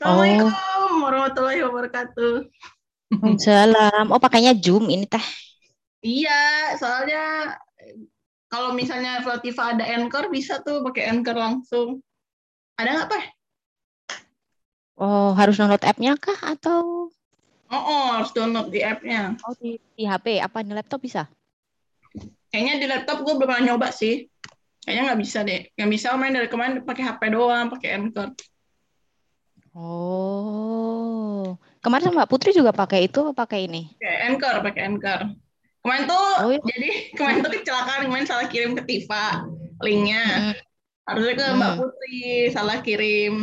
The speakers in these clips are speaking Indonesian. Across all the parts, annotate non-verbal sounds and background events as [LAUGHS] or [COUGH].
Assalamualaikum warahmatullahi wabarakatuh. Salam. Oh pakainya Zoom ini teh. Iya, soalnya kalau misalnya Flotiva ada Anchor bisa tuh pakai Anchor langsung. Ada nggak Pak? Oh harus download app-nya kah atau? Oh, oh harus download di app-nya. Oh di, di HP apa di laptop bisa? Kayaknya di laptop gue belum pernah nyoba sih. Kayaknya nggak bisa deh. Yang bisa main dari kemarin pakai HP doang, pakai Anchor. Oh, kemarin Mbak Putri juga pakai itu, pakai ini? Pakai Anchor, pakai Anchor. Kemarin tuh, oh, iya. jadi [LAUGHS] kemarin tuh kecelakaan, kemarin salah kirim ke Tifa linknya. Hmm. Harusnya ke Mbak hmm. Putri, salah kirim.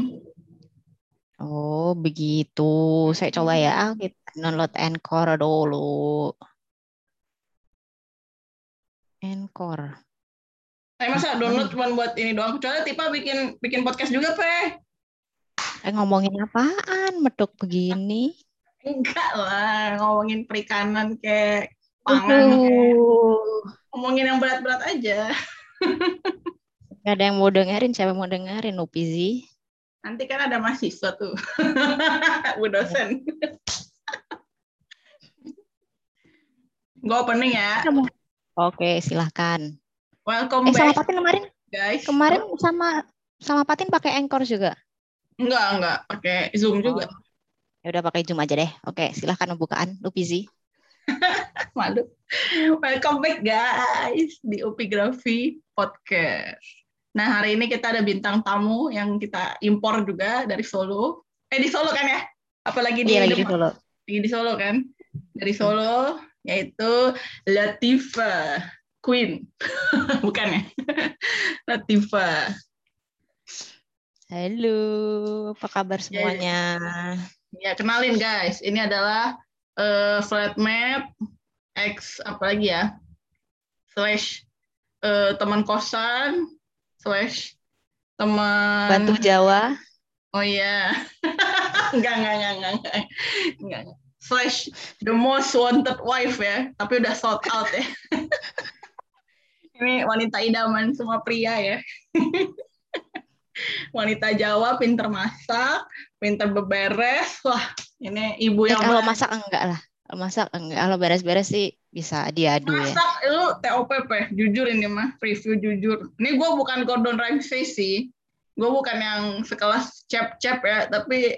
Oh, begitu. Saya coba ya, kita download Anchor dulu. Anchor. Saya masa download cuma buat ini doang. Kecuali Tifa bikin bikin podcast juga, Pe. Eh ngomongin apaan medok begini? Enggak lah, ngomongin perikanan kayak pangan. Uh. Ngomongin yang berat-berat aja. [LAUGHS] Gak ada yang mau dengerin, siapa mau dengerin Upizi? Nanti kan ada mahasiswa tuh. [LAUGHS] Bu dosen. Gue opening ya. Oke, silahkan. Welcome eh, back. sama Patin kemarin? Guys. Kemarin sama sama Patin pakai Anchor juga. Enggak, enggak. Pakai Zoom juga. Oh. Ya udah pakai Zoom aja deh. Oke, silahkan pembukaan. Lu busy. [LAUGHS] Malu. Welcome back guys di Upigrafi Podcast. Nah, hari ini kita ada bintang tamu yang kita impor juga dari Solo. Eh, di Solo kan ya? Apalagi di, iya, lagi di Solo. Lagi di Solo kan? Dari Solo, yaitu Latifa Queen. [LAUGHS] Bukan ya? [LAUGHS] Latifa. Halo, apa kabar semuanya? Ya, kenalin guys, ini adalah uh, flat map X apa lagi ya? Slash uh, teman kosan slash teman Bantu Jawa. Oh iya. [LAUGHS] enggak, enggak, enggak, enggak, enggak. enggak. Slash the most wanted wife ya, tapi udah sold out ya. [LAUGHS] Ini wanita idaman semua pria ya [LAUGHS] wanita Jawa pinter masak, pinter beberes. Wah, ini ibu yang eh, kalau masak enggak lah. Kalau masak enggak, kalau beres-beres sih bisa diadu masak, ya. Masak itu TOPP, jujur ini mah, review jujur. Ini gue bukan Gordon Ramsay sih. Gue bukan yang sekelas cep-cep ya, tapi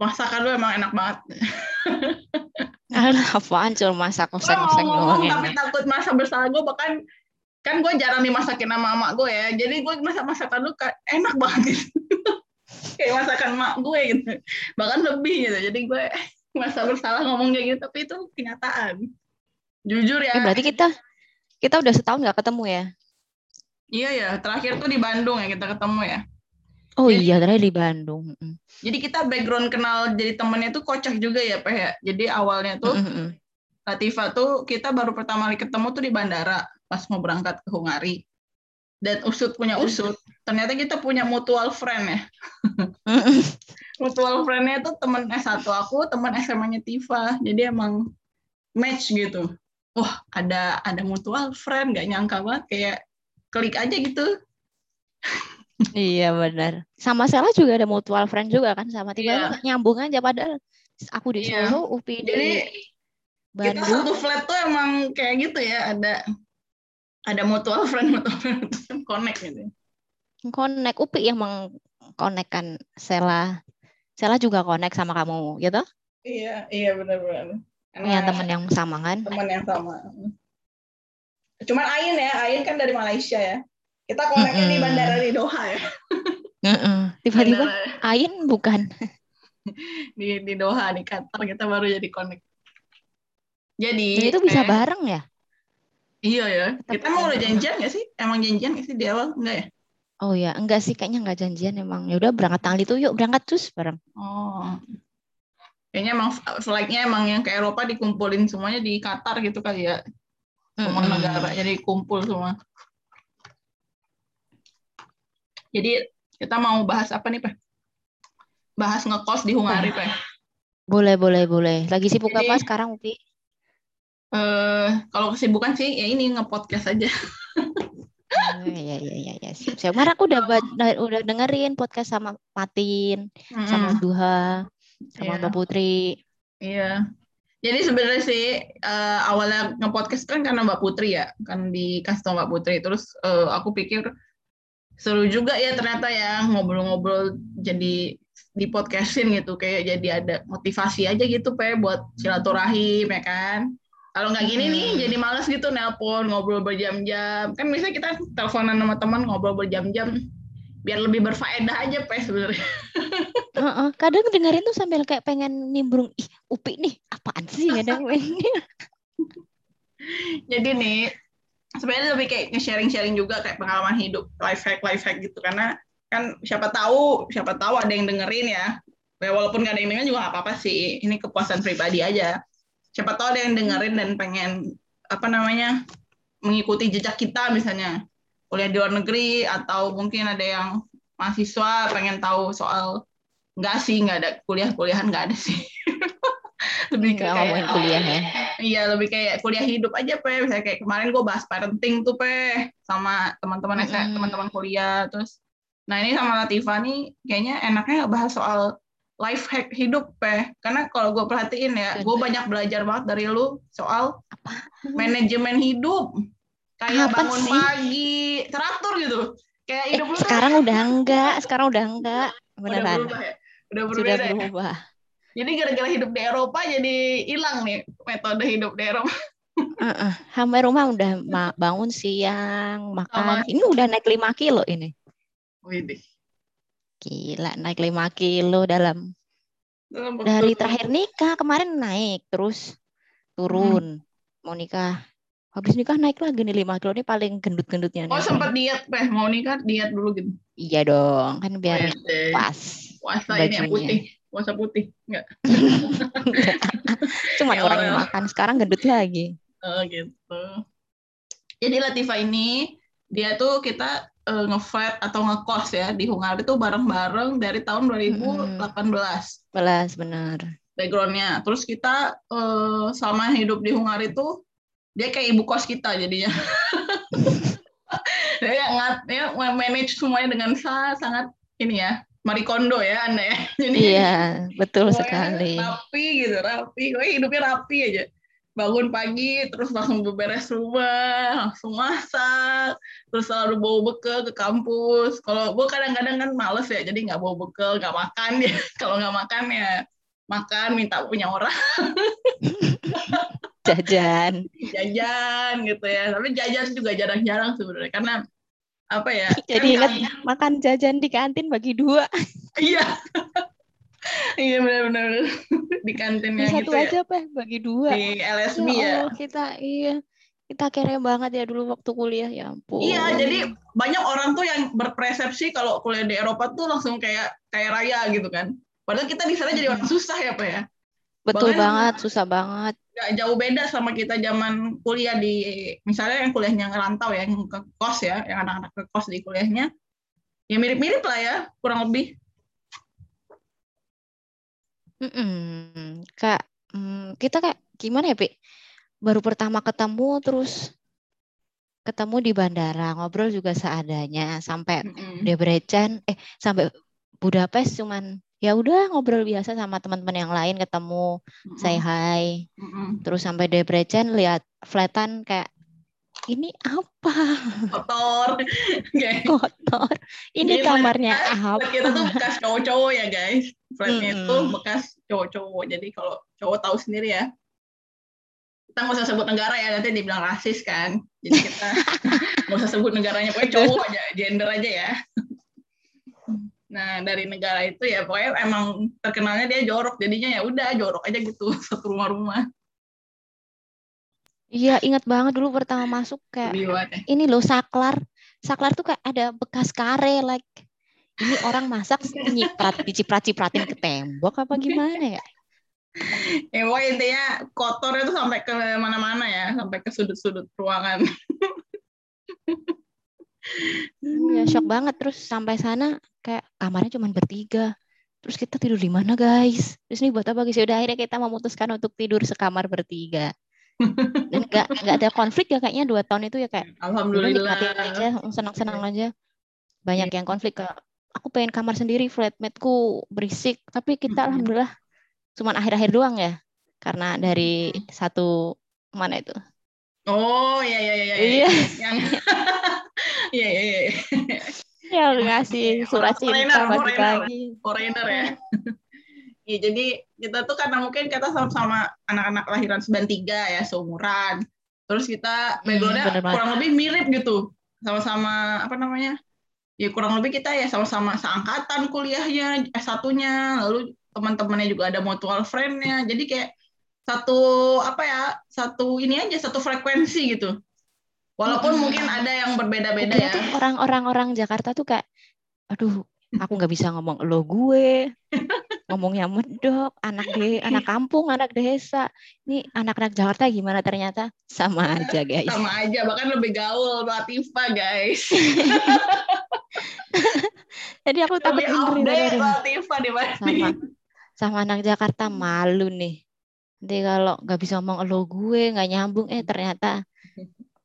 masakan lu emang enak banget. [LAUGHS] Apaan cuma masak kosong-kosong oh, doang Tapi takut masak bersalah gue bahkan kan gue jarang dimasakin sama emak gue ya. Jadi gue masak masakan lu enak banget gitu. [LAUGHS] kayak masakan emak gue gitu. Bahkan lebih gitu. Jadi gue [LAUGHS] masa bersalah ngomong kayak gitu. Tapi itu kenyataan. Jujur ya. Eh, berarti kita kita udah setahun nggak ketemu ya? Iya ya terakhir tuh di Bandung ya kita ketemu ya. Oh jadi, iya, terakhir di Bandung. Jadi kita background kenal jadi temennya tuh kocak juga ya, Pak ya. Jadi awalnya tuh mm -hmm. Latifa tuh kita baru pertama kali ketemu tuh di bandara pas mau berangkat ke Hungari. Dan usut punya usut ternyata kita punya mutual friend ya. [LAUGHS] Mutual friendnya itu teman S1 aku teman SMA-nya Tifa. Jadi emang match gitu. Wah ada ada mutual friend gak nyangka banget. Kayak klik aja gitu. Iya benar. Sama Sela juga ada mutual friend juga kan? Sama Tifa yeah. nyambung aja padahal aku di iya. Solo yeah. UPI jadi Bandung. kita satu flat tuh emang kayak gitu ya. Ada ada mutual friend mutual friend connect gitu connect. Upi yang mengkonekkan Sela. Sela juga connect sama kamu gitu? Iya iya benar-benar Iya teman yang sama kan? Teman yang sama. Cuman Ain ya Ain kan dari Malaysia ya. Kita connectnya mm -mm. di bandara di Doha ya. Tiba-tiba Ain bukan. [LAUGHS] Di di Doha di Qatar kita baru jadi connect. Jadi itu bisa eh, bareng ya Iya ya. Kita mau udah janjian gak sih? Emang janjian gak sih di awal? Enggak ya? Oh ya, enggak sih kayaknya enggak janjian emang. Ya udah berangkat tanggal itu yuk berangkat terus bareng. Oh. Kayaknya emang flightnya emang yang ke Eropa dikumpulin semuanya di Qatar gitu kali ya. Semua mm-hmm. negara jadi kumpul semua. Jadi kita mau bahas apa nih, Pak? Bahas ngekos di Hungari, Pak. Boleh, boleh, boleh. Lagi sibuk jadi, apa sekarang, Upi? Uh, kalau kesibukan sih ya ini ngepodcast aja. Oh, iya iya iya iya siap siap. Kemarin aku udah udah dengerin podcast sama Patin, sama Mm-mm. Duha, sama Iya. Mbak Putri. Iya. Jadi sebenarnya sih eh, awalnya nge-podcast kan karena Mbak Putri ya, kan dikasih tau Mbak Putri. Terus eh, aku pikir seru juga ya ternyata ya ngobrol-ngobrol jadi di podcastin gitu kayak jadi ada motivasi aja gitu pe buat silaturahim ya kan. Kalau nggak gini nih Hmm. jadi males gitu nelpon ngobrol berjam-jam. Kan biasanya kita teleponan sama teman ngobrol berjam-jam biar lebih berfaedah aja pe sebenarnya. [LAUGHS] Heeh, kadang dengerin tuh sambil kayak pengen nimbrung, ih Upi nih apaan sih kadang [LAUGHS] Jadi nih sebenarnya lebih kayak nge-sharing-sharing juga kayak pengalaman hidup, life hack, life hack gitu karena kan siapa tahu, siapa tahu ada yang dengerin ya. Ya walaupun nggak ada yang dengerin juga nggak apa-apa sih. Ini kepuasan pribadi aja. Siapa tahu ada yang dengerin dan pengen apa namanya mengikuti jejak kita misalnya kuliah di luar negeri atau mungkin ada yang mahasiswa pengen tahu soal nggak sih nggak ada kuliah-kuliahan nggak ada sih [LAUGHS] lebih ke kayak kuliah ya. Iya lebih kayak kuliah hidup aja pe. Misalnya kayak kemarin gue bahas parenting tuh pe sama teman-teman saya Mm-mm. teman-teman kuliah terus. Nah ini sama Latifa nih kayaknya enaknya bahas soal life hack hidup pe. Karena kalau gue perhatiin ya, gue banyak belajar banget dari lu soal manajemen hidup. Kayak Apa bangun sih? pagi, teratur gitu. Kayak Eh, hidup lu tuh sekarang udah enggak, sekarang udah enggak. udah Beneran. berubah ya. Udah Sudah berbeda ya. berubah. Jadi gara-gara hidup di Eropa jadi hilang nih metode hidup di Eropa. Heeh, Sampai rumah udah bangun siang, makan. Sama. Ini udah naik 5 kilo ini. Widih. Gila, naik 5 kilo dalam dari terakhir nikah kemarin naik terus turun mau nikah habis nikah naik lagi nih 5 kilo ini paling gendut-gendutnya nih. Oh sempat diet peh mau nikah diet dulu gitu. iya dong kan biar Wede. pas Puasa ini yang bajunya. putih, puasa putih enggak? [LAUGHS] cuman Ya ngurangin Allah. makan sekarang gendut lagi Oh gitu. Jadi Latifa ini dia tuh kita eh, nge-flat atau ngekos ya di Hungari tuh bareng-bareng dari tahun 2018 belas bener backgroundnya. Terus kita eh, selama hidup di Hungari tuh dia kayak ibu kos kita jadinya. [LAUGHS] dia ngat dia manage semuanya dengan sangat sangat ini ya Marie Kondo ya anda ya. [LAUGHS] Jadi iya betul sekali Rapi gitu, rapi. Gue hidupnya rapi aja. Bangun pagi, terus langsung beberes rumah, langsung masak, terus selalu bawa bekal ke kampus. Kalau gue kadang-kadang kan males ya, jadi nggak bawa bekal, nggak makan ya. [LAUGHS] Kalau nggak makan ya makan minta punya orang [LAUGHS] jajan jajan gitu ya. Tapi jajan juga jarang-jarang sebenarnya karena apa ya? [LAUGHS] jadi kan ingat kan- makan jajan di kantin bagi dua Iya. Iya benar-benar [LAUGHS] di kantinnya gitu satu ya. aja apa di dua Di LSB ya ya. Allah, kita iya kita kere banget ya dulu waktu kuliah ya ampun Iya, jadi banyak orang tuh yang berpersepsi kalau kuliah di Eropa tuh langsung kayak kayak raya gitu kan. Padahal kita di sana jadi orang susah ya, Pak ya. betul bahkan- banget susah banget Gak jauh beda sama kita zaman kuliah di misalnya yang kuliahnya ngerantau ya, yang ke kos ya, yang anak-anak ke kos di kuliahnya. Ya mirip-mirip lah ya, kurang lebih. Mm-mm. Kak, mm, kita kayak gimana ya, Pi? Baru pertama ketemu terus ketemu di bandara, ngobrol juga seadanya sampai Mm-mm. Debrecen, eh sampai Budapest cuman ya udah ngobrol biasa sama teman-teman yang lain ketemu, say hi. Mm-mm. Terus sampai Debrecen lihat flightan kayak ini apa? Kotor. [LAUGHS] Kayak Kotor. Ini Jadi kamarnya flat kita tuh apa? bekas cowok-cowok ya guys. Flatnya Mm-mm. itu bekas cowok-cowok. Jadi kalau cowok tahu sendiri ya. Kita nggak usah sebut negara ya, nanti dibilang rasis kan. Jadi kita [LAUGHS] nggak usah sebut negaranya, pokoknya cowok aja, gender aja ya. Nah dari negara itu ya pokoknya emang terkenalnya dia jorok, jadinya ya udah jorok aja gitu [LAUGHS] satu rumah-rumah. Iya, ingat banget dulu pertama masuk kayak Sedih banget ya. ini loh saklar. Saklar tuh kayak ada bekas kare like ini orang masak nyiprat diciprat-cipratin ke tembok apa gimana ya? [LAUGHS] Ya pokoknya intinya kotor itu sampai ke mana-mana ya, sampai ke sudut-sudut ruangan. Ya shock banget terus sampai sana kayak kamarnya cuma bertiga. Terus kita tidur di mana guys? Terus ini buat apa guys? Ya Udah akhirnya kita memutuskan untuk tidur sekamar bertiga. Nggak nggak ada konflik ya kayaknya dua tahun itu ya kayak Alhamdulillah. aja senang-senang aja. Banyak yang konflik ke aku pengen kamar sendiri flatmate-ku berisik tapi kita alhamdulillah cuman akhir-akhir doang ya karena dari satu mana itu? Oh, iya iya iya iya. iya. Yang [LAUGHS] Iya iya iya. yang ngasih surat cinta pagi-pagi Foreigner ya. Iya, jadi kita tuh karena mungkin kita sama-sama anak-anak kelahiran 93 ya, seumuran. Terus kita backgroundnya bener banget. kurang lebih mirip gitu. Sama-sama apa namanya? Ya kurang lebih kita ya sama-sama seangkatan kuliahnya, S1-nya, lalu teman-temannya juga ada mutual friend-nya. Jadi kayak satu apa ya? Satu ini aja satu frekuensi gitu. Walaupun Mm-mm. mungkin ada yang berbeda-beda ya. orang-orang orang Jakarta tuh kayak aduh aku nggak bisa ngomong lo gue [LAUGHS] ngomongnya medok anak de [LAUGHS] anak kampung anak desa ini anak-anak Jakarta gimana ternyata sama aja [LAUGHS] guys Sama aja, bahkan lebih gaul Latifah guys. [LAUGHS] jadi aku takut lebih aduh, aduh. Latifah sama sama anak Jakarta malu nih nanti kalau nggak bisa ngomong lo gue nggak nyambung eh ternyata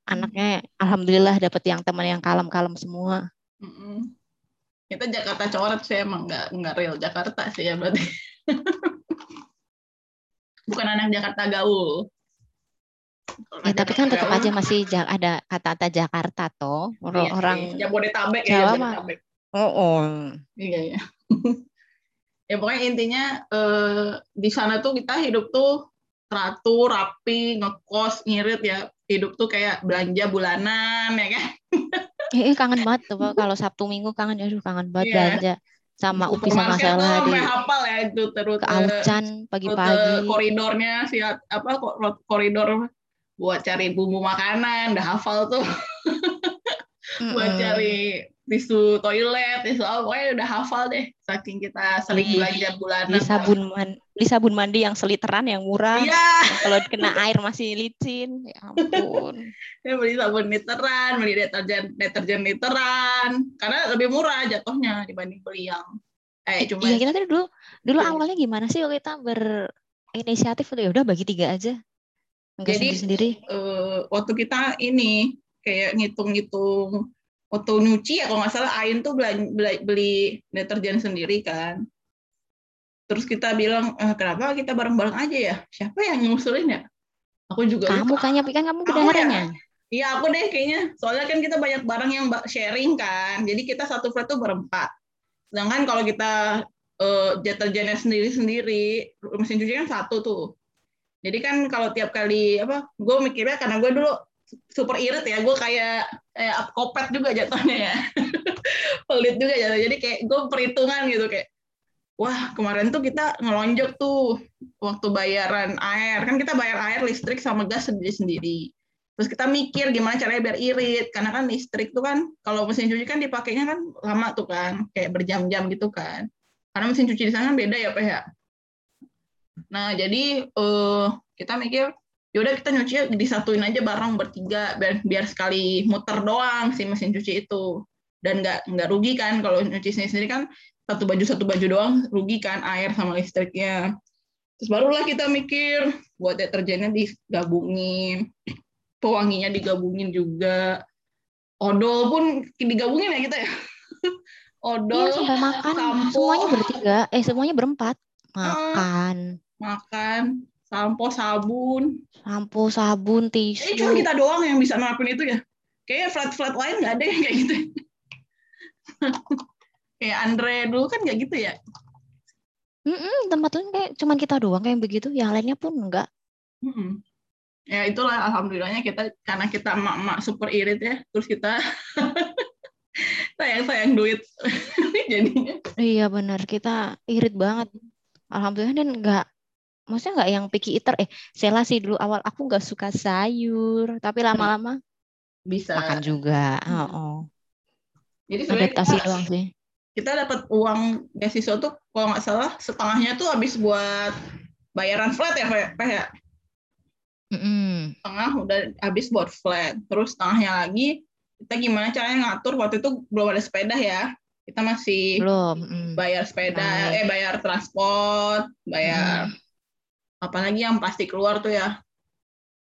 anaknya alhamdulillah dapet yang teman yang kalem-kalem semua Mm-mm. Kita Jakarta coret sih emang nggak nggak real Jakarta sih ya berarti. [LAUGHS] Bukan anak Jakarta gaul. Ya tapi kan tetap aja masih ada kata-kata Jakarta toh iya orang sih. Jabodetabek ya Jawa mah. Jabodetabek. oh, oh. Iya ya. [LAUGHS] ya pokoknya intinya eh, di sana tuh kita hidup tuh teratur, rapi, ngekos, ngirit ya. Hidup tuh kayak belanja bulanan ya kan. Eh, eh, kangen banget tuh kalau Sabtu Minggu kangen aduh kangen banget Iya. belanja sama Upi sama Sela di hafal ya itu terus ke Aucan rute pagi-pagi koridornya si apa kok koridor buat cari bumbu makanan udah hafal tuh [LAUGHS] buat cari tisu toilet tisu apa pokoknya udah hafal deh. Saking kita sering belanja bulanan. beli sabun man beli sabun mandi yang seliteran yang murah. Iya. Kalau kena air masih licin ya ampun. Ya beli sabun literan beli deterjen deterjen literan. Karena lebih murah jatuhnya dibanding beli yang eh cuma iya kita tuh dulu dulu Iya. awalnya gimana sih kita berinisiatif ya udah bagi tiga aja. Enggak Jadi, sendiri sendiri eh, waktu kita ini kayak ngitung-ngitung waktu nyuci ya kalau nggak salah Ain tuh beli, beli, beli deterjen sendiri kan. Terus kita bilang eh, kenapa kita bareng-bareng aja ya? Siapa yang ngusulin ya? Aku juga kamu lupa. kayaknya kan kamu Aku ya? iya aku deh kayaknya. Soalnya kan kita banyak barang yang sharing kan. Jadi kita satu flat tuh berempat. Sedangkan kalau kita eh, deterjennya sendiri-sendiri mesin cuci kan satu tuh. Jadi kan kalau tiap kali apa gue mikirnya karena gue dulu super irit ya. Gue kayak kayak kopet juga jatuhnya ya. [LAUGHS] Pelit juga jatuh. Jadi kayak gue perhitungan gitu kayak wah kemarin tuh kita ngelonjok tuh waktu bayaran air. Kan kita bayar air listrik sama gas sendiri sendiri terus kita mikir gimana caranya biar irit. Karena kan listrik tuh kan kalau mesin cuci kan dipakainya kan lama tuh kan kayak berjam-jam gitu kan. Karena mesin cuci di sana kan beda ya Pak ya. Nah jadi eh, kita mikir yaudah kita nyuci disatuin aja bareng bertiga biar biar sekali muter doang si mesin cuci itu. Dan nggak nggak rugi kan kalau nyuci sendiri sendiri kan satu baju satu baju doang rugi kan air sama listriknya. Terus barulah kita mikir buat deterjennya digabungin pewanginya digabungin juga. Odol pun digabungin ya kita ya. [LAUGHS] Odol iya sampai makan. sampo. semuanya bertiga. Eh semuanya berempat. Makan. Makan sampo sabun sampo sabun Eh tisu cuma kita doang yang bisa nerapin itu ya. Kayaknya flat-flat lain nggak ada yang kayak gitu. [LAUGHS] kayak Andre dulu kan nggak gitu ya. Mm-mm, tempat lain kayak cuman kita doang kayak begitu yang lainnya pun enggak Mm-mm. Ya itulah alhamdulillahnya kita karena kita emak-emak super irit ya. Terus kita [LAUGHS] sayang-sayang duit [LAUGHS] jadinya. iya benar kita irit banget alhamdulillah dan enggak maksudnya enggak yang picky eater eh Sela sih dulu awal aku enggak suka sayur tapi lama-lama Bisa. makan juga Hmm. oh, Jadi sebenarnya adaptasi kita, doang sih kita dapat uang beasiswa tuh kalau nggak salah setengahnya tuh habis buat bayaran flat ya, Pak ya. Mm-mm. setengah udah habis buat flat. Terus setengahnya lagi kita gimana caranya ngatur waktu itu belum ada sepeda ya. Kita masih belum mm. bayar sepeda, Naik. eh bayar transport, bayar apalagi yang pasti keluar tuh ya.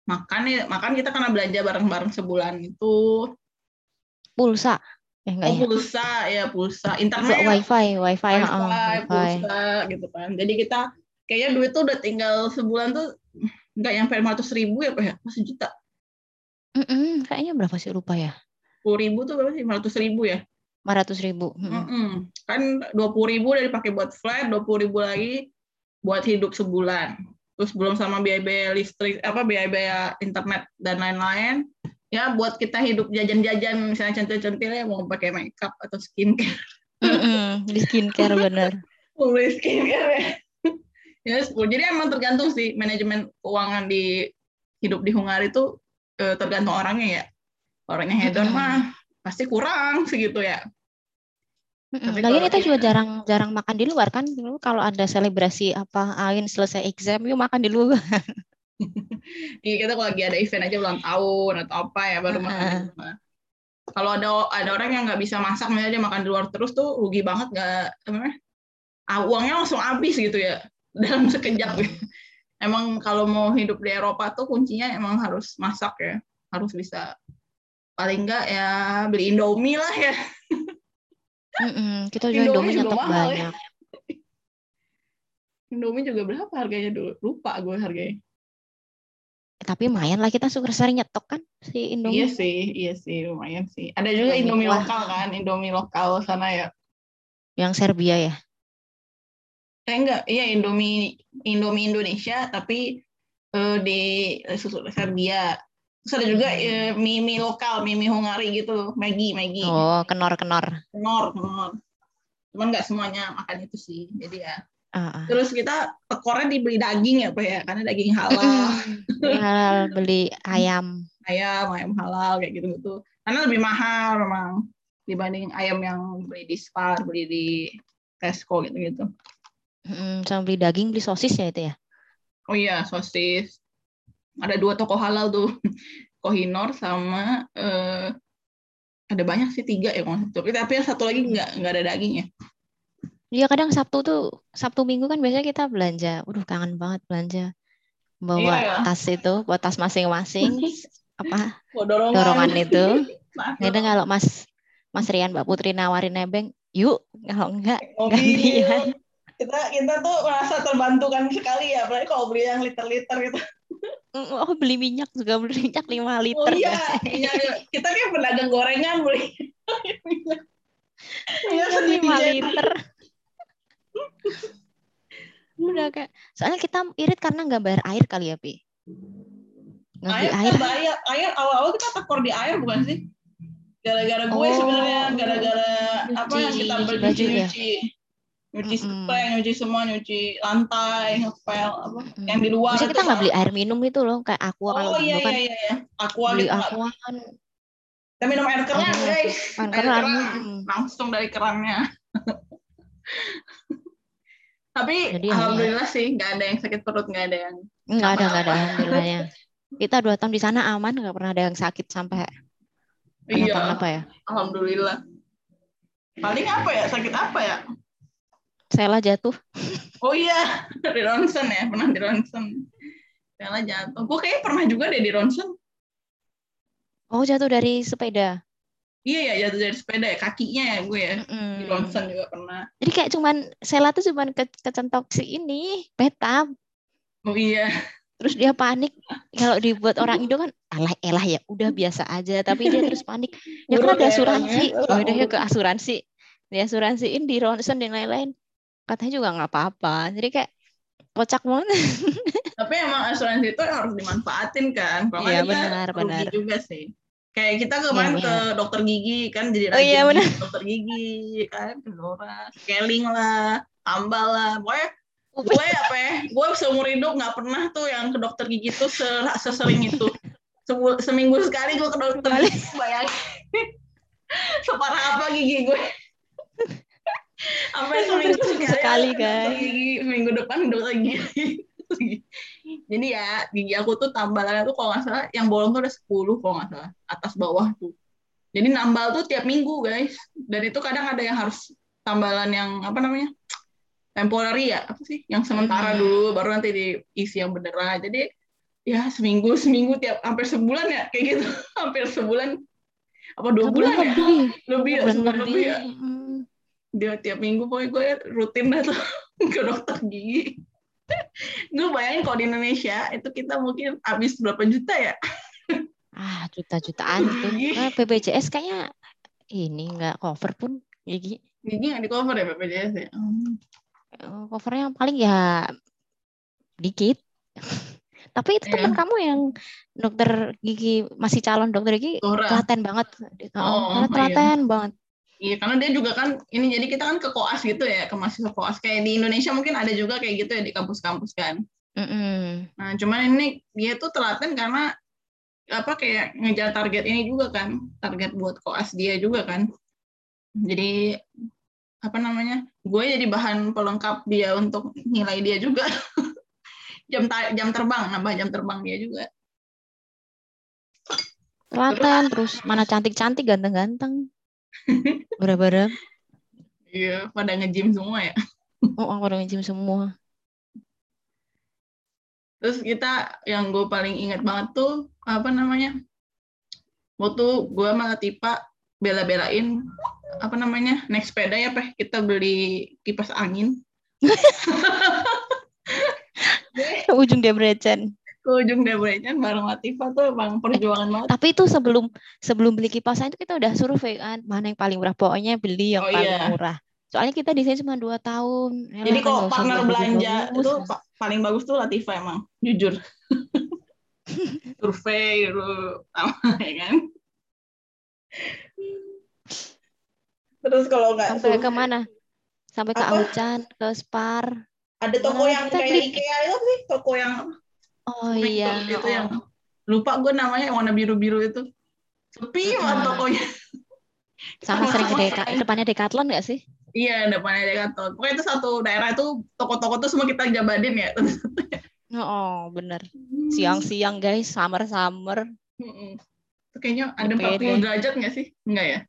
makan ya makan kita karena belanja bareng-bareng sebulan itu Pulsa. Eh enggak oh ya? pulsa ya pulsa internet Wifi, wifi, wifi, heeh, wifi. pulsa gitu kan jadi kita kayaknya duit tuh udah tinggal sebulan tuh nggak nyampe 500 ribu ya pak ya masih juta Mm-mm, kayaknya berapa sih lupa ya? sepuluh ribu tuh berapa sih 500 ribu ya 500 ribu. Mm-mm. Mm-mm. kan dua puluh ribu udah dipakai buat flat dua puluh ribu lagi buat hidup sebulan terus belum sama biaya-biaya listrik apa biaya-biaya internet dan lain-lain ya buat kita hidup jajan-jajan misalnya centil-centil ya mau pakai makeup atau skincare Mm-mm, Di skincare [LAUGHS] bener. mau beli skincare ya [LAUGHS] ya 10. jadi emang tergantung sih manajemen keuangan di hidup di Hungari itu eh, tergantung orangnya ya orangnya hedon Mm-mm. mah pasti kurang segitu ya Mm-mm, Tapi Lagian kalau kita juga kita- jarang-jarang makan di luar kan. Dulu kalau ada selebrasi apa Ain selesai exam, yuk makan di luar. [LAUGHS] Iya kita kalau lagi ada event aja ulang tahun atau apa ya baru makan di Heeh. rumah. Kalau ada ada orang yang nggak bisa masak misalnya dia makan di luar terus tuh rugi banget nggak apa namanya? Ah, uangnya langsung habis gitu ya [LAUGHS] dalam sekejap. gitu. [LAUGHS] Emang kalau mau hidup di Eropa tuh kuncinya emang harus masak ya, harus bisa paling nggak ya beli Indomie lah ya. Mm-mm, Kita juga Indomie juga nyetok mahal ya. banyak. [LAUGHS] Indomie juga berapa harganya dulu? Lupa gue harganya. Tapi lumayan lah kita suka sering nyetok kan si Iya Indomie. sih, iya sih lumayan sih. Ada juga Indomie Indomie lokal kan, Indomie lokal sana ya. Yang Serbia ya. Eh enggak, iya Indomie Indomie Indonesia tapi eh, di susu Serbia. Terus ada juga Hmm. eh, mie mie lokal, mie mie Hungari gitu, Maggi Maggi. Oh, kenor-kenor. Kenor, kenor. Cuman nggak semuanya makan itu sih. Jadi ya. Ah, ah. Terus kita tekornya dibeli daging ya, Pak ya, karena daging halal, [LAUGHS] halal, beli ayam. ayam, ayam halal kayak gitu-gitu. Karena lebih mahal memang dibanding ayam yang beli di Spar, beli di Tesco gitu-gitu. Mm, sama beli daging, beli sosis ya itu ya. Oh iya, sosis. Ada dua toko halal tuh. [LAUGHS] Kohinor sama eh, ada banyak sih tiga ya satu. Tapi yang satu lagi nggak nggak ada dagingnya. Iya kadang Sabtu tuh, Sabtu Minggu kan biasanya kita belanja. Waduh kangen banget belanja. Bawa Iya, ya. tas itu, bawa tas masing-masing. [LAUGHS] apa Oh, dorongan. dorongan itu. [LAUGHS] Maaf, Kadang kalau Mas Mas Rian Mbak Putri nawarin nebeng, yuk. Kalau enggak, mobil. gantian. Kita kita tuh merasa terbantukan sekali ya, apalagi kalau beli yang liter-liter gitu. Oh beli minyak juga beli minyak 5 Oh liter. iya, guys. iya, iya. kita kayak pedagang gorengan beli. [LAUGHS] minyak. Minyak Minyak sedikit 5 aja. liter. Udah kayak, soalnya kita irit karena nggak bayar air kali ya, Pi. Nggak Air, air. kan air, awal-awal kita tekor di air bukan sih? Gara-gara gue Oh. sebenarnya, gara-gara apa yang Nyuci- kita nyuci beli ya? Nyuci, spray, nyuci semua, nyuci lantai, ngepel, apa Mm. yang di luar. Bisa itu kita nggak beli air minum itu loh, kayak aqua kalau Oh iya dulu kan iya iya, iya. Aqua beli nggak- aqua kan kita minum air keran Air- guys. [LAUGHS] air Air keran. keran Mm. langsung dari kerannya. [LAUGHS] Tapi Jadi ya, alhamdulillah sih nggak ada yang sakit perut, nggak ada yang nggak ada nggak ada Apa-apa. alhamdulillahnya. Kita dua tahun di sana aman, nggak pernah ada yang sakit sampai iya. kenapa-kenapa ya. Alhamdulillah. Paling apa ya? Sakit apa ya? Sela jatuh. Oh iya, [LAUGHS] di ronsen ya, pernah di ronsen. Bella jatuh. Gue kayaknya pernah juga deh di ronsen. Oh jatuh dari sepeda. Iya ya, jatuh dari sepeda ya, kakinya ya gue ya. Di Mm-mm. ronsen juga pernah. Jadi kayak cuman Sela tuh cuman ke kecentok si ini petam. Oh iya. Terus dia panik kalau dibuat orang Indo kan alah elah ya udah biasa aja tapi dia terus panik ya kan ada ya asuransi oh udah ya ke asuransi di asuransiin di ronsen dan lain-lain katanya juga nggak apa-apa jadi kayak kocak banget [LAUGHS] Tapi emang asuransi itu harus dimanfaatin kan. Kalau Iya, benar, rugi benar. juga sih. Kayak kita kemarin Iya, ke dokter gigi kan jadi Oh, iya, rajin benar. dokter gigi kan, Kendora, scaling lah, tambal lah. Pokoknya gue apa ya, gue seumur hidup nggak pernah tuh yang ke dokter gigi tuh se- sesering itu. Sebul- seminggu sekali gue ke dokter gigi, bayangin. [LAUGHS] Separah apa gigi gue. [LAUGHS] Sampai seminggu sekali, guys. gigi, minggu depan dokter gigi. [LAUGHS] Jadi ya gigi aku tuh tambalannya tuh kalau nggak salah yang bolong tuh ada 10 kalau nggak salah atas bawah tuh. Jadi nambal tuh tiap minggu guys. Dan itu kadang ada yang harus tambalan yang apa namanya temporary ya apa sih? Yang sementara Hmm. dulu baru nanti diisi yang beneran. Jadi ya seminggu seminggu tiap hampir sebulan ya kayak gitu [LAUGHS] hampir sebulan apa dua Sebulan bulan ya lebih. lebih ya Sebulan lebih. ya Mm. Dia tiap minggu pokoknya gue rutin dah tuh [LAUGHS] ke dokter gigi gue bayangin kalau di Indonesia itu kita mungkin habis berapa juta ya Ah, juta-jutaan itu. Nah, BPJS kayaknya ini nggak cover pun gigi. gigi nggak di cover ya BPJS ya Hmm. Covernya paling ya dikit. [LAUGHS] Tapi itu teman kamu yang dokter gigi masih calon dokter gigi Dora. telaten banget. Oh, Oh, iya. telaten banget. Iya, karena dia juga kan ini jadi kita kan ke koas gitu ya, ke mahasiswa koas. Kayak di Indonesia mungkin ada juga kayak gitu ya di kampus-kampus kan. Mm-mm. Nah, cuman ini dia tuh telaten karena apa kayak ngejar target ini juga kan, target buat koas dia juga kan. Jadi apa namanya? Gue jadi bahan pelengkap dia untuk nilai dia juga. [LAUGHS] jam ta- jam terbang, nambah jam terbang dia juga. Telaten terus mana cantik-cantik ganteng-ganteng. Berapa-berapa. Iya, pada nge-gym semua ya. Oh, aku udah gym semua. Terus kita yang gue paling ingat banget tuh apa namanya? Waktu gue sama Latifa bela-belain apa namanya naik sepeda ya peh kita beli kipas angin [LAUGHS] [LAUGHS] ujung dia berecan. Ke ujung Debrecen bareng Latifa tuh emang perjuangan banget Tapi itu sebelum sebelum beli kipas angin itu kita udah survei kan mana yang paling murah. Pokoknya beli yang Oh, paling iya. murah. Soalnya kita di sini cuma dua tahun. Yalah, jadi kalau partner belanja itu pa- paling bagus tuh Latifa emang jujur [LAUGHS] survei dulu sama ya kan terus kalau nggak sampai ke mana? Sampai ke Apa? Auchan, ke Spar. ada toko Nah, yang kayak beli- IKEA itu sih toko yang Oh iya. itu oh. yang lupa gue namanya yang warna biru-biru itu sepi banget tokonya Sama [LAUGHS] sering ke Deka, depannya Decathlon nggak sih? iya depannya Decathlon pokoknya itu satu daerah itu toko-toko tuh semua kita jabanin ya Oh, [LAUGHS] oh bener. Siang-siang guys, summer-summer. Itu kayaknya ada Sepeda. 40 derajat nggak sih enggak ya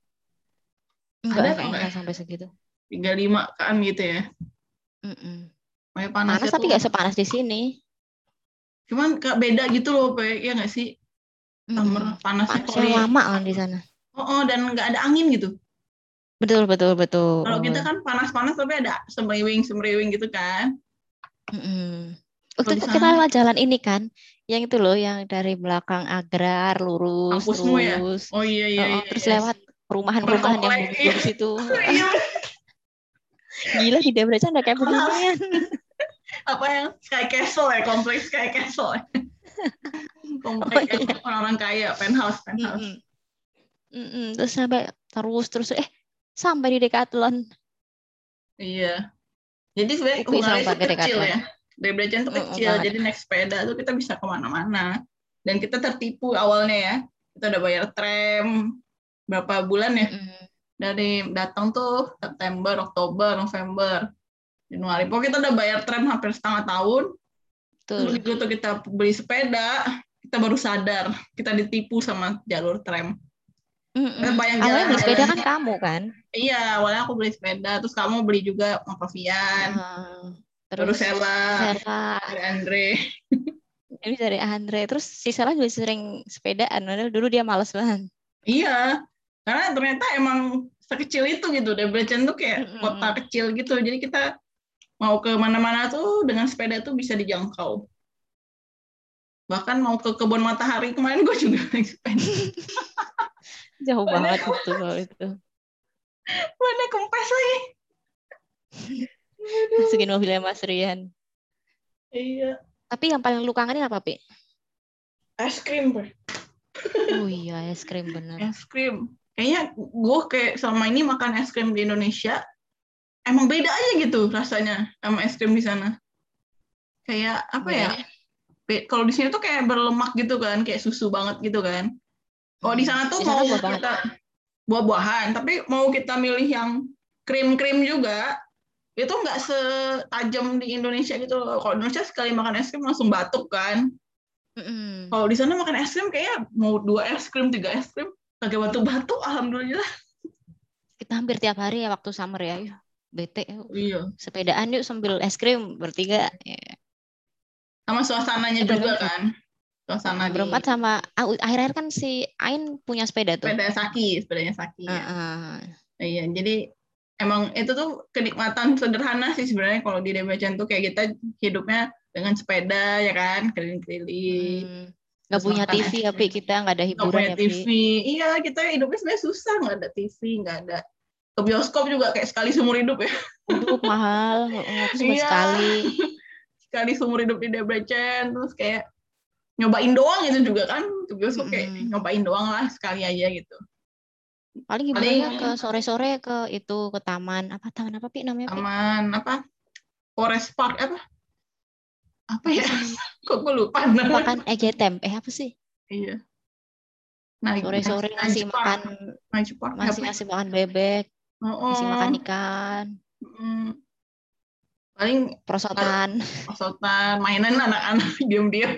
Enggak, Ada kayaknya nggak? nggak sampai segitu. 35 kan gitu ya Mm-mm. Pokoknya Panas panasnya tapi tuh nggak sepanas di sini. Cuman kayak beda gitu loh Pe. ya nggak sih summer Mm-mm. panasnya kalau di- lama kan di sana. oh, oh, dan nggak ada angin gitu Betul, betul, betul. kalau kita kan panas-panas tapi ada semriwing semriwing gitu kan Mm-mm. Kalau Waktu di itu kita lewat jalan ini kan, yang itu loh, yang dari belakang agrar lurus Kampusmu ya? terus, oh iya iya, Oh, iya terus iya. lewat perumahan-perumahan yang [LAUGHS] iya. bagus [LAUGHS] situ. Iya. Gila di Debrecen udah kayak beginian. [LAUGHS] apa yang Sky Castle ya kompleks Sky Castle ya. [LAUGHS] kompleks Oh, iya. orang-orang kaya penthouse penthouse Mm-mm. Mm-mm. Terus sampai terus terus eh sampai di Decathlon. iya jadi sebenarnya sama itu kecil ya Debrecen itu Mm, kecil banget. jadi naik sepeda tuh kita bisa ke mana-mana dan kita tertipu awalnya ya kita udah bayar tram berapa bulan ya Mm-mm. dari datang tuh September Oktober November Januari pokoknya kita udah bayar tram hampir setengah tahun Betul. begitu kita beli sepeda kita baru sadar kita ditipu sama jalur tram Mm-mm. bayang Awalnya beli sepeda kan kamu kan. iya awalnya aku beli sepeda terus kamu beli juga sama Vian Ah, terus Sela Sela, dari Andre [LAUGHS] ini dari Andre. Terus si Sela juga sering sepedaan. Dulu dia males banget. iya karena ternyata emang sekecil itu gitu Debrecen tuh kayak Mm-mm. kota kecil gitu jadi kita mau ke mana-mana tuh dengan sepeda tuh bisa dijangkau bahkan mau ke kebun matahari kemarin gue juga naik sepeda [LAUGHS] Jauh banget itu kalau itu. mana kempes lagi [LAUGHS] Masukin mobilnya Mas Rian. iya Tapi yang paling lu kangenin apa, Pi? es krim Bre. Oh iya, es krim bener. es krim kayaknya gue kayak selama ini makan es krim di Indonesia emang beda aja gitu rasanya sama es krim di sana kayak apa ya kalau di sini tuh kayak berlemak gitu kan kayak susu banget gitu kan kalau di sana tuh Di sana mau buah-buahan. kita buah-buahan tapi mau kita milih yang krim-krim juga itu nggak setajam di Indonesia gitu loh. Kalau di Indonesia sekali makan es krim langsung batuk kan. Mm-mm. Kalau di sana makan es krim kayak mau dua es krim, tiga es krim, kagak batuk-batuk, alhamdulillah. Kita hampir tiap hari ya waktu summer ya. Bete. Iya. sepedaan yuk sambil es krim bertiga. Ya. Sama suasananya Betul, juga kan. suasana di berempat sama ah, akhir-akhir kan si Ain punya sepeda tuh. sepeda Saki, sepedanya Saki. ya. Heeh. Iya, jadi emang itu tuh kenikmatan sederhana sih sebenarnya kalau di Debrecen tuh kayak kita hidupnya dengan sepeda ya kan, keliling-keliling. Hmm. Terus punya TV es ya, krim. Pi. Kita nggak ada hiburan punya ya. TV. Iya, kita hidupnya sebenarnya susah, nggak ada TV, nggak ada ke bioskop juga kayak sekali seumur hidup ya. Hidup mahal. Cuma Iya. sekali. Sekali seumur hidup di Debrecen, terus kayak nyobain doang itu juga kan ke bioskop kayak Mm-mm. nyobain doang lah sekali aja gitu. Paling Paling- hiburannya ke sore-sore ke itu ke taman apa taman apa Pi namanya Pi? Taman apa? Forest Park apa? Apa ya? [LAUGHS] Kok gue lupa namanya. Makan EGTM. Eh apa sih? Iya. Nah, Sore-sore ngasih makan masih ngasih makan bebek, Oh, ngasih makan ikan, mm. Paling prosotan. [LAUGHS] pasotan, mainan anak-anak [LAUGHS] diam-diam.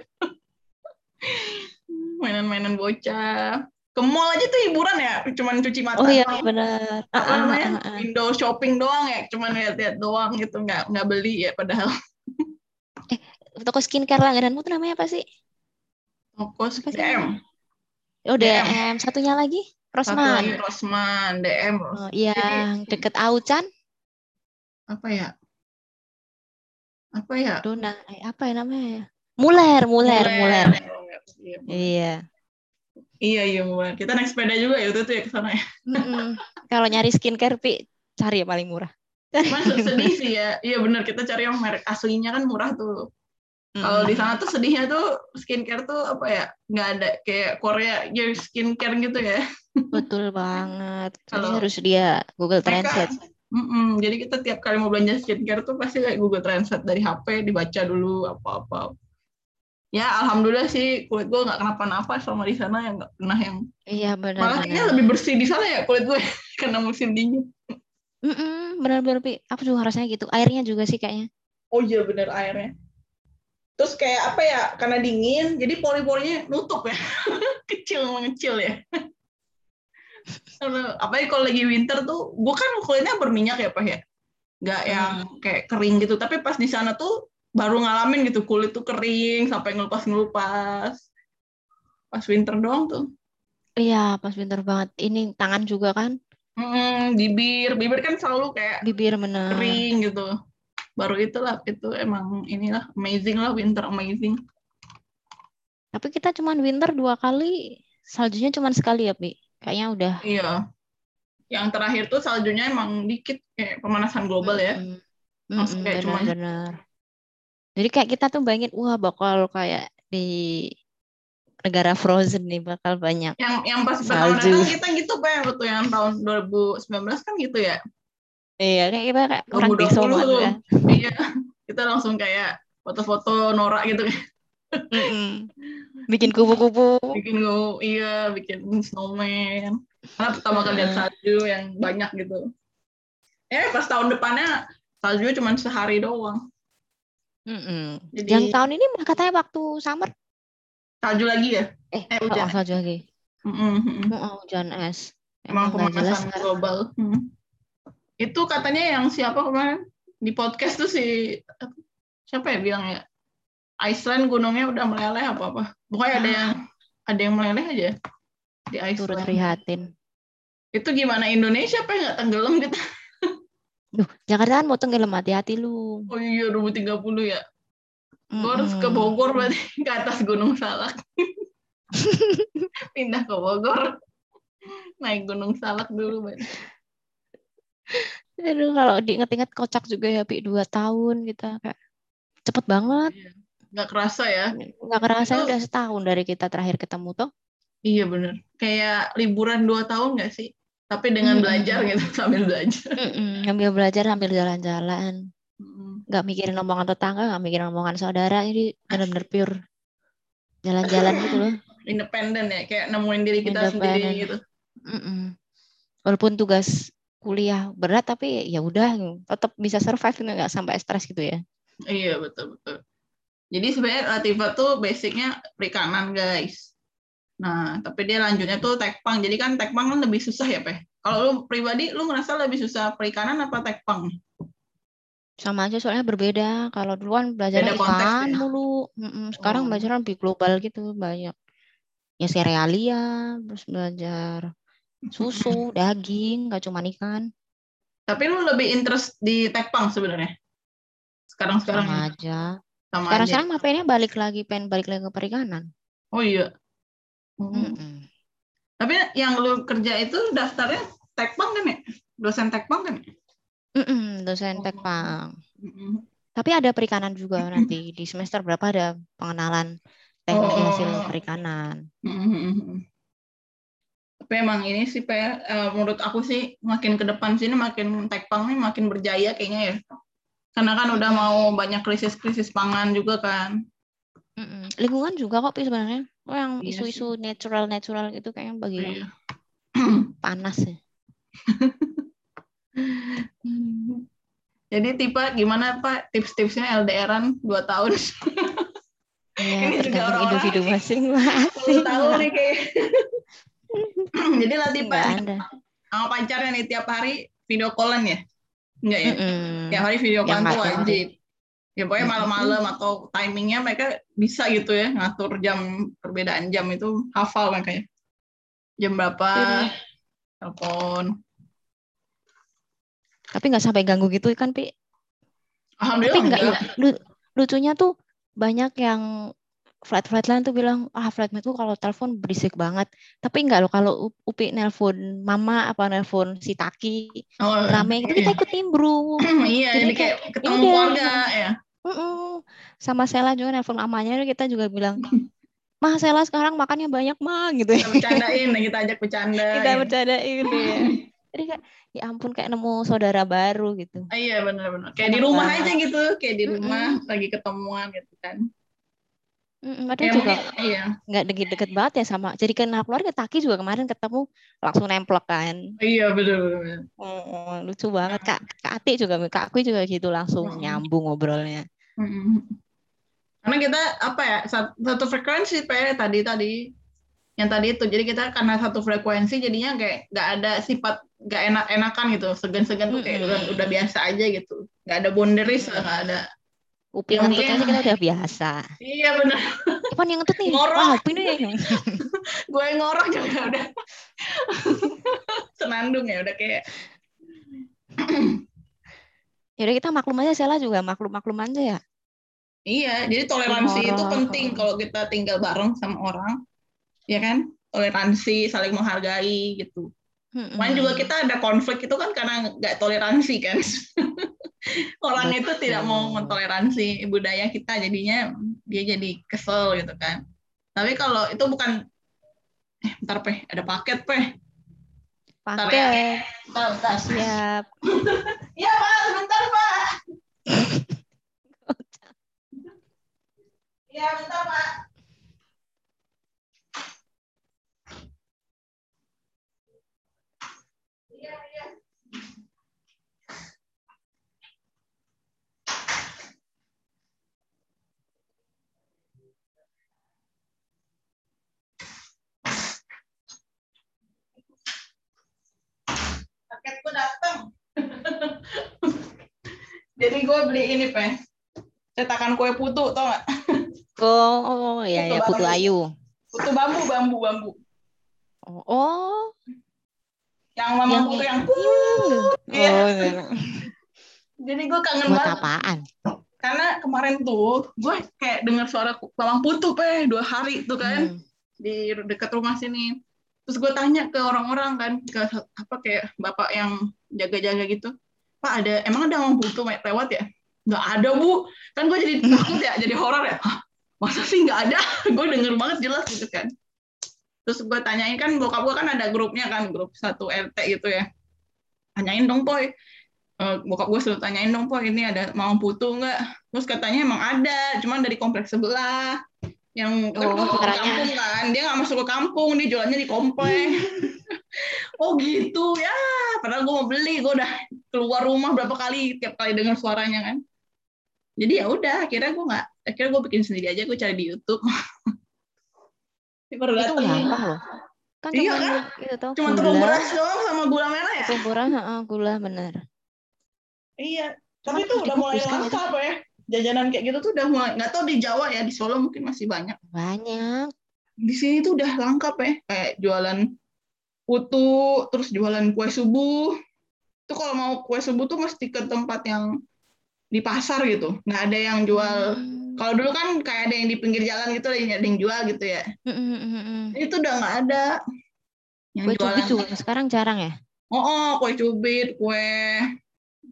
Mainan-mainan bocah. Ke mall aja tuh hiburan ya, cuman cuci mata. Oh iya benar. Apa Ah, ah, namanya? ah, ah. Window shopping doang ya, cuman lihat-lihat doang gitu, nggak nggak beli ya padahal. [LAUGHS] Toko skincare langgananmu tuh namanya apa sih? Toko DM. Oh DM. DM. Satunya lagi Satu Rosman. lagi Rosman, DM. Oh, yang deket Aucan, Apa ya? Apa ya? Dona. Eh, apa ya namanya? ya? Muler, Muler, Muler. Iya, Iya. Iya, iya, Muler. Kita naik sepeda juga ya itu ya ke sana ya. Mm-mm. Kalau nyari skincare, Pi, cari yang paling murah. Cuman sedih sih ya. Iya benar kita cari yang merek aslinya kan murah tuh. Kalau di sana tuh sedihnya tuh skincare tuh apa ya? Nggak ada kayak Korea ya skincare gitu ya. Betul [LAUGHS] banget. Kalau- harus dia Google Translate. Mm-mm. Jadi kita tiap kali mau belanja skincare tuh pasti kayak Google Translate dari HP dibaca dulu apa-apa. Ya alhamdulillah sih kulit gue nggak kenapa-napa selama di sana yang nggak pernah yang Iya malah benar-benar. kayaknya lebih bersih di sana ya kulit gue [LAUGHS] karena musim dingin. Mm-mm, benar-benar. Aku juga rasanya gitu. Airnya juga sih kayaknya. Oh iya bener airnya. Terus kayak apa ya? Karena dingin, jadi pori-porinya nutup ya, [LAUGHS] kecil mengecil ya. Apalagi kalau lagi winter tuh, gue kan kulitnya berminyak ya pak ya, nggak yang kayak kering gitu. Tapi pas di sana tuh baru ngalamin gitu kulit tuh kering sampai ngelupas-ngelupas. Pas winter doang tuh. Iya, pas winter banget. Ini tangan juga kan, Mm, bibir, bibir kan selalu kayak bibir bener. kering gitu. Baru itulah itu emang inilah amazing lah winter amazing. Tapi kita cuman winter dua kali, saljunya cuman sekali ya, Pi. Kayaknya udah. Iya. Yang terakhir tuh saljunya emang dikit kayak pemanasan global ya. Mm-mm, kayak cuman- benar-benar. Jadi kayak kita tuh bayangin, wah bakal kayak di negara frozen nih bakal banyak. Yang yang pas pertama datang kita gitu Pak waktu yang tahun 2019 kan gitu ya. Iya, kayak kita kayak orang 2020 bisoman tuh. ya. Iya. Kita langsung kayak foto-foto norak gitu Mm-mm. [LAUGHS] Bikin kupu-kupu. bikin go iya bikin snowman. Karena pertama kali lihat salju yang banyak gitu. Eh pas tahun depannya saljunya cuma sehari doang. Mm-mm. Jadi Yang tahun ini katanya waktu summer. salju lagi ya. Eh, Eh, hujan. oh, salju lagi. Mm-mm. Oh, hujan es. Emang Emang pemanasan kan? global. Hmm. Itu katanya yang siapa kemarin di podcast tuh si siapa ya bilang ya Iceland gunungnya udah meleleh apa apa. Pokoknya ada yang ada yang meleleh aja di turut Iceland. prihatin. Itu gimana Indonesia apa nggak tenggelam gitu? Duh, Jakarta kan mau tenggelam hati-hati lu. Oh iya 2030 ya. Gue harus ke. Bogor berarti [LAUGHS] ke atas Gunung Salak. [LAUGHS] Pindah ke Bogor. Naik Gunung Salak dulu berarti. [LAUGHS] Aduh, kalau diinget-inget kocak juga ya, Pi, dua tahun kita kayak cepet banget. Nggak kerasa ya. Nggak kerasa Itu- udah setahun dari kita terakhir ketemu tuh. Iya bener. Kayak liburan dua tahun nggak sih? Tapi dengan Mm-mm. belajar gitu [LAUGHS] sambil belajar. Sambil belajar, sambil jalan-jalan. Mm. Nggak mikirin omongan tetangga, nggak mikirin omongan saudara. Jadi bener-bener pure jalan-jalan gitu loh. [LAUGHS] Independen ya, kayak nemuin diri kita sendiri gitu. Mm-mm. Walaupun tugas kuliah berat, tapi ya udah tetap bisa survive nggak sampai stres gitu ya. Iya betul betul. Jadi sebenarnya Latifa tuh basicnya perikanan guys. Nah tapi dia lanjutnya tuh tekpang. Jadi kan tekpang kan lebih susah ya Peh. Kalau lu pribadi lu ngerasa lebih susah perikanan apa tekpang? Sama aja soalnya berbeda. Kalau dulu kan belajarnya Beda konteks IPAN ya? mulu. Mm-mm, Sekarang Oh. belajarnya lebih global gitu banyak. Ya serealia, terus belajar susu, daging, nggak cuma ikan. Tapi lu lebih interest di tekpang sebenarnya. Sekarang-sekarang Sama aja. sama Sekarang aja. sekarang pengennya balik lagi, pengen balik lagi ke perikanan. Oh iya. Oh. Mm-mm. Tapi yang lu kerja itu daftarnya tekpang kan ya? Dosen tekpang kan ya? Mm-mm, dosen Oh. tekpang. Mm-mm. Tapi ada perikanan juga nanti di semester berapa ada pengenalan teknik Oh. hasil perikanan. Mm-mm. Tapi emang ini sih Pe, eh, menurut aku sih makin ke depan sini makin tekpang nih makin berjaya kayaknya ya. Karena kan udah mau banyak krisis-krisis pangan juga kan. Mm-mm. Lingkungan juga kok sebenarnya. Oh, yang Iya isu-isu natural-natural gitu kayaknya bagi Iya. [CLEARS THROAT] panas ya. [LAUGHS] Jadi tipe gimana Pak tips-tipsnya LDRan 2 tahun? Iya, [LAUGHS] Ini juga orang-orang individu [LAUGHS] masing-masing. 10 tahun nih kayak. [CLEARS THROAT] Jadi Nggak ada. sama pacarnya nih tiap hari video callan ya? Enggak ya? Mm-mm. Tiap hari video callan tuh wajib. Ya pokoknya malam-malam atau timingnya mereka bisa gitu ya ngatur jam perbedaan jam itu hafal makanya. Jam berapa Iya. telepon. Tapi nggak sampai ganggu gitu kan, Pi. Tapi Alhamdulillah enggak enggak. ya. Lu- lucunya tuh banyak yang flight-flight lain tuh bilang, ah flightmate tuh kalau telepon berisik banget. Tapi enggak loh kalau Upi nelpon mama apa nelpon si Taki Oh, rame gitu kita ikut nimbrung. [CLEARS THROAT] iya, Jadi jadi kayak ketemu yaudah. keluarga ya. Mm-mm. Sama Sela juga nelpon mamanya kita juga bilang, [LAUGHS] Mah Sela sekarang makannya banyak mah gitu ya. Kita bercandain, kita ajak bercanda. [LAUGHS] Kita ya. bercandain ya. [CLEARS THROAT] Jadi kayak ya ampun kayak nemu saudara baru gitu. Ah, iya benar-benar. Kayak di Enak rumah banget. aja gitu, kayak di rumah lagi ketemuan gitu kan. Ya, Padahal juga mungkin- iya. nggak deket-deket banget ya sama. Jadi kenal keluarga Taki juga kemarin ketemu langsung nemplok kan. Iya benar-benar. Oh, lucu banget kak. Kak Ati juga, kak Akui juga gitu langsung Mm-mm. nyambung ngobrolnya. Mm-mm. Karena kita apa ya sat- satu frekuensi pe tadi tadi yang tadi itu jadi kita karena satu frekuensi jadinya kayak nggak ada sifat nggak enak enakan gitu segan-segan tuh kayak Mm-mm. udah, udah biasa aja gitu nggak ada boundaries nggak ada Upi Ya, ngentut mungkin- aja kita udah biasa. iya benar Ipan yang ngentut nih. Ngorok. Wah, Upi nih. [LAUGHS] gue yang ngorok juga udah [LAUGHS] senandung ya udah kayak [CLEARS THROAT] Yaudah kita maklum aja Sela juga maklum-maklum aja ya. Iya, jadi toleransi itu Ngorok. penting kalau kita tinggal bareng sama orang, ya kan? Toleransi, saling menghargai gitu. Mm-mm. Kemarin juga kita ada konflik itu kan karena nggak toleransi kan. [LAUGHS] orang itu tidak mau Betul. mentoleransi budaya kita, jadinya dia jadi kesel gitu kan. Tapi kalau itu bukan, eh bentar peh, ada paket peh. Paket. Bentar, bentar. Siap. Iya [LAUGHS] pak, sebentar pak. Iya [LAUGHS] bentar pak. Paketku datang. [LAUGHS] Jadi gue beli ini, Pe. Cetakan kue putu, tau gak? [LAUGHS] Oh, oh ya ya Putu Putu bambu. Ayu. Putu bambu, bambu, bambu. Oh, oh. Yang mama Yang- putu yang... Iya. Oh, [LAUGHS] Jadi gue kangen buat banget. apaan? Karena kemarin tuh, gue kayak dengar suara mamang putu, Pe. Dua hari tuh kan. Hmm. Di dekat rumah sini. Terus gue tanya ke orang-orang kan, ke apa kayak bapak yang jaga-jaga gitu. Pak, ada emang ada mamang putu lewat ya? Nggak ada, Bu. Kan gue jadi takut ya, jadi horor ya. Masa sih nggak ada? [LAUGHS] gue denger banget jelas gitu kan. Terus gue tanyain kan, bokap gue kan ada grupnya kan, grup satu RT gitu ya. Tanyain dong, Poy. Eh, bokap gue selalu tanyain dong, Poy, ini ada mamang putu nggak? Terus katanya emang ada, cuman dari kompleks sebelah. Yang Oh, kampung kan, dia nggak masuk ke kampung, dia jualannya di komplek. [LAUGHS] oh gitu ya, padahal gue mau beli, gue udah keluar rumah berapa kali, tiap kali dengar suaranya kan. Jadi ya udah, akhirnya gue nggak, akhirnya gue bikin sendiri aja, gue cari di YouTube. [LAUGHS] Ini baru Itu gampang loh. Kan Iya cuma kan? itu tuh Cuma tepung beras doang sama gula merah ya? tepung beras, heeh, gula bener. Iya. Tapi itu udah mulai langka apa ya? Jajanan kayak gitu tuh udah mulai nggak tahu di Jawa ya di Solo mungkin masih banyak. Banyak. Di sini tuh udah lengkap ya kayak jualan putu, terus jualan kue subuh. Itu kalau mau kue subuh tuh mesti ke tempat yang di pasar gitu. Nggak ada yang jual. Hmm. Kalau dulu kan kayak ada yang di pinggir jalan gitu, ada yang jual gitu ya. Mm, mm, mm, mm. Itu udah nggak ada. Yang Kue cubit jualan juga sekarang jarang ya. Oh, oh, kue cubit, kue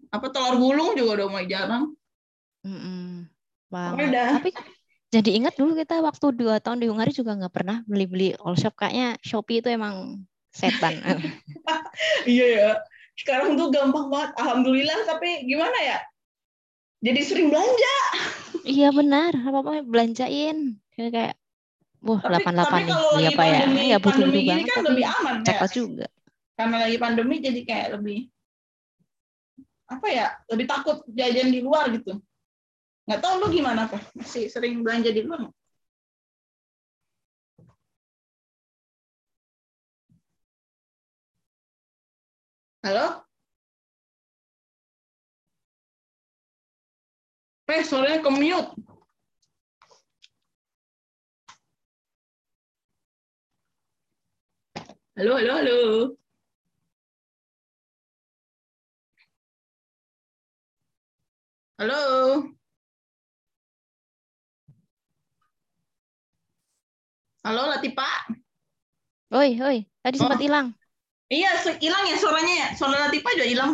apa telur gulung juga udah mulai jarang. Pokoknya Banget. udah Tapi jadi ingat dulu kita waktu dua tahun di Hungari juga nggak pernah beli-beli all shop. Kayaknya Shopee itu emang setan. [LAUGHS] iya ya. Sekarang tuh gampang banget, alhamdulillah. Tapi gimana ya? Jadi sering belanja. [LAUGHS] iya benar. Apa-apa belanjain. Kayak kayak, wah delapan delapan nih. kalau Beli lagi apa ya? Ya butuh banget. kan Tapi lebih aman ya. juga. Karena lagi pandemi jadi kayak lebih apa ya? Lebih takut jajan di luar gitu. Nggak tahu lu gimana pak? Masih sering belanja di luar? Halo? Eh, suaranya ke-mute. Halo, halo, halo. Halo. Halo, Latifa. Oi, oi. Tadi Oh. sempat hilang. Iya, hilang ya suaranya ya. Suara Latifa juga hilang.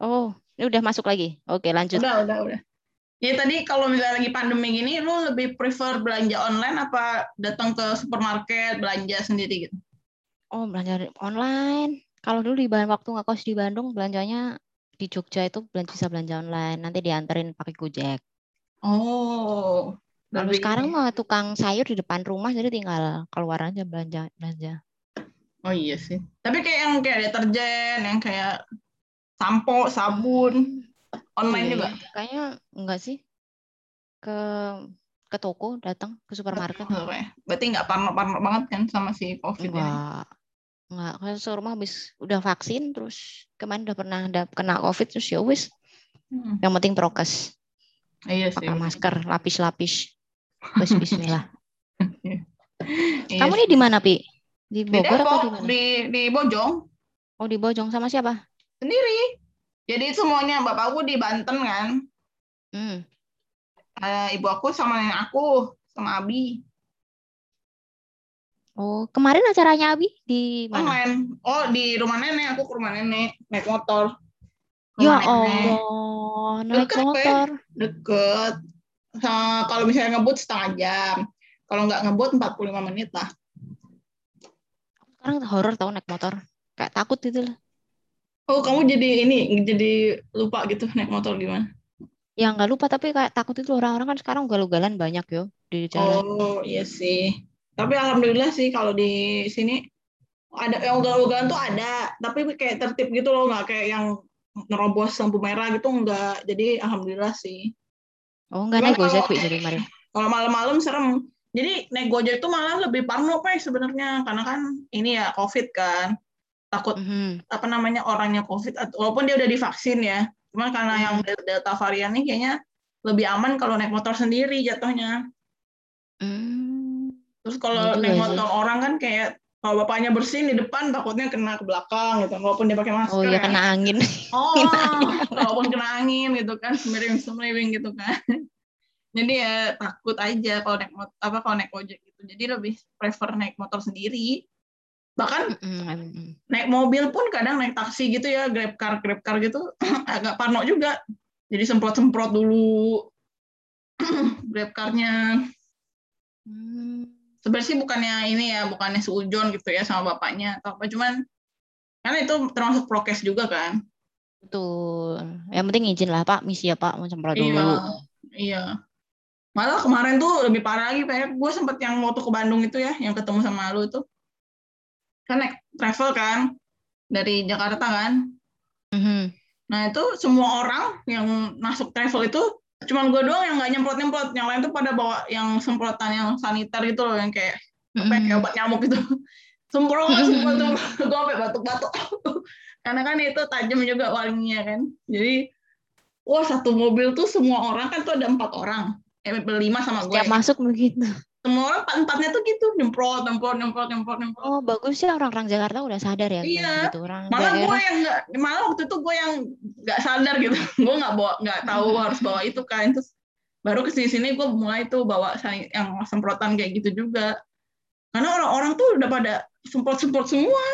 Oh, ini udah masuk lagi. Oke, lanjut. Udah, udah, udah. Ya tadi kalau misalnya lagi pandemi gini, lu lebih prefer belanja online apa datang ke supermarket belanja sendiri gitu? Oh, belanja online. Kalau dulu di Bandung waktu ngekos di Bandung, belanjanya di Jogja itu belanja bisa belanja online. Nanti dianterin pakai Gojek. Oh. Kalau sekarang mah tukang sayur di depan rumah, jadi tinggal keluar aja belanja belanja. Oh iya sih. Tapi kayak yang kayak deterjen, yang kayak sampo, sabun, online Iya, juga. Kayaknya enggak sih. Ke ke toko datang ke supermarket. Oke. ya? Berarti nggak parno-parno banget kan sama si COVID ini? Enggak. Enggak, kalau serumah habis udah vaksin terus kemarin udah pernah ada kena Covid terus ya wis. Hmm. Yang penting prokes, Iya sih. pakai masker, lapis-lapis. Wis bismillah. [LAUGHS] Iya Kamu sih. nih di mana, Pi? Di Di Bogor atau di mana? di, di Bojong. Oh, di Bojong sama siapa? sendiri. Jadi semuanya bapakku di Banten kan, Hmm. Eh, ibu aku sama nenek aku sama Abi Oh, kemarin acaranya Abi di mana? online. Oh di rumah nenek, aku ke rumah nenek naik motor. Ke Ya rumah nenek. Allah, naik Deket, motor. Deket. Kalau misalnya ngebut setengah jam. Kalau nggak ngebut 45 menit lah. Sekarang horor tahu naik motor. Kayak takut gitu lah. Oh kamu jadi ini jadi lupa gitu naik motor gimana? Ya nggak lupa tapi kayak takut itu orang-orang kan sekarang ugal-ugalan banyak yo di jalan. Oh iya sih. Tapi alhamdulillah sih kalau di sini ada yang ugal-ugalan tuh ada, tapi kayak tertib gitu loh, nggak kayak yang nerobos lampu merah gitu enggak. Jadi alhamdulillah sih. Oh, nggak Cuman naik Gojek kalau- jadi kemarin. [LAUGHS] Kalau malam-malam serem. Jadi naik Gojek tuh malah lebih parno pak sebenarnya karena kan ini ya COVID kan. Takut Mhm. apa namanya orangnya COVID walaupun dia udah divaksin ya. Cuman karena Hmm. yang delta varian ini kayaknya lebih aman kalau naik motor sendiri jatuhnya. Hmm. Terus kalau Iya naik juga motor orang kan kayak kalau bapaknya bersin di depan takutnya kena ke belakang gitu. Walaupun dia pakai masker Oh iya ya. kena angin. [LAUGHS] Oh, walaupun kena angin gitu kan, semeriwing-semeriwing gitu kan. Jadi ya takut aja kalau naik motor, apa kalau naik ojek gitu. Jadi lebih prefer naik motor sendiri. Bahkan naik mobil pun kadang naik taksi gitu ya, grab car, grab car gitu [CLEARS THROAT] agak parno juga. Jadi semprot-semprot dulu [CLEARS THROAT] grab car-nya. Hmm. Sebenarnya sih bukannya ini ya, bukannya seujon gitu ya sama bapaknya atau apa, cuman karena itu termasuk prokes juga kan. Betul. Yang penting izin lah Pak, misi ya Pak, mau semprot dulu. Iya, iya. Malah kemarin tuh lebih parah lagi, Pak. Gue sempet yang waktu ke Bandung itu ya, yang ketemu sama lu itu. Kan naik travel kan, dari Jakarta kan. Mhm. Nah itu semua orang yang masuk travel itu, cuman gue doang yang nggak nyemprot-nyemprot. Yang lain tuh pada bawa yang semprotan yang saniter gitu loh, yang kayak, apa ya, kayak obat nyamuk gitu. [LAUGHS] Semprot, semprot, [LAUGHS] semprot. Gue sampai batuk-batuk. [LAUGHS] Karena kan itu tajam juga wanginya kan. Jadi wah satu mobil tuh semua orang kan tuh ada empat orang eh berlima sama gue Setiap masuk begitu. Semua orang empat empatnya tuh gitu nyemprot nyemprot nyemprot nyemprot nyemprot Oh bagus ya orang-orang Jakarta udah sadar ya Iya. gitu orang malah gue yang nggak malah waktu itu gue yang nggak sadar gitu [LAUGHS] gue nggak bawa nggak tahu Hmm. harus bawa itu kan terus baru ke sini sini gue mulai tuh bawa yang semprotan kayak gitu juga karena orang-orang tuh udah pada semprot semprot semua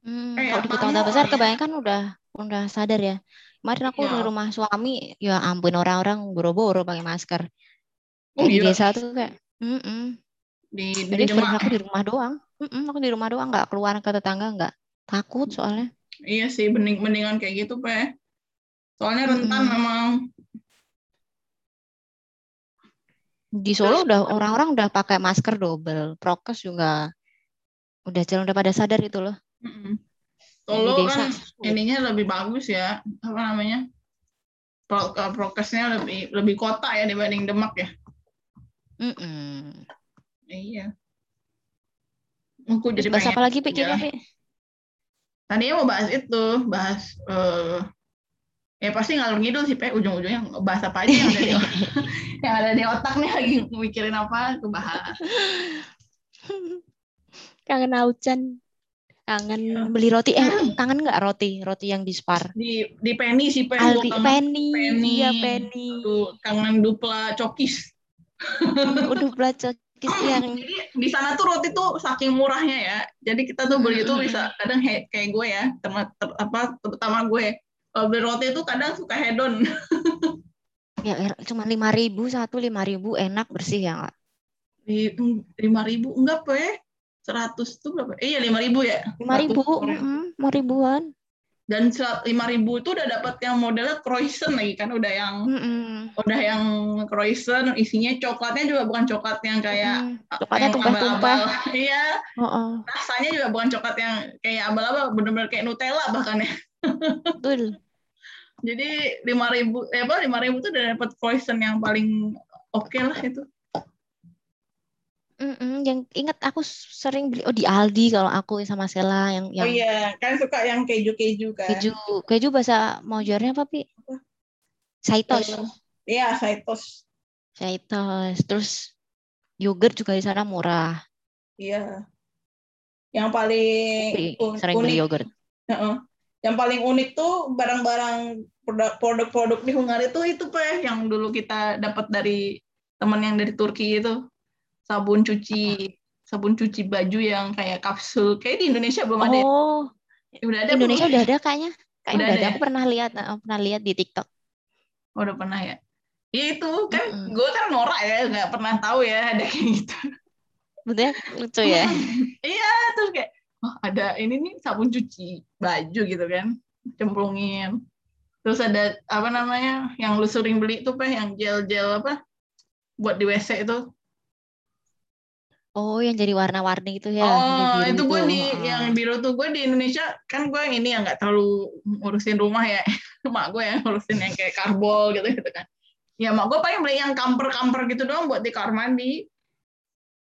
Hmm, Eh, kalau di mau besar ya? kebanyakan udah udah sadar ya. Kemarin aku Iya. di rumah suami, ya ampun orang-orang boro-boro pakai masker. Oh, di iya. desa tuh kayak, mm di di Jadi Demak aku di rumah doang. Mm-mm, aku di rumah doang, nggak keluar ke tetangga, nggak takut soalnya. iya sih mending mendingan kayak gitu pe soalnya rentan Mm-mm. memang Di Solo udah orang-orang udah pakai masker double, prokes juga udah jalan udah pada sadar itu loh. Yang Solo desa. kan ininya lebih bagus ya apa namanya Pro, eh, prokesnya lebih lebih kota ya dibanding Demak ya Iya aku Terus jadi bahas apa lagi pikir jalan. Pi? tadinya mau bahas itu bahas eh ya pasti ngalur ngidul sih pe ujung-ujungnya bahas apa aja yang ada di [LAUGHS] yang ada di otak nih lagi mikirin apa aku bahas Kangen Aucan. Kangen Iya. beli roti. Eh, kangen nggak roti? Roti yang di Spar. di di Penny sih pe Aldi, Penny. Penny. Iya, Penny. Aduh, kangen dupla cokis Udah belajar yang [LAUGHS] Jadi di sana tuh roti tuh saking murahnya ya. Jadi kita tuh beli itu bisa kadang he- kayak gue ya, terma- ter- apa terutama gue. Kalau beli roti itu kadang suka hedon. [LAUGHS] ya er- cuma lima ribu satu lima ribu enak bersih ya nggak? Di lima ribu enggak pe? Seratus tuh berapa? Eh, iya lima ribu ya. lima ribu, 100. mau ribuan. Dan lima ribu itu udah dapat yang modelnya croissant lagi kan, udah yang Mm-mm. udah yang croissant isinya coklatnya juga bukan coklat yang kayak Mm. uh, Coklatnya yang tumpah-tumpah. abal-abal. [LAUGHS] Iya, Oh, oh. rasanya juga bukan coklat yang kayak abal-abal, bener-bener kayak Nutella bahkan ya. betul. [LAUGHS] Jadi lima ribu, eh apa lima ribu tuh udah dapat croissant yang paling oke lah itu. Mm-mm. Yang ingat aku sering beli oh di Aldi kalau aku sama Sela yang Oh yang iya, kan suka yang keju-keju kan. keju keju bahasa Maujarnya apa pi? Apa? Saitos. Iya, Saitos. Saitos. Terus yogurt juga di sana murah. Iya. Yang paling Beli- sering unik, beli yogurt. Heeh. Yang paling unik tuh barang-barang produk- produk-produk di Hungari tuh itu pe yang dulu kita dapat dari teman yang dari Turki itu sabun cuci sabun cuci baju yang kayak kapsul kayak di Indonesia belum ada ya? Oh, udah ada Indonesia belum? udah ada kayaknya. Kayaknya Udah udah, ada ada. ya? Aku pernah lihat, eh, pernah lihat di TikTok. Oh, udah pernah ya ya itu kan Mm-mm. gue kan norak ya nggak pernah tahu ya ada kayak gitu Betulnya lucu ya. [LAUGHS] iya terus kayak oh ada ini nih sabun cuci baju gitu kan cemplungin terus ada apa namanya yang lu sering beli tuh pak yang gel-gel apa buat di WC itu Oh, yang jadi warna-warni itu ya. oh biru itu gue di Heeh. yang biru tuh gue di Indonesia kan gue ini yang nggak terlalu ngurusin rumah ya [LAUGHS] mak gue yang ngurusin yang kayak karbol gitu gitu kan ya mak gue paling beli yang kamper-kamper gitu doang buat di kamar mandi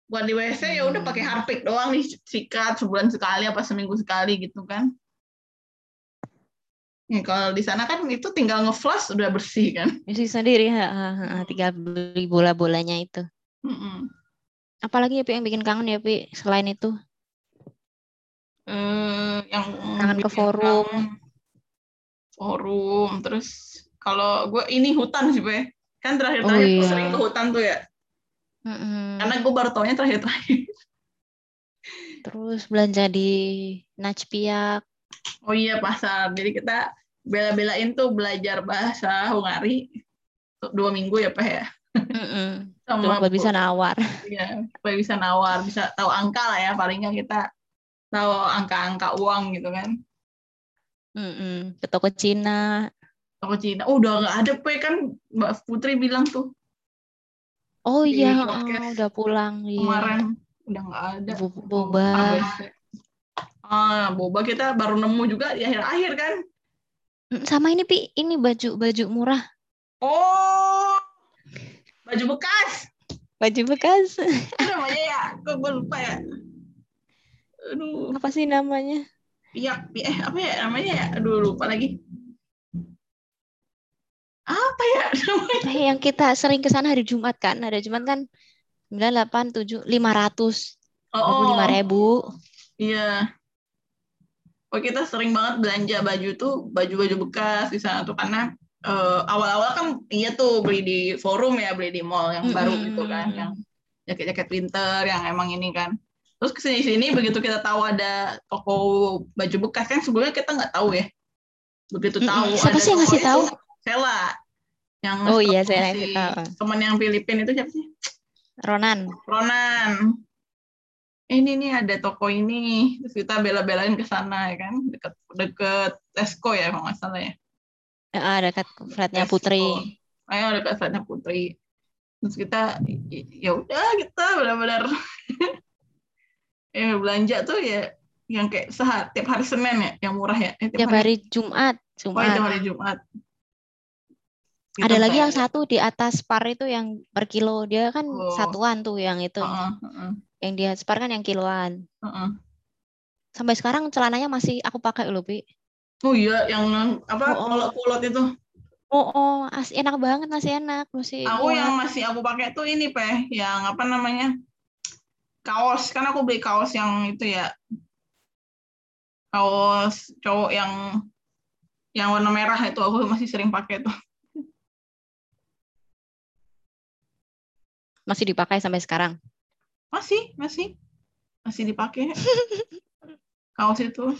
buat di WC ya udah pakai Hmm. harpik doang nih sikat sebulan sekali apa seminggu sekali gitu kan Ya, kalau di sana kan itu tinggal ngeflash udah bersih kan. Isi sendiri, ha, ha, ha, Hmm. tinggal beli bola-bolanya itu. Mm-mm. Apalagi ya, Pi, yang bikin kangen ya, Pi, selain itu? Eh, yang Kangen ke forum. kangen. Forum, terus kalau gue ini hutan sih, Be. Kan terakhir-terakhir Oh, iya. sering ke hutan tuh ya. Mm-mm. Karena gue baru taunya terakhir-terakhir. Terus belanja di Najpiak. Oh iya, pasar. Jadi kita bela-belain tuh belajar bahasa Hungari. Untuk dua minggu ya, Pak ya. Mm-mm. [LAUGHS] Sama buat bisa nawar. [LAUGHS] Iya, supaya bisa nawar, bisa tahu angka lah ya. Paling nggak kita tahu angka-angka uang gitu kan. Mm-mm. Ke toko Cina. Toko Cina. Oh, udah nggak ada, Pe. Kan Mbak Putri bilang tuh Oh iya, oh, udah pulang. Iya. kemarin. Udah nggak ada. Bo- boba. Ah, boba kita baru nemu juga di akhir-akhir kan. Mm, Sama ini, Pi, ini baju baju murah. Oh, baju bekas. Baju bekas. Apa namanya ya? Kok gue lupa ya? Aduh, Apa sih namanya? pi- eh apa ya namanya ya? Aduh, lupa lagi. apa ya [LAUGHS] namanya? Eh, yang kita sering ke sana hari Jumat kan ada Jumat kan 98 7 500 Oh, lima ribu Iya. Oh kita sering banget belanja baju tuh baju-baju bekas di sana tuh karena eh, awal-awal kan iya tuh beli di forum ya beli di mall yang baru Mm-mm. gitu kan yang jaket-jaket winter yang emang ini kan. Terus ke sini-sini begitu kita tahu ada toko baju bekas kan sebelumnya kita nggak tahu ya. Begitu tahu Siapa ada sih yang ngasih tahu? Sela. Yang Oh iya, Sela si tahu. Temen yang Filipin itu siapa sih? Ronan Ronan. Eh, ini nih ada toko ini, terus kita bela-belain ke sana ya kan, deket deket Tesco ya kalau nggak salah ya. Ah, dekat flatnya. Putri Ayo dekat flatnya Putri. Terus kita ya udah kita benar-benar ya [LAUGHS] belanja tuh ya yang kayak sehari tiap hari Senin ya, yang murah ya. Eh, tiap hari Jumat Oh, iya, tiap Jumat hari Jumat. Kita ada lagi yang satu di atas par itu yang per kilo dia kan Oh. satuan tuh yang itu Heeh, heeh, yang di atas par kan yang kiloan heeh. sampai sekarang celananya masih aku pakai loh Pi Oh iya, yang apa Oh, oh. polot-polot itu. oh oh as- enak banget masih enak masih Aku yang masih aku pakai tuh ini peh, yang apa namanya kaos. Kan aku beli kaos yang itu ya, kaos cowok yang yang warna merah itu aku masih sering pakai tuh. [LAUGHS] masih dipakai sampai sekarang Masih, masih, masih dipakai [LAUGHS] kaos itu.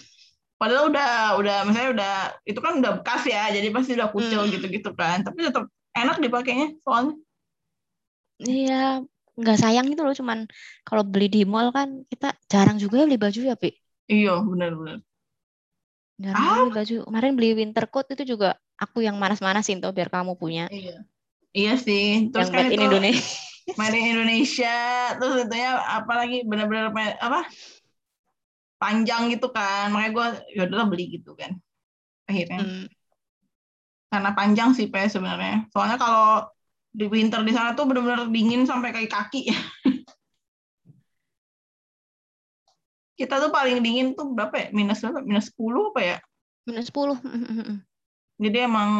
Padahal udah, udah, misalnya udah, itu kan udah bekas ya, jadi pasti udah kucel Hmm. gitu-gitu kan. Tapi tetap enak dipakainya soalnya. iya nggak sayang itu loh cuman kalau beli di mall kan kita jarang juga ya beli baju ya Pi Iya, benar-benar. jarang juga beli baju kemarin beli winter coat itu juga aku yang manas-manasin tuh biar kamu punya Iya. Iya sih. Terus yang kan in Indonesia made in Indonesia terus itu ya apalagi benar-benar apa panjang gitu kan. Makanya gue ya udahlah beli gitu kan. Akhirnya. Hmm. karena panjang sih pe sebenarnya. Soalnya kalau di winter di sana tuh benar-benar dingin sampai kaki kaki. [LAUGHS] Kita tuh paling dingin tuh berapa ya? Minus berapa? Minus 10 apa ya? Minus 10 jadi emang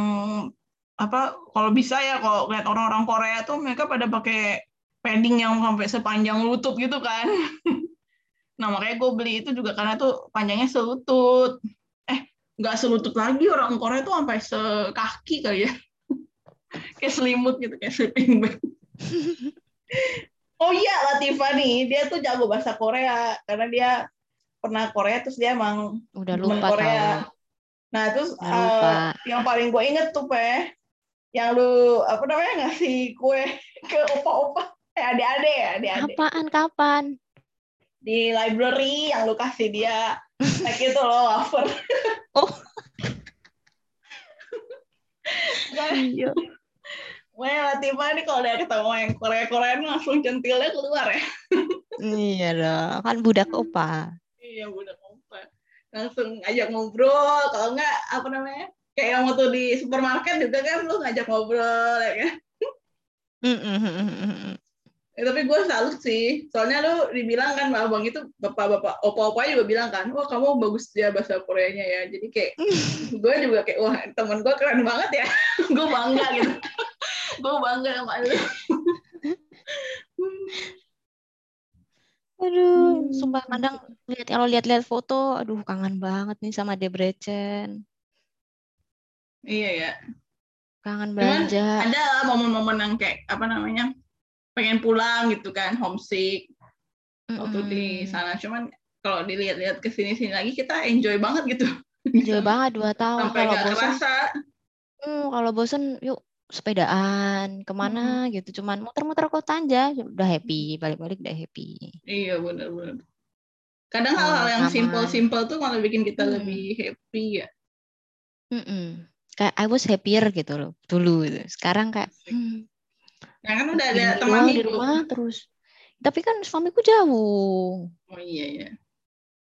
apa kalau bisa ya kalau lihat orang-orang Korea tuh mereka pada pakai padding yang sampai sepanjang lutut gitu kan [LAUGHS] nah makanya gue beli itu juga karena tuh panjangnya selutut. Eh nggak selutut lagi orang Korea tuh sampai sekaki kali ya. [LAUGHS] Kayak selimut gitu kayak sleeping bag. [LAUGHS] Oh iya Latifa nih dia tuh jago bahasa Korea. Karena dia pernah Korea terus dia emang udah lupa Korea. tahu Nah, terus Udah lupa. eh, yang paling gue inget tuh, Pe, yang lu, apa namanya, ngasih kue [LAUGHS] ke opa-opa, eh adik-adik ya, adik-adik. apaan kapan Di library yang lu kasih dia, kayak gitu loh, wafer. Oh. Iya Wah, Latifah nih kalau udah ketemu yang Korea-Korea ini langsung centilnya keluar ya. iya dong kan budak opa Iya, udah kompa. Langsung ngajak ngobrol, kalau enggak, apa namanya, kayak yang waktu di supermarket juga kan lu ngajak ngobrol, ya kan? Eh, tapi gue salut sih. Soalnya lu dibilang kan abang itu bapak-bapak opa-opa juga bilang kan, wah kamu bagus ya bahasa Koreanya ya. Jadi kayak [LAUGHS] gue juga kayak wah temen gue keren banget ya. [LAUGHS] gue bangga gitu. [LAUGHS] gue bangga sama lu. aduh Hmm. sumpah kadang lihat kalau lihat-lihat foto aduh kangen banget nih sama Debrecen Iya ya. kangen belanja ada momen-momen yang kayak apa namanya pengen pulang gitu kan, homesick waktu di Mm-mm. sana. Cuman kalau dilihat-lihat ke sini-sini lagi kita enjoy banget gitu. enjoy banget dua tahun Sampai kalau bosan kerasa. hmm, kalau bosan yuk sepedaan ke mana gitu cuman muter-muter kota aja udah happy balik-balik udah happy Iya benar-benar. Kadang hal-hal yang rekaman. simpel-simpel tuh malah bikin kita Hmm. lebih happy ya. Mm-mm. kayak I was happier gitu loh dulu gitu. sekarang kayak hmm, Nah kan udah ada teman di rumah terus tapi kan suamiku jauh Oh iya iya.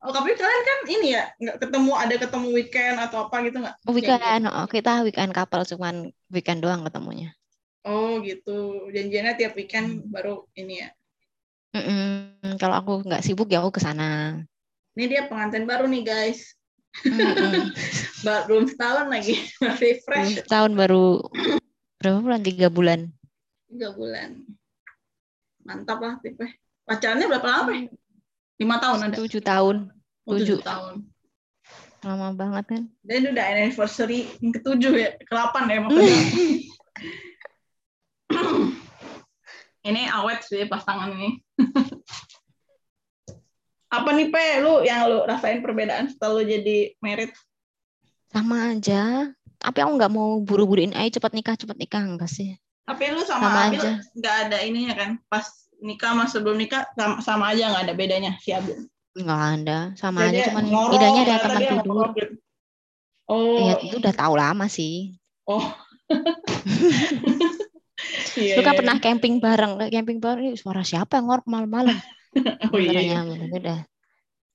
Oh tapi kalian kan ini ya nggak ketemu ada ketemu weekend atau apa gitu nggak? weekend oh, kita weekend couple cuman weekend doang ketemunya Oh gitu. Janjiannya tiap weekend Hmm. baru ini ya. Mm-mm. kalau aku nggak sibuk ya aku ke sana Ini dia pengantin baru nih guys. [LAUGHS] Ba- Belum setahun lagi [LAUGHS] masih fresh. Belum setahun baru Berapa bulan? Tiga bulan. Tiga bulan. Mantap lah tipe. Pacarannya berapa lama? ya? Lima tahun ada. Tujuh tahun. Oh, tujuh. tahun. Lama banget kan? Dan udah anniversary yang ketujuh ya, ke-8 ya maksudnya. [LAUGHS] [CLEARS THROAT] ini awet sih pasangan ini. [LAUGHS] Apa nih Pe, lu yang lu rasain perbedaan setelah lu jadi merit? Sama aja. Tapi aku nggak mau buru-buruin aja cepat nikah, cepat nikah enggak sih? Tapi lu sama, Sama Abil nggak ada ininya kan? Pas nikah sama sebelum nikah sama, sama aja nggak ada bedanya si Abil. Nggak ada. Sama Jadi aja cuman ngorok, bedanya ada teman tidur. Oh, Iya, itu udah tahu lama sih. oh. [LAUGHS] Iya, Lu kan iya. pernah camping bareng, camping bareng, "Ih, suara siapa yang ngorok malam-malam? [LAUGHS] Oh iya, iya. Katanya, udah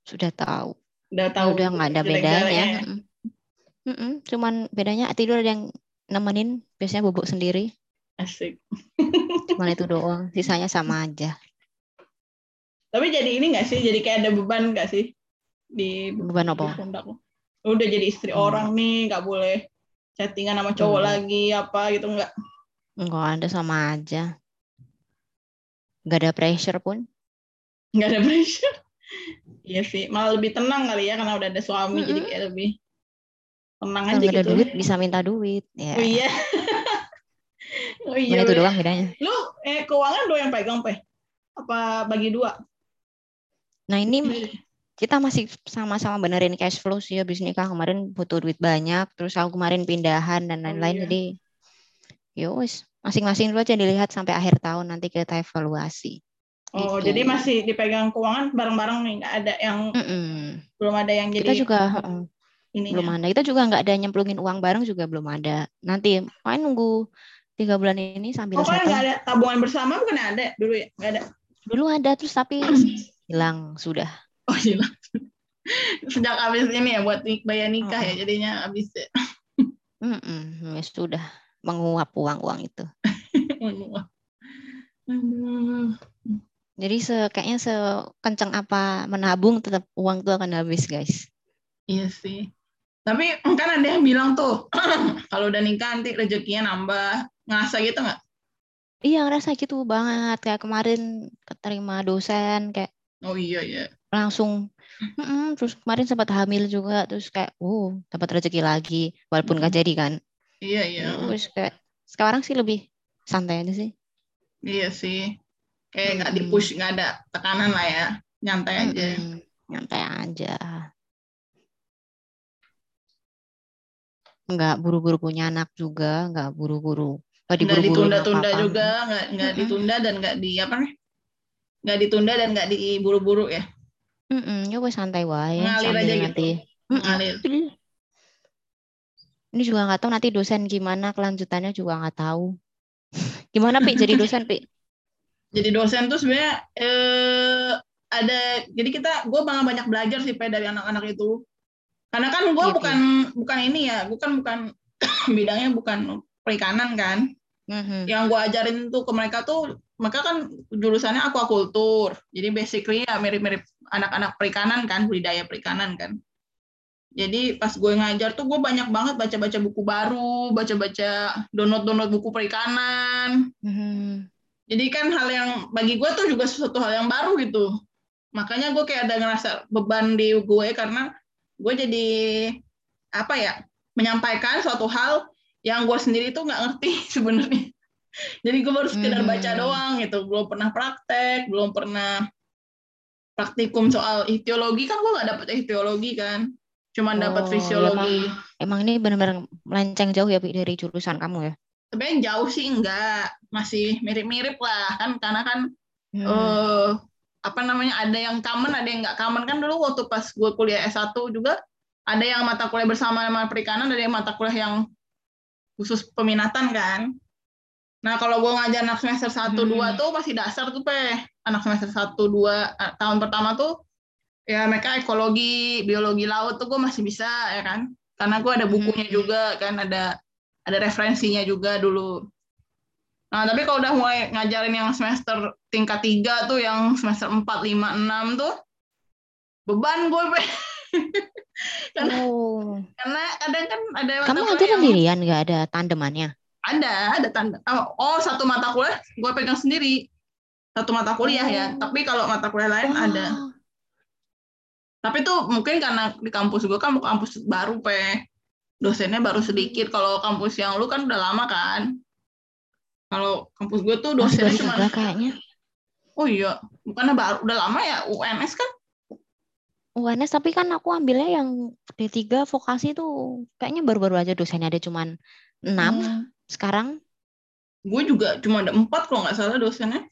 sudah tahu. udah tahu. udah nggak ada bedanya. ya. Mm-mm. Mm-mm, Cuman bedanya tidur ada yang nemenin, biasanya bubuk sendiri. Asik. Cuman itu doang. Sisanya sama aja. Tapi jadi ini nggak sih? Jadi kayak ada beban nggak sih di Beban di apa? Lu Udah jadi istri Hmm. orang nih, nggak boleh chattingan sama cowok Hmm. lagi apa gitu nggak? Enggak ada sama aja. Nggak ada pressure pun. Nggak ada [LAUGHS] pressure. Iya sih, malah lebih tenang kali ya karena udah ada suami jadi Mm-mm. kayak lebih tenang Kalau aja nggak ada gitu. duit bisa minta duit. Ya. Oh iya. [LAUGHS] oh iya. Itu doang bedanya. Lu eh keuangan do yang pegang, Pe? Apa bagi dua? Nah ini kita masih sama-sama benerin cash flow sih habis nikah kemarin butuh duit banyak terus aku kemarin pindahan dan Oh, lain-lain iya. jadi ya wis masing-masing dulu aja dilihat sampai akhir tahun nanti kita evaluasi Oh, Gitu. jadi masih dipegang keuangan bareng-bareng nih, nggak ada yang Mm-mm. belum ada yang jadi kita juga ininya. belum ada kita juga nggak ada nyemplungin uang bareng juga belum ada nanti main nunggu tiga bulan ini sambil Oh, nggak ada tabungan bersama bukan ada dulu ya? Nggak ada. dulu ada terus tapi [CLEARS THROAT] hilang sudah Oh gila. [LAUGHS] Sejak habis ini ya buat bayar nikah ya Mm-mm. jadinya habis ya. Mm-mm, ya sudah menguap uang-uang itu [LAUGHS] Aduh. Jadi se kayaknya sekencang apa menabung tetap uang tuh akan habis guys. Iya sih. Tapi kan ada yang bilang tuh [CLEARS THROAT] kalau udah nikah nanti rezekinya nambah. Ngerasa gitu nggak? Iya ngerasa gitu banget kayak kemarin keterima dosen kayak Oh iya iya. langsung "Mm-mm," terus kemarin sempat hamil juga terus kayak uh dapat rezeki lagi walaupun nggak Mm. jadi kan. Iya iya. Terus kayak sekarang sih lebih santai aja sih. Iya sih. Kayak nggak Mm-mm. dipush, nggak ada tekanan lah ya. Nyantai aja. Mm-mm, Nyantai aja. Nggak buru-buru punya anak juga, nggak buru-buru. Nggak ditunda-tunda juga, nggak nggak Mm-mm. ditunda dan nggak di apa nih? Nggak ditunda dan nggak diburu-buru ya. Mm-mm, ya wes santai wae Ngalir aja gitu. nanti. Mm-mm. Ngalir. Ini juga nggak tahu nanti dosen gimana kelanjutannya juga nggak tahu. [LAUGHS] Gimana Pi jadi dosen Pi? [LAUGHS] jadi dosen tuh sebenarnya eh, ada jadi kita gue malah banyak belajar sih Pe, dari anak-anak itu karena kan gue Gitu. bukan bukan ini ya gue kan bukan [COUGHS] bidangnya bukan perikanan kan Mhm. yang gue ajarin tuh ke mereka tuh mereka kan jurusannya aquaculture jadi basically ya mirip-mirip anak-anak perikanan kan budidaya perikanan kan jadi pas gue ngajar tuh gue banyak banget baca-baca buku baru baca-baca download-download buku perikanan Mhm. jadi kan hal yang bagi gue tuh juga sesuatu hal yang baru gitu makanya gue kayak ada ngerasa beban di gue karena gue jadi apa ya menyampaikan suatu hal yang gue sendiri tuh nggak ngerti [LAUGHS] sebenarnya. Jadi gue baru sekedar Hmm. baca doang gitu. Belum pernah praktek belum pernah praktikum soal ichtiologi. Kan gue nggak dapet ichtiologi kan. Cuman dapat Oh, ya fisiologi. Emang ini benar-benar melenceng jauh ya dari jurusan kamu ya? sebenarnya jauh sih enggak masih mirip-mirip lah. Kan karena kan Hmm. eh apa namanya ada yang common ada yang nggak common. Kan dulu waktu pas gue kuliah S1 juga ada yang mata kuliah bersama sama perikanan ada yang mata kuliah yang khusus peminatan kan nah kalau gue ngajar anak semester 1 Hmm. 2 tuh masih dasar tuh pe anak semester 1 2 eh, tahun pertama tuh ya mereka ekologi biologi laut tuh gue masih bisa ya kan karena gue ada bukunya Hmm. juga kan ada ada referensinya juga dulu Nah, tapi kalau udah mulai ngajarin yang semester tingkat 3 tuh, yang semester 4, 5, 6 tuh, beban gue, Pe. [LAUGHS] [LAUGHS] karena, Oh. karena kadang kan ada Kamu aja sendirian nggak ada tandemannya? Ada, ada tanda. Oh, oh, satu mata kuliah gue pegang sendiri. Satu mata kuliah ya. Oh. Tapi kalau mata kuliah lain Wah, ada. Tapi tuh mungkin karena di kampus gue kan kampus baru, Pe. Dosennya baru sedikit. Kalau kampus yang lu kan udah lama kan. Kalau kampus gue tuh dosennya cuma kayaknya. Oh iya, bukannya baru udah lama ya UNS kan? UNS tapi kan aku ambilnya yang D3 vokasi tuh kayaknya baru-baru aja dosennya ada cuman 6 Hmm. sekarang. Gue juga cuma ada empat kalau nggak salah dosennya.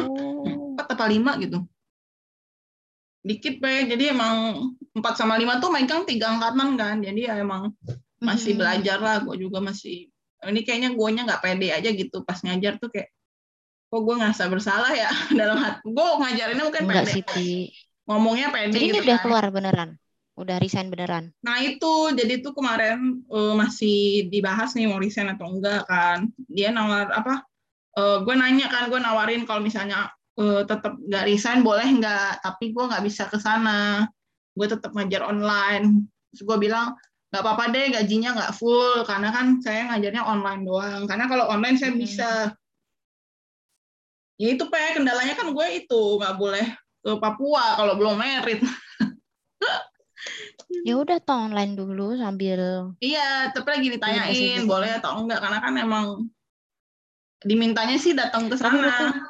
Oh. Empat apa lima gitu. Dikit, Pe. Jadi emang empat sama lima tuh megang tiga angkatan kan. Jadi ya emang masih Mm-mm. belajar lah. Gue juga masih. Ini kayaknya guanya nggak pede aja gitu. Pas ngajar tuh kayak, kok gue ngerasa bersalah ya [LAUGHS] dalam hati. Gue ngajarinnya mungkin Enggak. Ngomongnya pede Jadi ini gitu udah kan. keluar beneran. Udah resign beneran. Nah itu, jadi tuh kemarin eh, masih dibahas nih mau resign atau enggak kan. Dia nawar apa? eh, gue nanya kan, gue nawarin kalau misalnya eh, tetap nggak resign boleh nggak? Tapi gue nggak bisa ke sana. Gue tetap ngajar online. Terus gue bilang nggak apa-apa deh gajinya nggak full karena kan saya ngajarnya online doang. Karena kalau online saya Hmm. bisa. Ya itu pe kendalanya kan gue itu nggak boleh ke Papua kalau belum merit. [LAUGHS] Ya udah toh online dulu sambil Iya, tapi lagi ditanyain Iya, boleh atau enggak karena kan emang dimintanya sih datang ke Tapi menurutku, sana.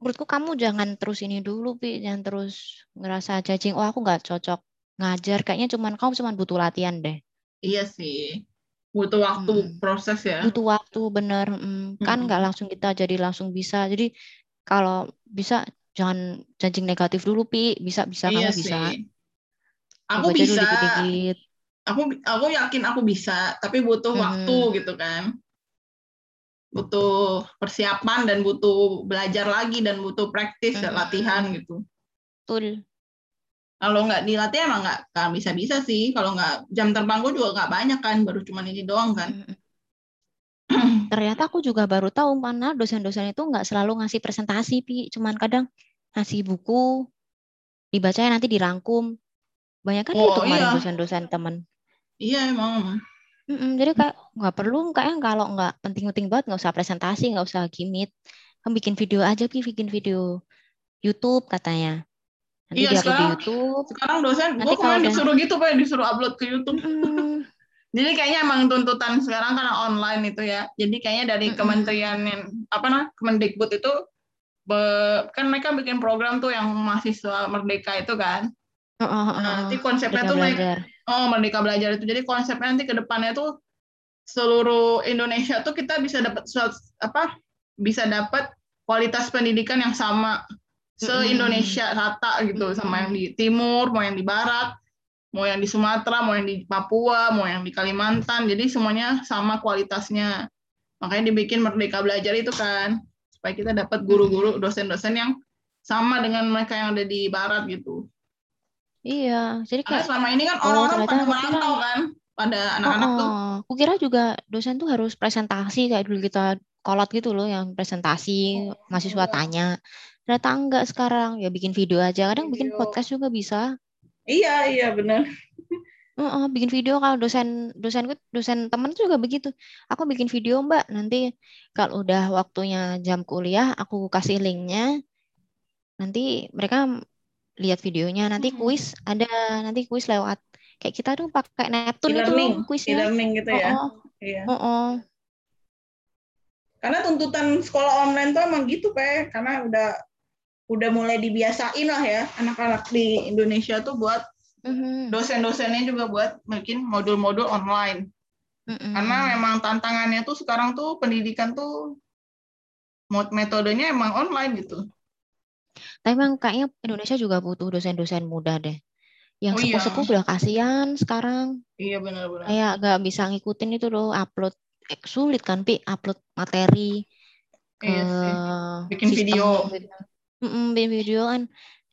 menurutku kamu jangan terus ini dulu, Pi. Jangan terus ngerasa judging, oh aku nggak cocok ngajar. Kayaknya cuman kamu cuman butuh latihan deh. Iya sih. Butuh waktu Mm-mm. proses ya. Butuh waktu bener. mm. Kan nggak langsung kita jadi langsung bisa. Jadi kalau bisa jangan judging negatif dulu, Pi. Bisa bisa iya kamu bisa. sih. Aku Coba aja dulu bisa. dikit-dikit. Aku aku yakin aku bisa, tapi butuh Mhm. waktu gitu kan. Butuh persiapan dan butuh belajar lagi dan butuh praktis Mhm. latihan gitu. Betul. Kalau nggak dilatih emang nggak nggak bisa-bisa sih. Kalau nggak jam terbang gue juga nggak banyak kan, baru cuman ini doang kan. Mm-mm. [CLEARS THROAT] Ternyata aku juga baru tahu mana dosen-dosen itu nggak selalu ngasih presentasi, Pi. Cuman kadang ngasih buku, dibacanya nanti dirangkum. Banyak kan Oh, itu iya. dosen-dosen temen. Iya emang. Mm-mm, jadi kayak nggak perlu, kayaknya kalau nggak penting-penting banget nggak usah presentasi, nggak usah gimmick. Kamu bikin video aja, Pi, bikin video YouTube katanya. Nanti Iya, di sekarang- YouTube. Sekarang dosen, Nanti gue kemarin udah- disuruh gitu, Pak, disuruh upload ke YouTube. Jadi kayaknya emang tuntutan sekarang karena online itu ya. Jadi kayaknya dari kementerian yang apa nah Kemendikbud itu be- kan mereka bikin program tuh yang mahasiswa merdeka itu kan. Oh, oh, oh, Nah, nanti konsepnya Merdeka tuh naik, belajar. oh merdeka belajar itu. Jadi konsepnya nanti ke depannya tuh seluruh Indonesia tuh kita bisa dapat apa? Bisa dapat kualitas pendidikan yang sama se-Indonesia rata gitu sama yang di timur, mau yang di barat, mau yang di Sumatera, mau yang di Papua, mau yang di Kalimantan. Jadi semuanya sama kualitasnya. Makanya dibikin Merdeka Belajar itu kan supaya kita dapat guru-guru, dosen-dosen yang sama dengan mereka yang ada di barat gitu. Iya, jadi Karena kayak selama ini kan Oh, orang-orang ternyata pada merantau kan, pada anak-anak Oh, tuh. oh. Aku kira juga dosen tuh harus presentasi kayak dulu kita kolot gitu loh yang presentasi Oh, mahasiswa enggak. tanya. Ternyata enggak sekarang ya bikin video aja. Kadang bikin Video. podcast juga bisa. Iya, iya benar. Heeh, bikin video kalau dosen dosenku dosen temen juga begitu. Aku bikin video Mbak, nanti kalau udah waktunya jam kuliah aku kasih linknya. Nanti mereka lihat videonya. Nanti Hmm. kuis ada nanti kuis lewat kayak kita tuh pakai Neptune itu E-learning, loh kuisnya. e-learning gitu ya. Oh, Iya. oh, oh. Karena tuntutan sekolah online tuh emang gitu, Pe. Karena udah udah mulai dibiasain lah ya anak-anak di Indonesia tuh buat Mhm, dosen-dosennya juga buat bikin modul-modul online. Karena memang tantangannya tuh sekarang tuh pendidikan tuh metodenya emang online gitu. Tapi emang kayaknya Indonesia juga butuh dosen-dosen muda deh. Yang Oh iya. sepuh-sepuh udah kasihan sekarang. Iya benar-benar. Kayak nggak bisa ngikutin itu loh upload. Eh, sulit kan, Pi, upload materi ke Iya sih. Bikin video. Mm-mm, bikin video kan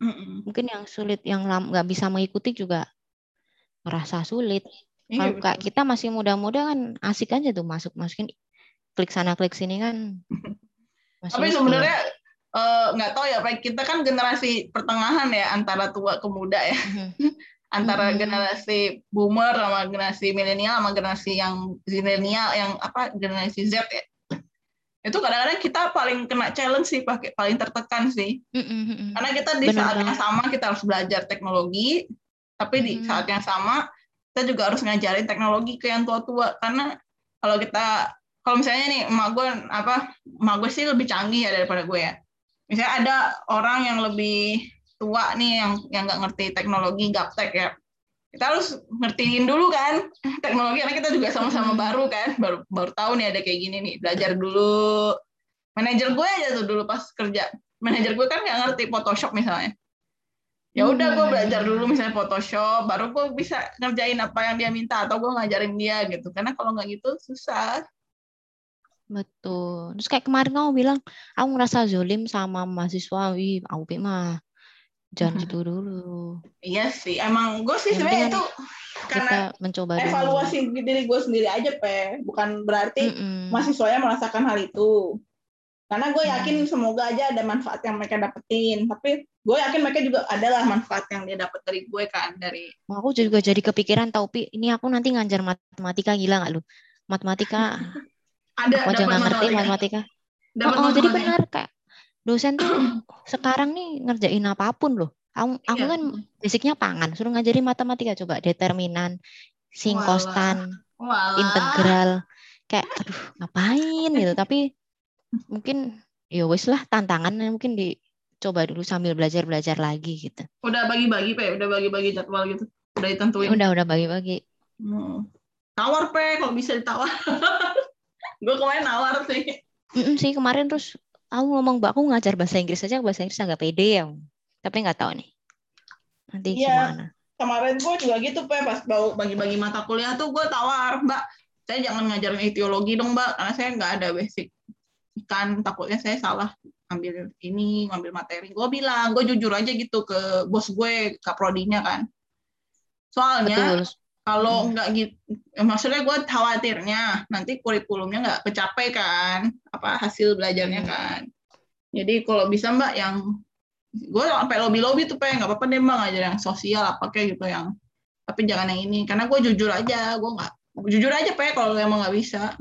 Mm-mm. mungkin yang sulit yang nggak bisa mengikuti juga merasa sulit. Iya, Kalau betul. kita masih muda-muda kan asik aja tuh masuk masukin klik sana klik sini kan. [LAUGHS] Masih Tapi sebenarnya eh, nggak tahu ya, Pak. Kita kan generasi pertengahan ya antara tua ke muda ya. Mhm. [LAUGHS] antara Mm-mm. generasi boomer sama generasi milenial sama generasi yang zilenial yang apa generasi Z ya itu kadang-kadang kita paling kena challenge sih pakai paling tertekan sih. Mm-mm. karena kita di saat yang sama kita harus belajar teknologi tapi di Mm. saat yang sama kita juga harus ngajarin teknologi ke yang tua-tua. Karena kalau kita kalau misalnya nih emak gue apa emak gue sih lebih canggih ya daripada gue ya. Misalnya ada orang yang lebih tua nih yang yang nggak ngerti teknologi gaptek ya kita harus ngertiin dulu kan teknologi karena kita juga sama-sama Hmm. baru kan baru baru tahu nih ada kayak gini nih belajar dulu manajer gue aja tuh dulu pas kerja manajer gue kan nggak ngerti Photoshop misalnya ya udah gue Hmm. belajar dulu misalnya Photoshop baru gue bisa ngerjain apa yang dia minta atau gue ngajarin dia gitu karena kalau nggak gitu susah Betul. Terus kayak kemarin kamu bilang, aku ngerasa zolim sama mahasiswa. Wih, aku mah jangan Mhm. gitu dulu. iya sih emang gue sih sebenarnya itu karena Kita mencoba dulu. evaluasi diri gue sendiri aja pe bukan berarti Mm-mm. mahasiswanya merasakan hal itu karena gue yakin Hmm. semoga aja ada manfaat yang mereka dapetin tapi gue yakin mereka juga adalah manfaat yang dia dapat dari gue kan dari Aku juga jadi kepikiran tau, Pi, ini aku nanti ngajar matematika gila nggak lu? Matematika, [LAUGHS] ada aku aja nggak ngerti matematika dapat Oh, oh, jadi benar kayak dosen tuh [CLEARS THROAT] sekarang nih ngerjain apa pun loh. Aku, aku Iya. kan basicnya pangan, suruh ngajarin matematika coba determinan, singkostan, Walah. integral. Kayak aduh ngapain gitu. Tapi mungkin ya wis lah tantangannya mungkin dicoba dulu sambil belajar-belajar lagi gitu. udah bagi-bagi pe udah bagi-bagi jadwal gitu udah ditentuin Udah udah bagi-bagi. Hmm. tawar pe kalau bisa ditawar [LAUGHS] gue kemarin nawar sih Mm-mm sih kemarin terus aku ngomong mbak aku ngajar bahasa Inggris aja bahasa Inggris agak pede ya. Tapi nggak tahu nih. Nanti Iya. gimana. kemarin gue juga gitu pe pas bau bagi-bagi mata kuliah tuh gue tawar mbak saya jangan ngajarin etiologi dong mbak karena saya nggak ada basic ikan takutnya saya salah ambil ini ngambil materi gue bilang gue jujur aja gitu ke bos gue kaprodinya kan soalnya Betul. Kalau Hmm. nggak gitu maksudnya gue khawatirnya nanti kurikulumnya nggak kecapai kan apa hasil belajarnya Hmm. kan jadi kalau bisa mbak yang gue sampai lobby lobby tuh pengen nggak apa-apa deh mbak ngajar yang sosial apa kayak gitu yang tapi jangan yang ini karena gue jujur aja gue nggak jujur aja pe kalau emang nggak bisa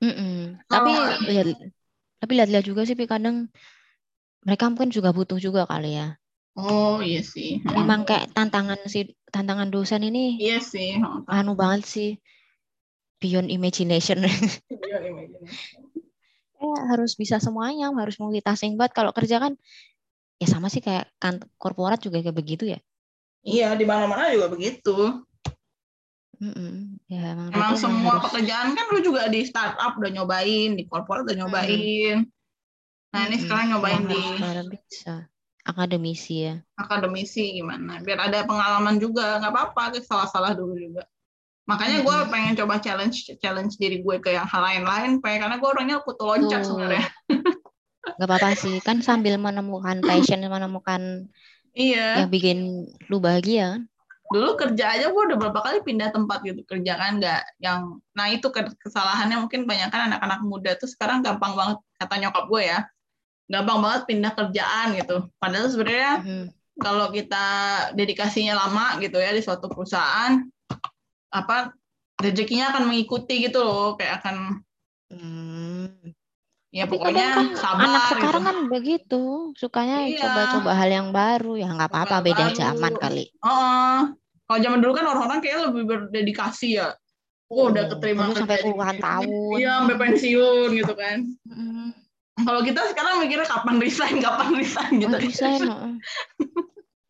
Mm-mm. Kalau- Tapi lihat, tapi lihat-lihat juga sih, kadang mereka mungkin juga butuh juga kali ya. oh iya sih Memang kayak tantangan si tantangan dosen ini iya sih anu banget sih beyond imagination. [LAUGHS] Eh, harus bisa semuanya, harus multitasking banget. Kalau kerja kan ya sama sih kayak kan korporat juga kayak begitu ya. iya di mana-mana juga begitu Mm-mm. Ya emang, emang tapi semua harus- pekerjaan kan lu juga di startup udah nyobain di korporat udah nyobain nah ini Mm-mm. sekarang nyobain Emang di bisa akademisi ya. akademisi gimana? Biar ada pengalaman juga. Nggak apa-apa salah-salah dulu juga. Makanya gue pengen coba challenge challenge diri gue ke yang hal lain-lain pengen karena gue orangnya kutu loncat sebenarnya. [LAUGHS] Gak apa-apa sih, kan sambil menemukan passion, menemukan iya. yang bikin lu bahagia kan. dulu kerja aja gue udah berapa kali pindah tempat gitu kerja kan nggak yang nah itu ke- kesalahannya mungkin banyak kan anak-anak muda tuh sekarang gampang banget kata nyokap gue ya gampang banget pindah kerjaan gitu padahal sebenarnya Mhm. kalau kita dedikasinya lama gitu ya di suatu perusahaan apa rezekinya akan mengikuti gitu loh kayak akan Hmm. ya Tapi pokoknya kan sabar anak sekarang gitu. kan begitu, sukanya Iya. coba-coba hal yang baru. Ya nggak apa-apa, beda baru. zaman kali. Oh, kalau zaman dulu kan orang-orang kayak lebih berdedikasi ya. Oh, udah Oh, keterima dulu sampai puluhan tahun. Iya, sampai pensiun gitu kan. Mm. Kalau kita sekarang mikirnya kapan resign, kapan resign gitu. Oh, resign.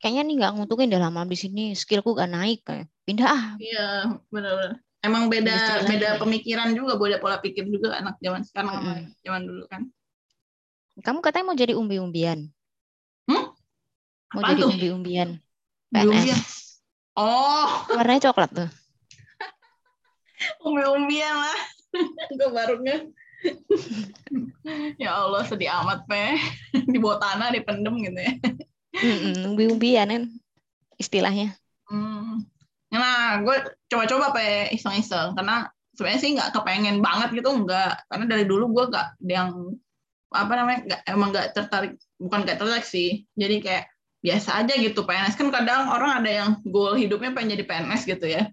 Kayaknya nih nggak nguntungin udah lama di sini, skillku gak naik kayak. Pindah ah. Iya, benar-benar. Emang beda lain beda ya. pemikiran juga, beda pola pikir juga anak zaman sekarang sama Mm-mm. zaman dulu kan. Kamu katanya mau jadi umbi-umbian. Hmm? Mau Apaan jadi umbi-umbian. PNS. Oh, Warnanya coklat tuh. [LAUGHS] umbi-umbian lah. [LAUGHS] Gue baru nge. Ya Allah, sedih amat, Pe. Di bawah tanah, dipendem gitu ya. Mm-mm, Umbi-umbian kan istilahnya. Hmm. Nah, gue coba-coba pe iseng-iseng karena sebenarnya sih nggak kepengen banget gitu nggak karena dari dulu gue nggak yang apa namanya nggak emang nggak tertarik bukan nggak tertarik sih jadi kayak biasa aja gitu PNS kan kadang orang ada yang goal hidupnya pengen jadi PNS gitu ya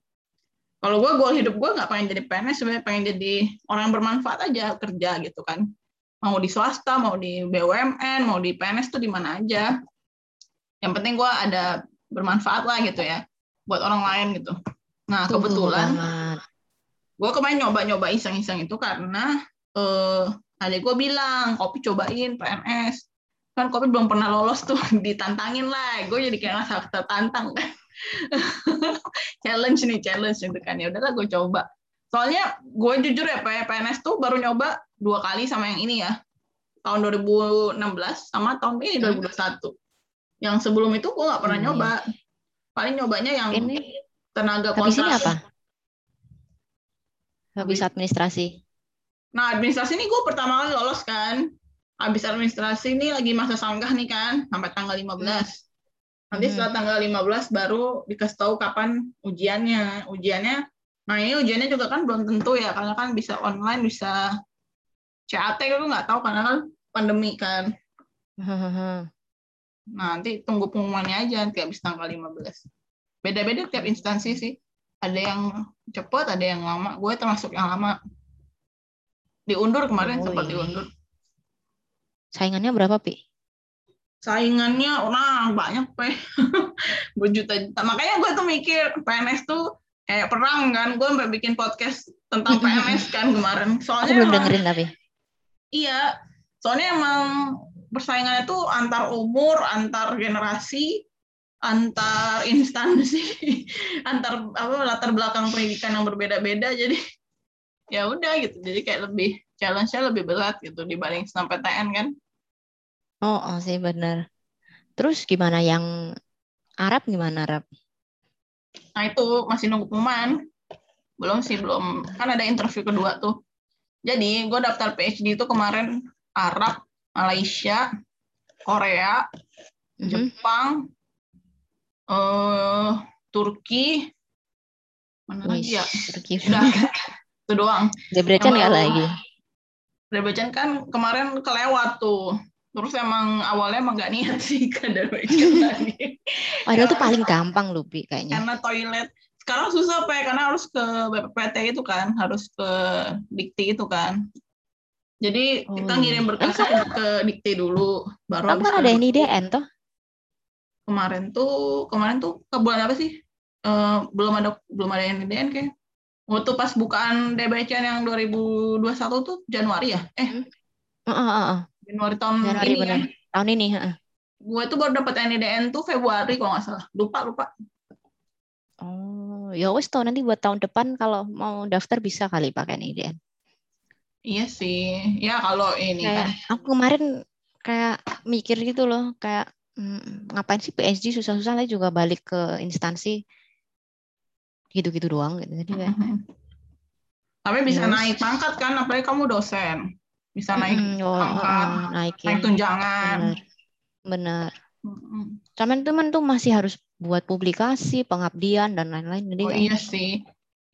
kalau gue goal hidup gue nggak pengen jadi PNS sebenarnya pengen jadi orang yang bermanfaat aja kerja gitu kan. Mau di swasta mau di BUMN mau di PNS tuh di mana aja. Yang penting gue ada bermanfaat lah gitu ya buat orang lain gitu. Nah kebetulan gue kemarin nyoba-nyoba iseng-iseng itu karena eh, adik gue bilang kopi cobain PNS kan kopi belum pernah lolos tuh [LAUGHS] ditantangin lah. Gue jadi kayak ngerasa tertantang. kan [LAUGHS] [LAUGHS] challenge nih challenge gitu kan. Ya udahlah gue coba. Soalnya gue jujur ya PNS tuh baru nyoba dua kali sama yang ini ya. Tahun 2016 sama tahun ini 2021 hmm. yang sebelum itu gue nggak pernah hmm. nyoba. paling nyobanya yang ini tenaga kontrak. apa? Habis administrasi? Nah administrasi ini gue pertama kali lolos kan. Habis administrasi ini lagi masa sanggah nih kan sampai tanggal 15. Hmm. Nanti hmm. setelah tanggal 15 baru dikasih tahu kapan ujiannya. Ujiannya nah ini ujiannya juga kan belum tentu ya karena kan bisa online bisa CAT itu nggak tahu karena kan pandemi kan. [LAUGHS] Nah, nanti tunggu pengumumannya aja nanti habis tanggal 15. Beda-beda tiap instansi sih. Ada yang cepat, ada yang lama. Gue termasuk yang lama. Diundur kemarin oh, sempat iya. diundur Saingannya berapa, Pi? Saingannya orang banyak, Pe. [LAUGHS] Berjuta-juta. Makanya gue tuh mikir, PNS tuh kayak perang kan. Gue sampai bikin podcast tentang [LAUGHS] PNS kan kemarin. Soalnya Aku belum emang, dengerin tapi. Iya. Soalnya emang persaingannya tuh antar umur, antar generasi, antar instansi, [LAUGHS] antar apa latar belakang pendidikan yang berbeda-beda. Jadi ya udah gitu. Jadi kayak lebih challenge-nya lebih berat gitu dibanding PTN kan. Oh, oh sih benar. Terus gimana yang Arab gimana Arab? Nah itu masih nunggu pengumuman. Belum sih, belum. Kan ada interview kedua tuh. Jadi gue daftar PhD itu kemarin Arab, Malaysia, Korea, mm-hmm. Jepang, uh, Turki, mana lagi ya? Turki. Udah, itu doang. Debrecen nggak lagi? Debrecen kan kemarin kelewat tuh. Terus emang awalnya emang gak niat sih ke Debrecen lagi. Padahal tuh paling gampang loh, Bi, kayaknya. Karena toilet. Sekarang susah, Pak, karena harus ke BPPT itu kan, harus ke Dikti itu kan. Jadi oh. kita ngirim berkas ke, ke Dikti dulu, baru Kamu ada NIDN tuh? Kemarin tuh, kemarin tuh ke bulan apa sih? Uh, belum ada belum ada NIDN kayak waktu pas bukaan DBCN yang 2021 tuh Januari ya? Eh. Uh, uh, uh. Januari tahun Januari ini bener. kan? Tahun ini, uh. Gue tuh baru dapat NIDN tuh Februari kalau nggak salah. Lupa, lupa. Oh, ya wes tau nanti buat tahun depan kalau mau daftar bisa kali pakai NIDN. Iya sih. Ya kalau ini kayak, kan. Aku kemarin kayak mikir gitu loh, kayak hmm, ngapain sih PSG susah-susah lah juga balik ke instansi gitu-gitu doang gitu. Jadi kayak mm-hmm. Tapi bisa yes. naik pangkat kan, apalagi kamu dosen. Bisa naik mm, oh, pangkat, oh, naik, naik tunjangan. Benar. Benar. teman tuh masih harus buat publikasi, pengabdian dan lain-lain. Jadi oh iya sih.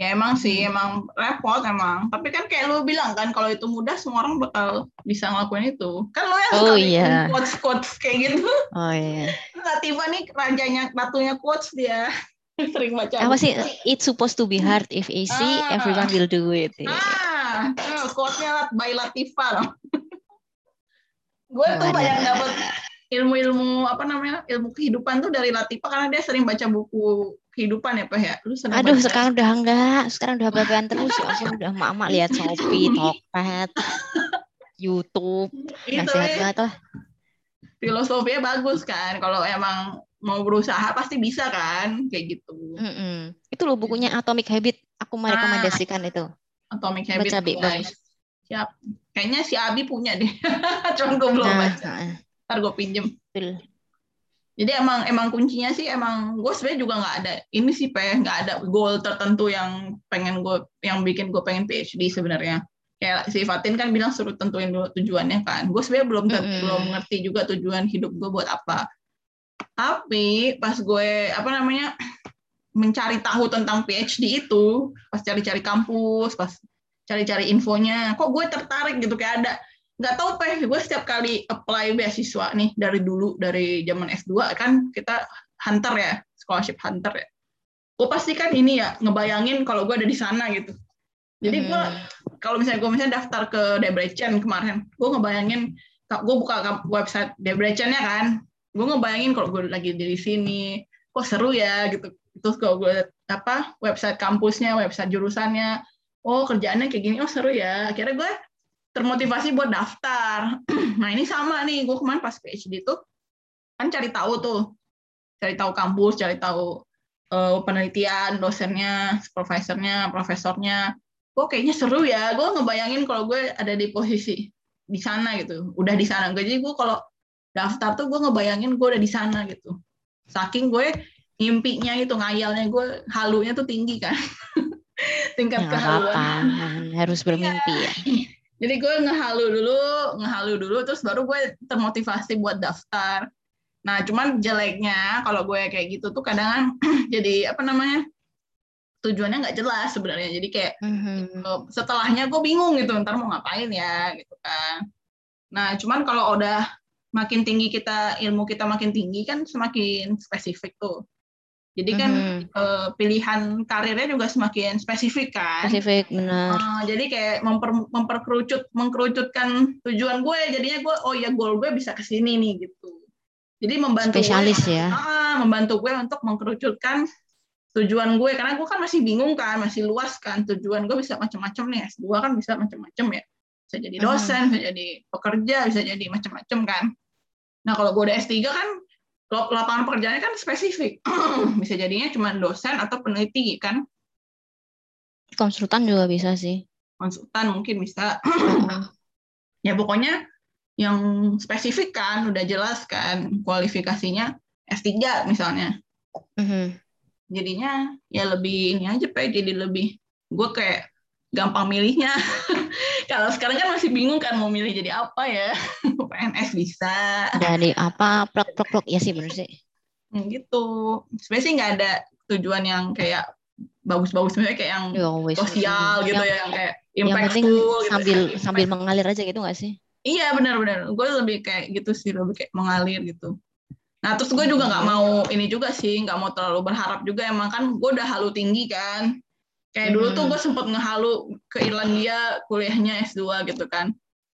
Ya emang sih, emang repot emang. Tapi kan kayak lu bilang kan, kalau itu mudah semua orang bakal bisa ngelakuin itu. Kan lu yang oh, iya. quotes-quotes kayak gitu. Oh iya. Latifah nih rajanya, ratunya quotes dia. [LAUGHS] Sering baca. Apa sih? It's supposed to be hard. If easy, ah. everyone will do it. Ah, oh, quote-nya by Latifa [LAUGHS] Gue tuh banyak dapat ilmu-ilmu apa namanya ilmu kehidupan tuh dari Latifa karena dia sering baca buku kehidupan ya pak ya. Lu Aduh baca. sekarang udah enggak, sekarang udah bagian terus ya aku udah mak-mak lihat Shopee, [LAUGHS] Tokped, YouTube, itu sehat banget lah. Filosofinya bagus kan kalau emang mau berusaha pasti bisa kan kayak gitu. Mm -mm. Itu loh bukunya Atomic Habit. Aku merekomendasikan ah, itu. Atomic Habit. Baca. Siap. Kayaknya si Abi punya deh. [LAUGHS] Cuma gue belum nah, baca. Nah. Ntar gue pinjem. Betul. Jadi emang emang kuncinya sih emang gue sebenarnya juga nggak ada ini sih pe nggak ada goal tertentu yang pengen gue yang bikin gue pengen PhD sebenarnya kayak si Fatin kan bilang suruh tentuin dulu tujuannya kan gue sebenarnya belum mm -hmm. belum ngerti juga tujuan hidup gue buat apa tapi pas gue apa namanya mencari tahu tentang PhD itu, pas cari-cari kampus, pas cari-cari infonya, kok gue tertarik gitu kayak ada nggak tahu apa gue setiap kali apply beasiswa nih dari dulu dari zaman S2 kan kita hunter ya scholarship hunter ya. Gue pasti kan ini ya ngebayangin kalau gue ada di sana gitu. Jadi gue hmm. kalau misalnya gue misalnya daftar ke Debrecen kemarin gue ngebayangin gue buka website Debrecennya kan gue ngebayangin kalau gue lagi di sini kok seru ya gitu terus kalau gue apa website kampusnya website jurusannya oh kerjaannya kayak gini oh seru ya. Akhirnya gue termotivasi buat daftar. [CLEARS THROAT] Nah ini sama nih gue kemarin pas PhD tuh kan cari tahu tuh. Cari tahu kampus cari tahu uh, penelitian dosennya profesornya profesornya. Gue kayaknya seru ya. Gue ngebayangin kalau gue ada di posisi di sana gitu. Udah di sana. Jadi gue kalau daftar tuh gue ngebayangin gue udah di sana gitu. Saking gue ngimpinya itu ngayalnya gue halunya tuh tinggi kan. [LAUGHS] Tingkat ya, kehaluan. apa. harus bermimpi ya. [LAUGHS] Jadi gue ngehalu dulu ngehalu dulu terus baru gue termotivasi buat daftar. Nah cuman jeleknya kalau gue kayak gitu tuh kadang [CLEARS THROAT] jadi apa namanya tujuannya nggak jelas sebenarnya. Jadi kayak mm-hmm. setelahnya gue bingung gitu ntar mau ngapain ya gitu kan. Nah cuman kalau udah makin tinggi kita ilmu kita makin tinggi kan semakin spesifik tuh jadi kan mm-hmm. uh, pilihan karirnya juga semakin spesifik kan. Spesifik benar. Uh, jadi kayak memper, memperkerucut mengkerucutkan tujuan gue jadinya gue oh ya goal gue bisa ke sini nih gitu. Jadi membantu spesialis gue, ya. Uh, membantu gue untuk mengkerucutkan tujuan gue karena gue kan masih bingung kan, masih luas kan tujuan gue bisa macam-macam nih S2 kan bisa macam-macam ya. Bisa jadi dosen, uh-huh. bisa jadi pekerja, bisa jadi macam-macam kan. Nah, kalau gue udah S3 kan lapangan pekerjaannya kan spesifik. [CLEARS THROAT] bisa jadinya cuma dosen atau peneliti kan. Konsultan juga bisa sih. Konsultan mungkin bisa. [CLEARS THROAT] ya pokoknya yang spesifik kan, udah jelas kan kualifikasinya S3 misalnya. Mm -hmm jadinya ya lebih ini aja pak jadi lebih gue kayak gampang milihnya. [LAUGHS] Kalau sekarang kan masih bingung kan mau milih jadi apa ya. [LAUGHS] PNS bisa. Jadi apa plok plok plok. Ya sih bener sih. Hmm, gitu. Sebenarnya sih nggak ada tujuan yang kayak bagus-bagus. Sebenarnya kayak yang Yo, ya, sosial gitu yang, ya yang kayak impactful yang gitu. sambil sambil mengalir aja gitu nggak sih? Iya benar-benar gue lebih kayak gitu sih lebih kayak mengalir gitu. Nah terus gue juga nggak mau ini juga sih, nggak mau terlalu berharap juga. Emang kan gue udah halu tinggi kan. Kayak dulu tuh gue sempet ngehalu ke Irlandia kuliahnya S2 gitu kan.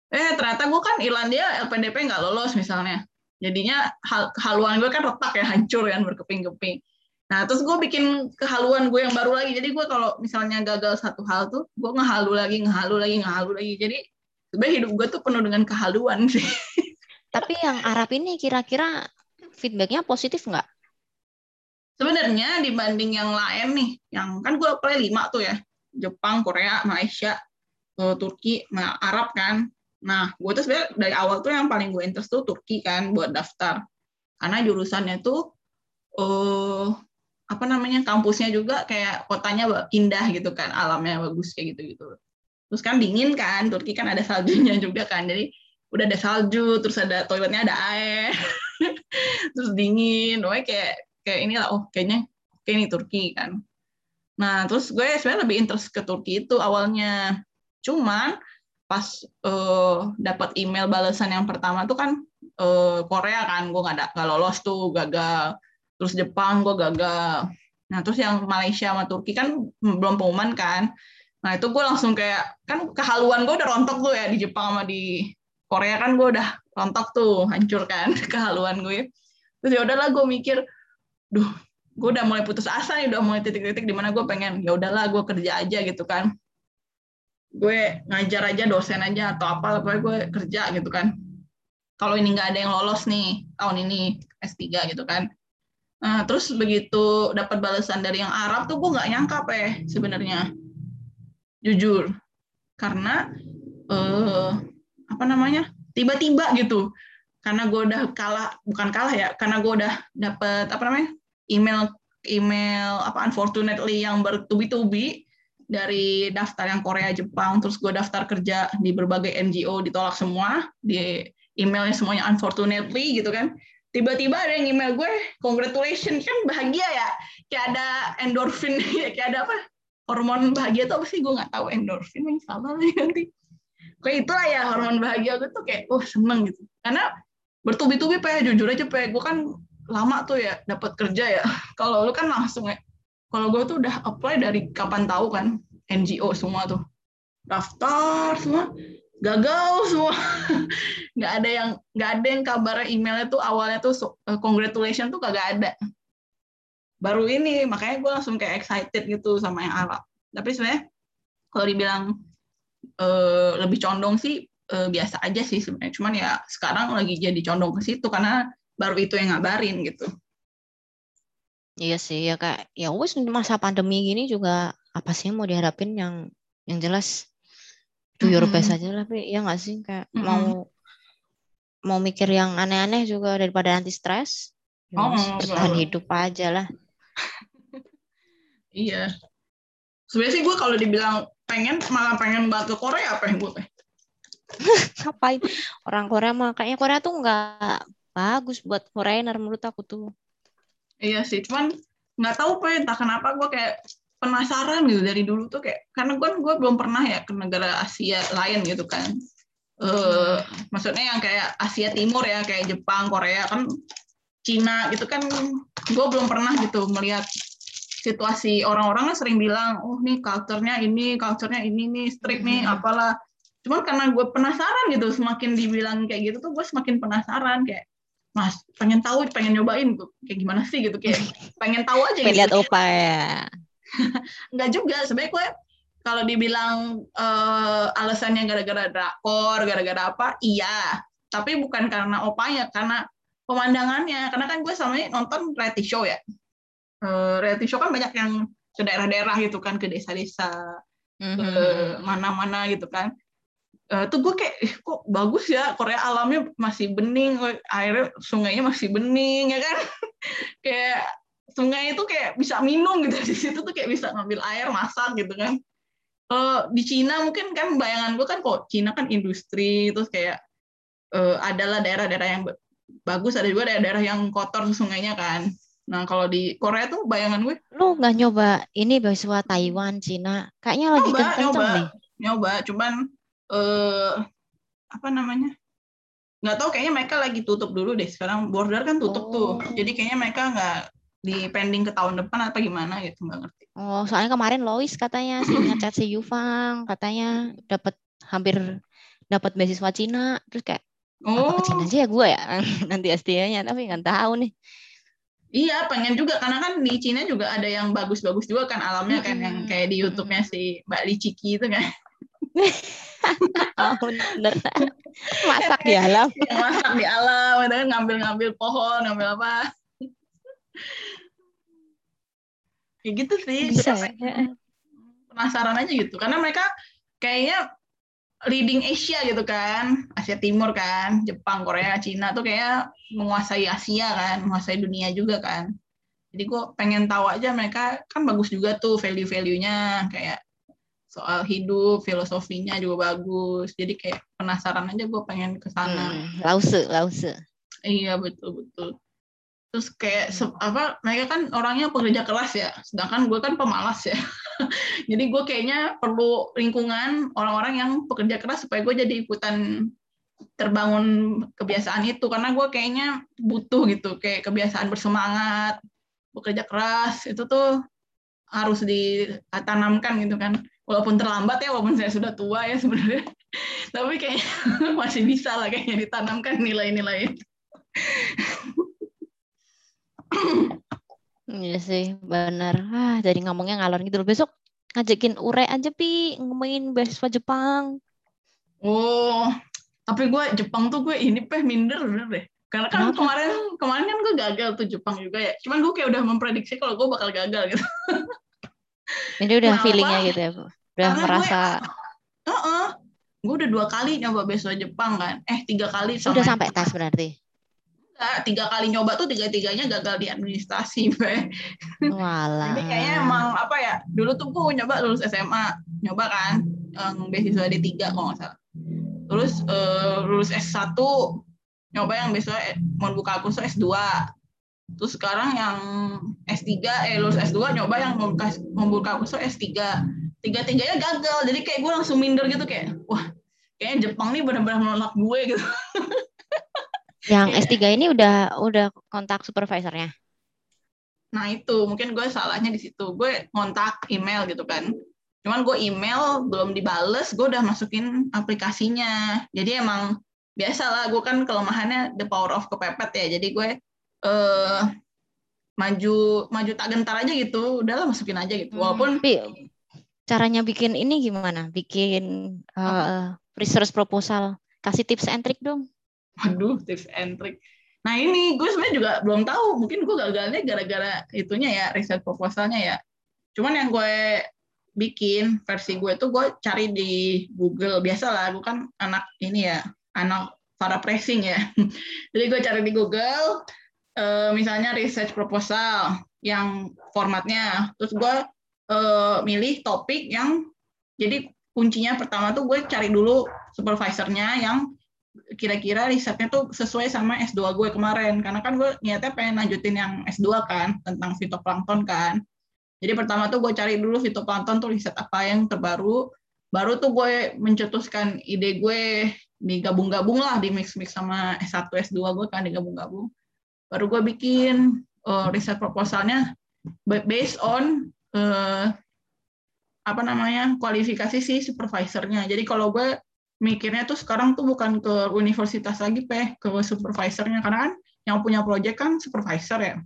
Eh ternyata gue kan Irlandia LPDP nggak lolos misalnya. Jadinya hal, kehaluan gue kan retak ya, hancur kan berkeping-keping. Nah terus gue bikin kehaluan gue yang baru lagi. Jadi gue kalau misalnya gagal satu hal tuh, gue ngehalu lagi, ngehalu lagi, ngehalu lagi. Jadi sebenarnya hidup gue tuh penuh dengan kehaluan sih. [LAUGHS] Tapi yang Arab ini kira-kira feedbacknya positif nggak? Sebenarnya dibanding yang lain nih, yang kan gue apply lima tuh ya, Jepang, Korea, Malaysia, eh, Turki, Arab kan. Nah, gue tuh sebenarnya dari awal tuh yang paling gue interest tuh Turki kan buat daftar. Karena jurusannya tuh uh, apa namanya kampusnya juga kayak kotanya indah gitu kan, alamnya bagus kayak gitu gitu. Terus kan dingin kan, Turki kan ada saljunya [LAUGHS] juga kan, jadi udah ada salju, terus ada toiletnya ada air. [LAUGHS] terus dingin, pokoknya kayak kayak inilah oh kayaknya oke ini Turki kan. Nah terus gue sebenarnya lebih interest ke Turki itu awalnya, cuman pas uh, dapat email balasan yang pertama tuh kan uh, Korea kan gue nggak nggak lolos tuh gagal, terus Jepang gue gagal. Nah terus yang Malaysia sama Turki kan belum pengumuman kan. Nah itu gue langsung kayak kan kehaluan gue udah rontok tuh ya di Jepang sama di Korea kan gue udah rontok tuh, hancur kan [LAUGHS] kehaluan gue. Terus ya udahlah gue mikir, duh, gue udah mulai putus asa nih, udah mulai titik-titik di mana gue pengen ya udahlah gue kerja aja gitu kan. Gue ngajar aja dosen aja atau apa, pokoknya gue kerja gitu kan. Kalau ini nggak ada yang lolos nih tahun ini S3 gitu kan. Nah, terus begitu dapat balasan dari yang Arab tuh gue nggak nyangka pe sebenarnya, jujur, karena eh, apa namanya tiba-tiba gitu karena gue udah kalah bukan kalah ya karena gue udah dapet apa namanya email email apa unfortunately yang bertubi-tubi dari daftar yang Korea Jepang. Terus gue daftar kerja di berbagai NGO ditolak semua di emailnya semuanya unfortunately gitu kan. Tiba-tiba ada yang email gue congratulations kan bahagia ya. Kayak ada endorfin [LAUGHS] kayak ada apa hormon bahagia tuh apa sih? Gue nggak tahu endorfin yang salah nanti. Kayak itulah ya hormon bahagia gue tuh kayak oh seneng gitu. Karena bertubi-tubi pe. Jujur aja pe. Gue kan lama tuh ya dapat kerja ya. [LAUGHS] Kalau lu kan langsung ya. Kalau gue tuh udah apply dari kapan tahu kan? NGO semua tuh. Daftar semua gagal semua. [LAUGHS] Nggak ada yang nggak ada yang kabar emailnya tuh awalnya tuh uh, congratulation tuh kagak ada. Baru ini makanya gue langsung kayak excited gitu sama yang Arab tapi sebenarnya kalau dibilang uh, lebih condong sih uh, biasa aja sih sebenarnya. Cuman ya sekarang lagi jadi condong ke situ karena baru itu yang ngabarin gitu. Iya sih ya kak ya wes masa pandemi gini juga apa sih yang mau diharapin? Yang yang jelas do your best aja lah tapi ya nggak sih? Kayak mm -hmm. mau mau mikir yang aneh-aneh juga daripada nanti stres. Ya oh, bertahan hidup aja lah. Iya. Sebenarnya sih gue kalau dibilang pengen malah pengen banget ke Korea apa yang gue [LAUGHS] ngapain? Orang Korea mah kayaknya Korea tuh nggak bagus buat foreigner menurut aku tuh. Iya sih cuman nggak tahu apa entah kenapa gue kayak penasaran gitu dari dulu tuh kayak karena gue gue belum pernah ya ke negara Asia lain gitu kan. Uh, maksudnya yang kayak Asia Timur ya kayak Jepang Korea kan Cina gitu kan gue belum pernah gitu melihat situasi. Orang-orang kan sering bilang oh nih culture-nya ini culture-nya ini nih strict nih hmm. apalah cuman karena gue penasaran gitu semakin dibilang kayak gitu tuh gue semakin penasaran kayak mas pengen tahu pengen nyobain tuh kayak gimana sih gitu kayak pengen tahu aja gitu. lihat opa ya Enggak [LAUGHS] juga, sebenarnya gue kalau dibilang uh, alasannya gara-gara drakor, gara-gara apa, iya. Tapi bukan karena opanya, karena pemandangannya. Karena kan gue sama nonton reality show ya. Uh, reality show kan banyak yang ke daerah-daerah gitu kan, ke desa-desa, mm-hmm. ke mana-mana gitu kan. Uh, tuh gue kayak eh, kok bagus ya Korea alamnya masih bening airnya sungainya masih bening ya kan? [LAUGHS] Kayak sungai itu kayak bisa minum gitu [LAUGHS] di situ tuh kayak bisa ngambil air masak gitu kan. Uh, di Cina mungkin kan bayangan gue kan kok Cina kan industri terus kayak uh, adalah daerah-daerah yang bagus ada juga daerah-daerah yang kotor sungainya kan. Nah kalau di Korea tuh bayangan gue lu nggak nyoba ini beasiswa Taiwan Cina? Kayaknya lagi nyoba, kenceng nyoba, nih nyoba cuman uh, apa namanya nggak tahu kayaknya mereka lagi tutup dulu deh sekarang border kan tutup oh. tuh jadi kayaknya mereka nggak di pending ke tahun depan atau gimana gitu nggak ngerti. Oh, soalnya kemarin Lois katanya sih [CLEARS THROAT] ngechat si Yufang katanya dapat hampir dapat beasiswa Cina terus kayak oh. ke Cina aja ya gue ya [LAUGHS] nanti SDA-nya tapi nggak tahu nih. Iya, pengen juga karena kan di Cina juga ada yang bagus-bagus juga kan alamnya kan yang kayak di YouTube-nya si Mbak Li Ciki itu kan. [LAUGHS] oh bener. [LAUGHS] Masak di alam. Masak di alam kan ngambil-ngambil pohon ngambil apa. Kayak [LAUGHS] gitu sih Bisa, ya. penasaran aja gitu. Karena mereka kayaknya leading Asia gitu kan Asia Timur kan Jepang Korea Cina tuh kayak menguasai Asia kan menguasai dunia juga kan. Jadi gue pengen tahu aja mereka kan bagus juga tuh value-value-nya kayak soal hidup filosofinya juga bagus. Jadi kayak penasaran aja gue pengen ke sana. Hmm, lause lause. Iya betul betul. Terus kayak apa mereka kan orangnya pekerja keras ya. Sedangkan gue kan pemalas ya. [LAUGHS] Jadi gue kayaknya perlu lingkungan orang-orang yang pekerja keras supaya gue jadi ikutan terbangun kebiasaan itu. Karena gue kayaknya butuh gitu kayak kebiasaan bersemangat bekerja keras. Itu tuh harus ditanamkan gitu kan walaupun terlambat ya walaupun saya sudah tua ya sebenarnya [LAUGHS] tapi kayaknya [LAUGHS] masih bisa lah kayaknya ditanamkan nilai-nilai [CLEARS THROAT] Iya sih, benar. Ah, jadi ngomongnya ngalor gitu. Besok ngajakin Ure aja, Pi, ngomongin beasiswa Jepang. Oh, tapi gue Jepang tuh gue ini peh minder bener deh. Karena kan Kenapa? kemarin kemarin kan gue gagal tuh Jepang juga ya. Cuman gue kayak udah memprediksi kalau gue bakal gagal gitu. [LAUGHS] Jadi udah Kenapa? feelingnya gitu ya, Bu? Udah Karena merasa. Gue, uh -uh, gue udah dua kali nyoba beasiswa Jepang kan. Eh tiga kali. Sama udah sampai tes berarti? Enggak, tiga kali nyoba tuh tiga-tiganya gagal di administrasi, [LAUGHS] Be. Walah. Jadi kayaknya emang apa ya, dulu tuh gue nyoba lulus SMA, nyoba kan, um, beasiswa D3 kalau nggak salah. Terus uh, lulus S1, nyoba yang beasiswa mau buka kursus S2. Terus sekarang yang S3, eh lulus S2 nyoba yang membuka, kursus S3. Tiga-tiganya gagal, jadi kayak gue langsung minder gitu kayak, wah kayaknya Jepang nih benar-benar menolak gue gitu. [LAUGHS] Yang Iya. S3 ini udah udah kontak supervisornya. Nah itu mungkin gue salahnya di situ. Gue kontak email gitu kan. Cuman gue email belum dibales, gue udah masukin aplikasinya. Jadi emang biasa lah, gue kan kelemahannya the power of kepepet ya. Jadi gue eh maju maju tak gentar aja gitu, udahlah masukin aja gitu. Hmm, Walaupun Tapi caranya bikin ini gimana? Bikin eh, research proposal. Kasih tips and trick dong. Waduh, tips and trick. Nah ini gue sebenarnya juga belum tahu. Mungkin gue gagalnya gara-gara itunya ya, riset proposalnya ya. Cuman yang gue bikin versi gue tuh gue cari di Google. Biasalah, gue kan anak ini ya, anak para pressing ya. [LAUGHS] Jadi gue cari di Google, eh, misalnya research proposal yang formatnya. Terus gue eh, milih topik yang, jadi kuncinya pertama tuh gue cari dulu supervisornya yang kira-kira risetnya tuh sesuai sama S2 gue kemarin. Karena kan gue niatnya pengen lanjutin yang S2 kan tentang fitoplankton kan. Jadi pertama tuh gue cari dulu fitoplankton tuh riset apa yang terbaru. Baru tuh gue mencetuskan ide gue digabung-gabung lah di mix-mix sama S1 S2 gue kan digabung-gabung baru gue bikin uh, riset proposalnya based on uh, apa namanya kualifikasi si supervisornya. Jadi kalau gue mikirnya tuh sekarang tuh bukan ke universitas lagi peh ke supervisornya. Karena kan yang punya project kan supervisor ya.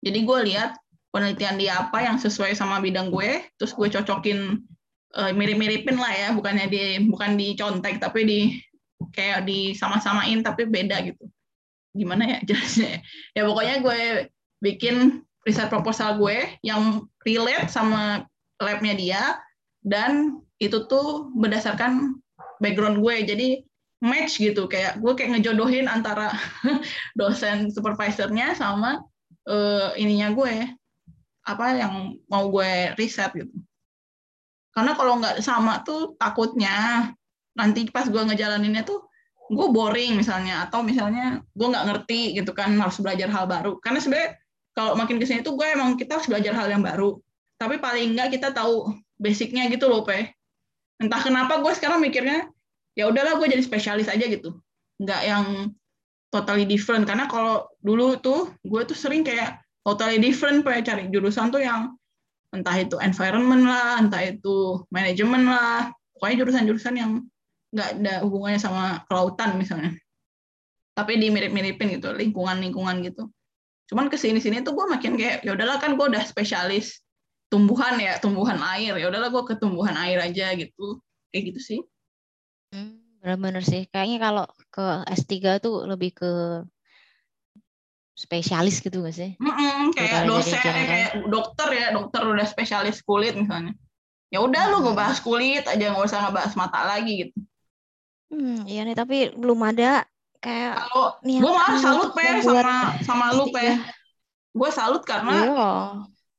Jadi gue lihat penelitian dia apa yang sesuai sama bidang gue terus gue cocokin uh, mirip-miripin lah ya. Bukannya di bukan dicontek tapi di kayak di sama-samain tapi beda gitu gimana ya jelasnya ya? Pokoknya gue bikin riset proposal gue yang relate sama labnya dia dan itu tuh berdasarkan background gue. Jadi match gitu. Kayak gue kayak ngejodohin antara [LAUGHS] dosen supervisornya sama uh, ininya gue. Apa yang mau gue riset gitu. Karena kalau nggak sama tuh takutnya nanti pas gue ngejalaninnya tuh gue boring misalnya atau misalnya gue nggak ngerti gitu kan harus belajar hal baru. Karena sebenarnya kalau makin ke sini tuh gue emang kita harus belajar hal yang baru. Tapi paling nggak kita tahu basicnya gitu loh pe. Entah kenapa gue sekarang mikirnya ya udahlah gue jadi spesialis aja gitu. Nggak yang totally different. Karena kalau dulu tuh gue tuh sering kayak totally different pe. Cari jurusan tuh yang entah itu environment lah entah itu manajemen lah. Pokoknya jurusan-jurusan yang nggak ada hubungannya sama kelautan misalnya. Tapi dimirip-miripin gitu lingkungan-lingkungan gitu. Cuman ke sini sini tuh gue makin kayak ya udahlah kan gue udah spesialis tumbuhan ya tumbuhan air. Ya udahlah gue ke tumbuhan air aja gitu. Kayak gitu sih. Hmm, benar-benar sih. Kayaknya kalau ke S3 tuh lebih ke spesialis gitu gak sih? Mm-mm, kayak dosen kayak dokter ya. Dokter udah spesialis kulit misalnya. Ya udah lu Hmm. ngebahas kulit aja nggak usah ngebahas mata lagi gitu Hmm, iya nih tapi belum ada kayak kalau gue malah salut pe sama sama lu S3. pe gue salut karena Iya.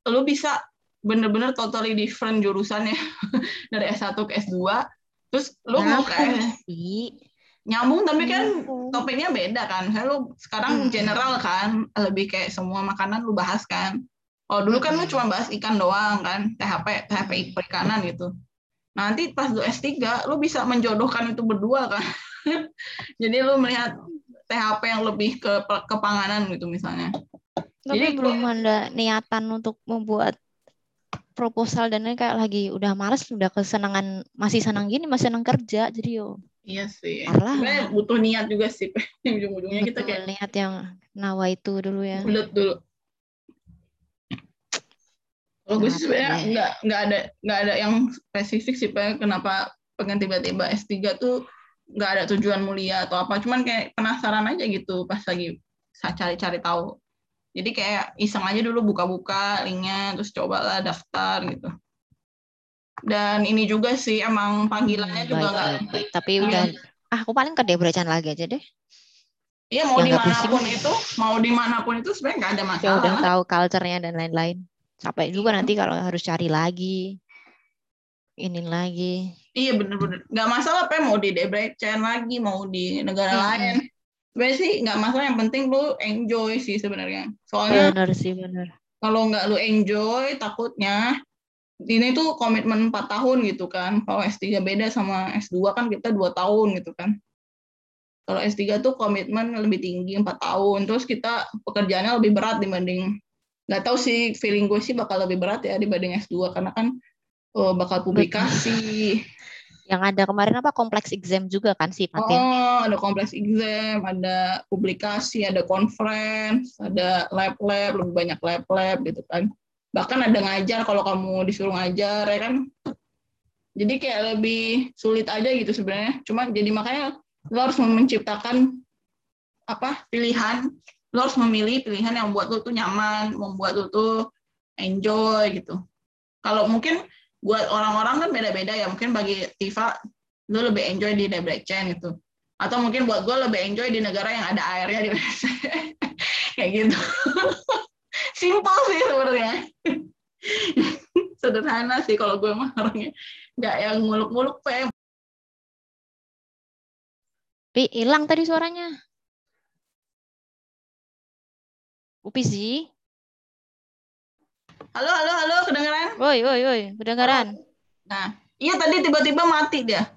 lu bisa bener-bener totally different jurusannya [LAUGHS] dari S1 ke S2 terus lu mau ke Nyambung tapi kan topiknya beda kan saya lu sekarang Hmm. general kan lebih kayak semua makanan lu bahas kan oh dulu kan lu Hmm. cuma bahas ikan doang kan THP THP perikanan gitu nanti pas lu S3 lu bisa menjodohkan itu berdua kan? [LAUGHS] Jadi lu melihat THP yang lebih ke kepanganan gitu misalnya. Tapi Jadi belum ada niatan untuk membuat proposal dan lain kayak lagi udah males udah kesenangan masih senang gini masih senang kerja jadi yo. Iya sih. Sebenarnya butuh niat juga sih [LAUGHS] ujung-ujungnya kita kayak niat yang nawa itu dulu ya. Bulat dulu kalau gue sih sebenarnya nggak nggak ada nggak ada yang spesifik sih Pak, kenapa pengen tiba-tiba S3 tuh nggak ada tujuan mulia atau apa. Cuman kayak penasaran aja gitu pas lagi cari-cari tahu. Jadi kayak iseng aja dulu buka-buka linknya terus cobalah daftar gitu. Dan ini juga sih emang panggilannya Hmm, juga nggak tapi udah ah aku paling ke Debrecen lagi aja deh. Iya mau Yang nggak di mana pun itu, mau di mana pun itu sebenarnya nggak ada ya masalah. udah tahu culture-nya dan lain-lain capek juga nanti kalau harus cari lagi ini lagi Iya bener-bener nggak masalah apa mau di Debrecen lagi, mau di negara Mm-mm. lain. Sebenarnya sih nggak masalah, yang penting lu enjoy sih sebenarnya. Soalnya bener sih bener kalau nggak lu enjoy, takutnya ini tuh komitmen 4 tahun gitu kan. Kalau S3 beda sama S2 kan kita dua tahun gitu kan. Kalau S3 tuh komitmen lebih tinggi 4 tahun. Terus kita pekerjaannya lebih berat dibanding nggak tahu sih feeling gue sih bakal lebih berat ya dibanding S2 karena kan oh, bakal publikasi. Yang ada kemarin apa kompleks exam juga kan sih Patin? Oh, ada kompleks exam, ada publikasi, ada conference, ada lab-lab, lebih banyak lab-lab gitu kan bahkan ada ngajar kalau kamu disuruh ngajar ya kan jadi kayak lebih sulit aja gitu sebenarnya cuma jadi makanya lo harus menciptakan apa pilihan lo harus memilih pilihan yang buat lo tuh nyaman membuat lo tuh enjoy gitu. Kalau mungkin buat orang-orang kan beda-beda ya. Mungkin bagi Tifa lo lebih enjoy di Debrecen gitu. Atau mungkin buat gue lebih enjoy di negara yang ada airnya di [LAUGHS] kayak gitu. [LAUGHS] Simpel sih sebenarnya. [LAUGHS] Sederhana sih kalau gue mah orangnya. Nggak yang muluk-muluk pe Pi hilang tadi suaranya Upi sih halo halo halo kedengeran woi woi woi kedengeran nah iya tadi tiba-tiba mati dia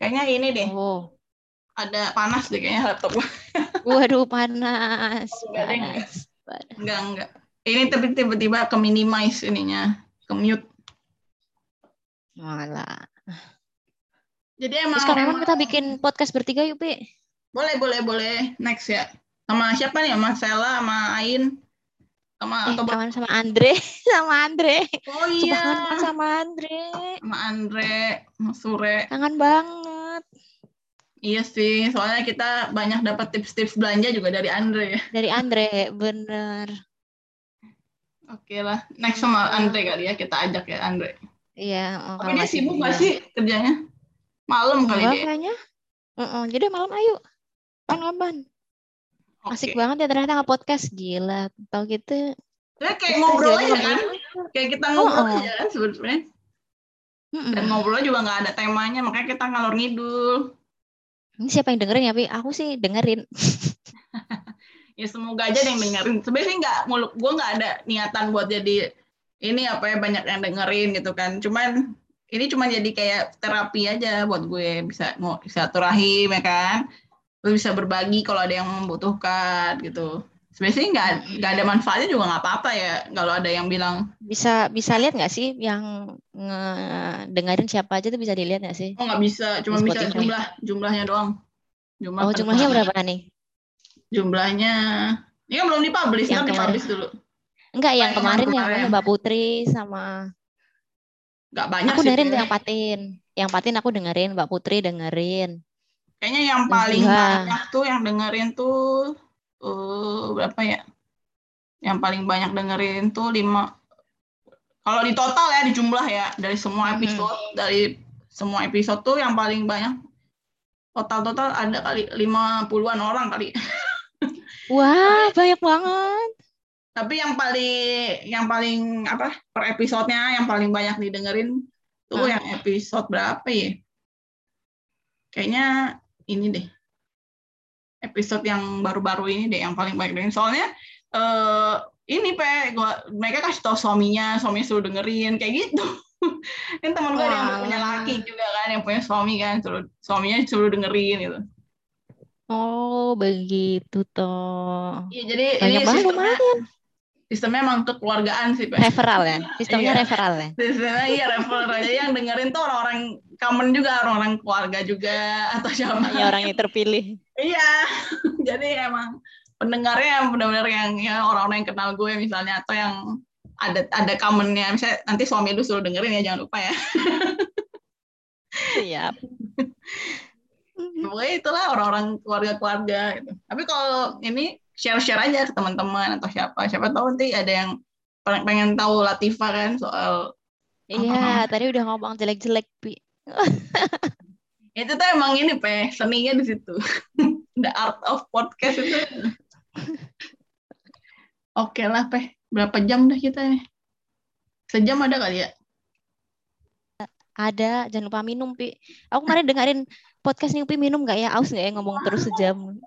kayaknya ini deh oh ada panas deh kayaknya laptop gue [LAUGHS] waduh panas enggak, panas enggak enggak ini tapi tiba-tiba ke minimize ininya, ke mute. Malah. Jadi emang. Terus kapan kita bikin podcast bertiga yuk, Pi? Boleh, boleh, boleh. Next ya. Sama siapa nih? Sama Sela, sama Ain. Sama eh, atau kawan sama Andre, [LAUGHS] sama Andre. Oh iya. Sama Andre. Sama Andre, sama Sure. Kangen banget. Iya sih, soalnya kita banyak dapat tips-tips belanja juga dari Andre ya. Dari Andre, bener. Oke lah, next sama Andre kali ya kita ajak ya Andre. Iya. Tapi dia sibuk nggak sih kerjanya? Malam kali dia. Kayaknya. Uh -uh. Jadi malam ayo. Pan-pan. Okay. Asik banget ya ternyata nggak podcast gila. Tau gitu. Ya, kayak ngobrol aja kan? Kayak kita ngobrol oh, oh. aja kan sebenarnya. Dan ngobrol juga nggak ada temanya, makanya kita ngalor ngidul. Ini siapa yang dengerin ya, Pi? Aku sih dengerin. [LAUGHS] ya semoga aja yang dengerin sebenarnya nggak muluk gue nggak ada niatan buat jadi ini apa ya banyak yang dengerin gitu kan cuman ini cuma jadi kayak terapi aja buat gue bisa mau bisa turahim ya kan gue bisa berbagi kalau ada yang membutuhkan gitu. Sebenarnya nggak nggak ada manfaatnya juga nggak apa-apa ya kalau ada yang bilang. Bisa bisa lihat nggak sih yang dengerin siapa aja tuh bisa dilihat nggak sih? Oh nggak bisa cuma bisa jumlah jumlahnya doang. Jumlah oh jumlahnya berapa nih? Jumlahnya ini kan belum dipublish yang kan dipublish dulu. Enggak yang kemarin, kemarin. yang Mbak Putri sama enggak banyak aku dengerin yang Patin. Yang Patin aku dengerin Mbak Putri dengerin kayaknya yang paling banyak tuh yang dengerin tuh uh, berapa ya yang paling banyak dengerin tuh lima kalau di total ya di jumlah ya dari semua episode hmm. dari semua episode tuh yang paling banyak total total ada kali lima puluhan orang kali [LAUGHS] Wah, banyak banget. Tapi yang paling yang paling apa per episodenya yang paling banyak didengerin tuh hmm. yang episode berapa ya? Kayaknya ini deh. Episode yang baru-baru ini deh yang paling banyak dengerin. Soalnya uh, ini pe gua mereka kasih tau suaminya, suaminya suruh dengerin kayak gitu. [LAUGHS] kan teman gue yang punya laki juga kan, yang punya suami kan, suruh suaminya suruh dengerin gitu. Oh, begitu toh. Iya, jadi Banyak ini sistemnya, sistemnya emang kekeluargaan sih, Pak. Referral ya? [LAUGHS] Sistemnya iya. referral ya? Sistemnya iya referral. Jadi yang dengerin tuh orang-orang common juga, orang-orang keluarga juga, atau siapa. Ya, orang yang terpilih. iya, [LAUGHS] jadi emang pendengarnya benar-benar yang ya orang-orang yang kenal gue misalnya, atau yang ada ada commonnya. Misalnya nanti suami lu suruh dengerin ya, jangan lupa ya. [LAUGHS] Siap. pokoknya itulah orang-orang keluarga-keluarga gitu. Tapi kalau ini share-share aja ke teman-teman atau siapa, siapa tahu nanti ada yang pengen, tahu Latifa kan soal Iya, tadi udah ngomong jelek-jelek, Pi. [LAUGHS] itu tuh emang ini, Pe, seninya di situ. [LAUGHS] The art of podcast itu. [LAUGHS] Oke lah, Pe. Berapa jam dah kita nih? Sejam ada kali ya? Ada, jangan lupa minum, Pi. Aku kemarin dengerin podcast nih Upi minum nggak ya? Aus nggak ya ngomong terus sejam?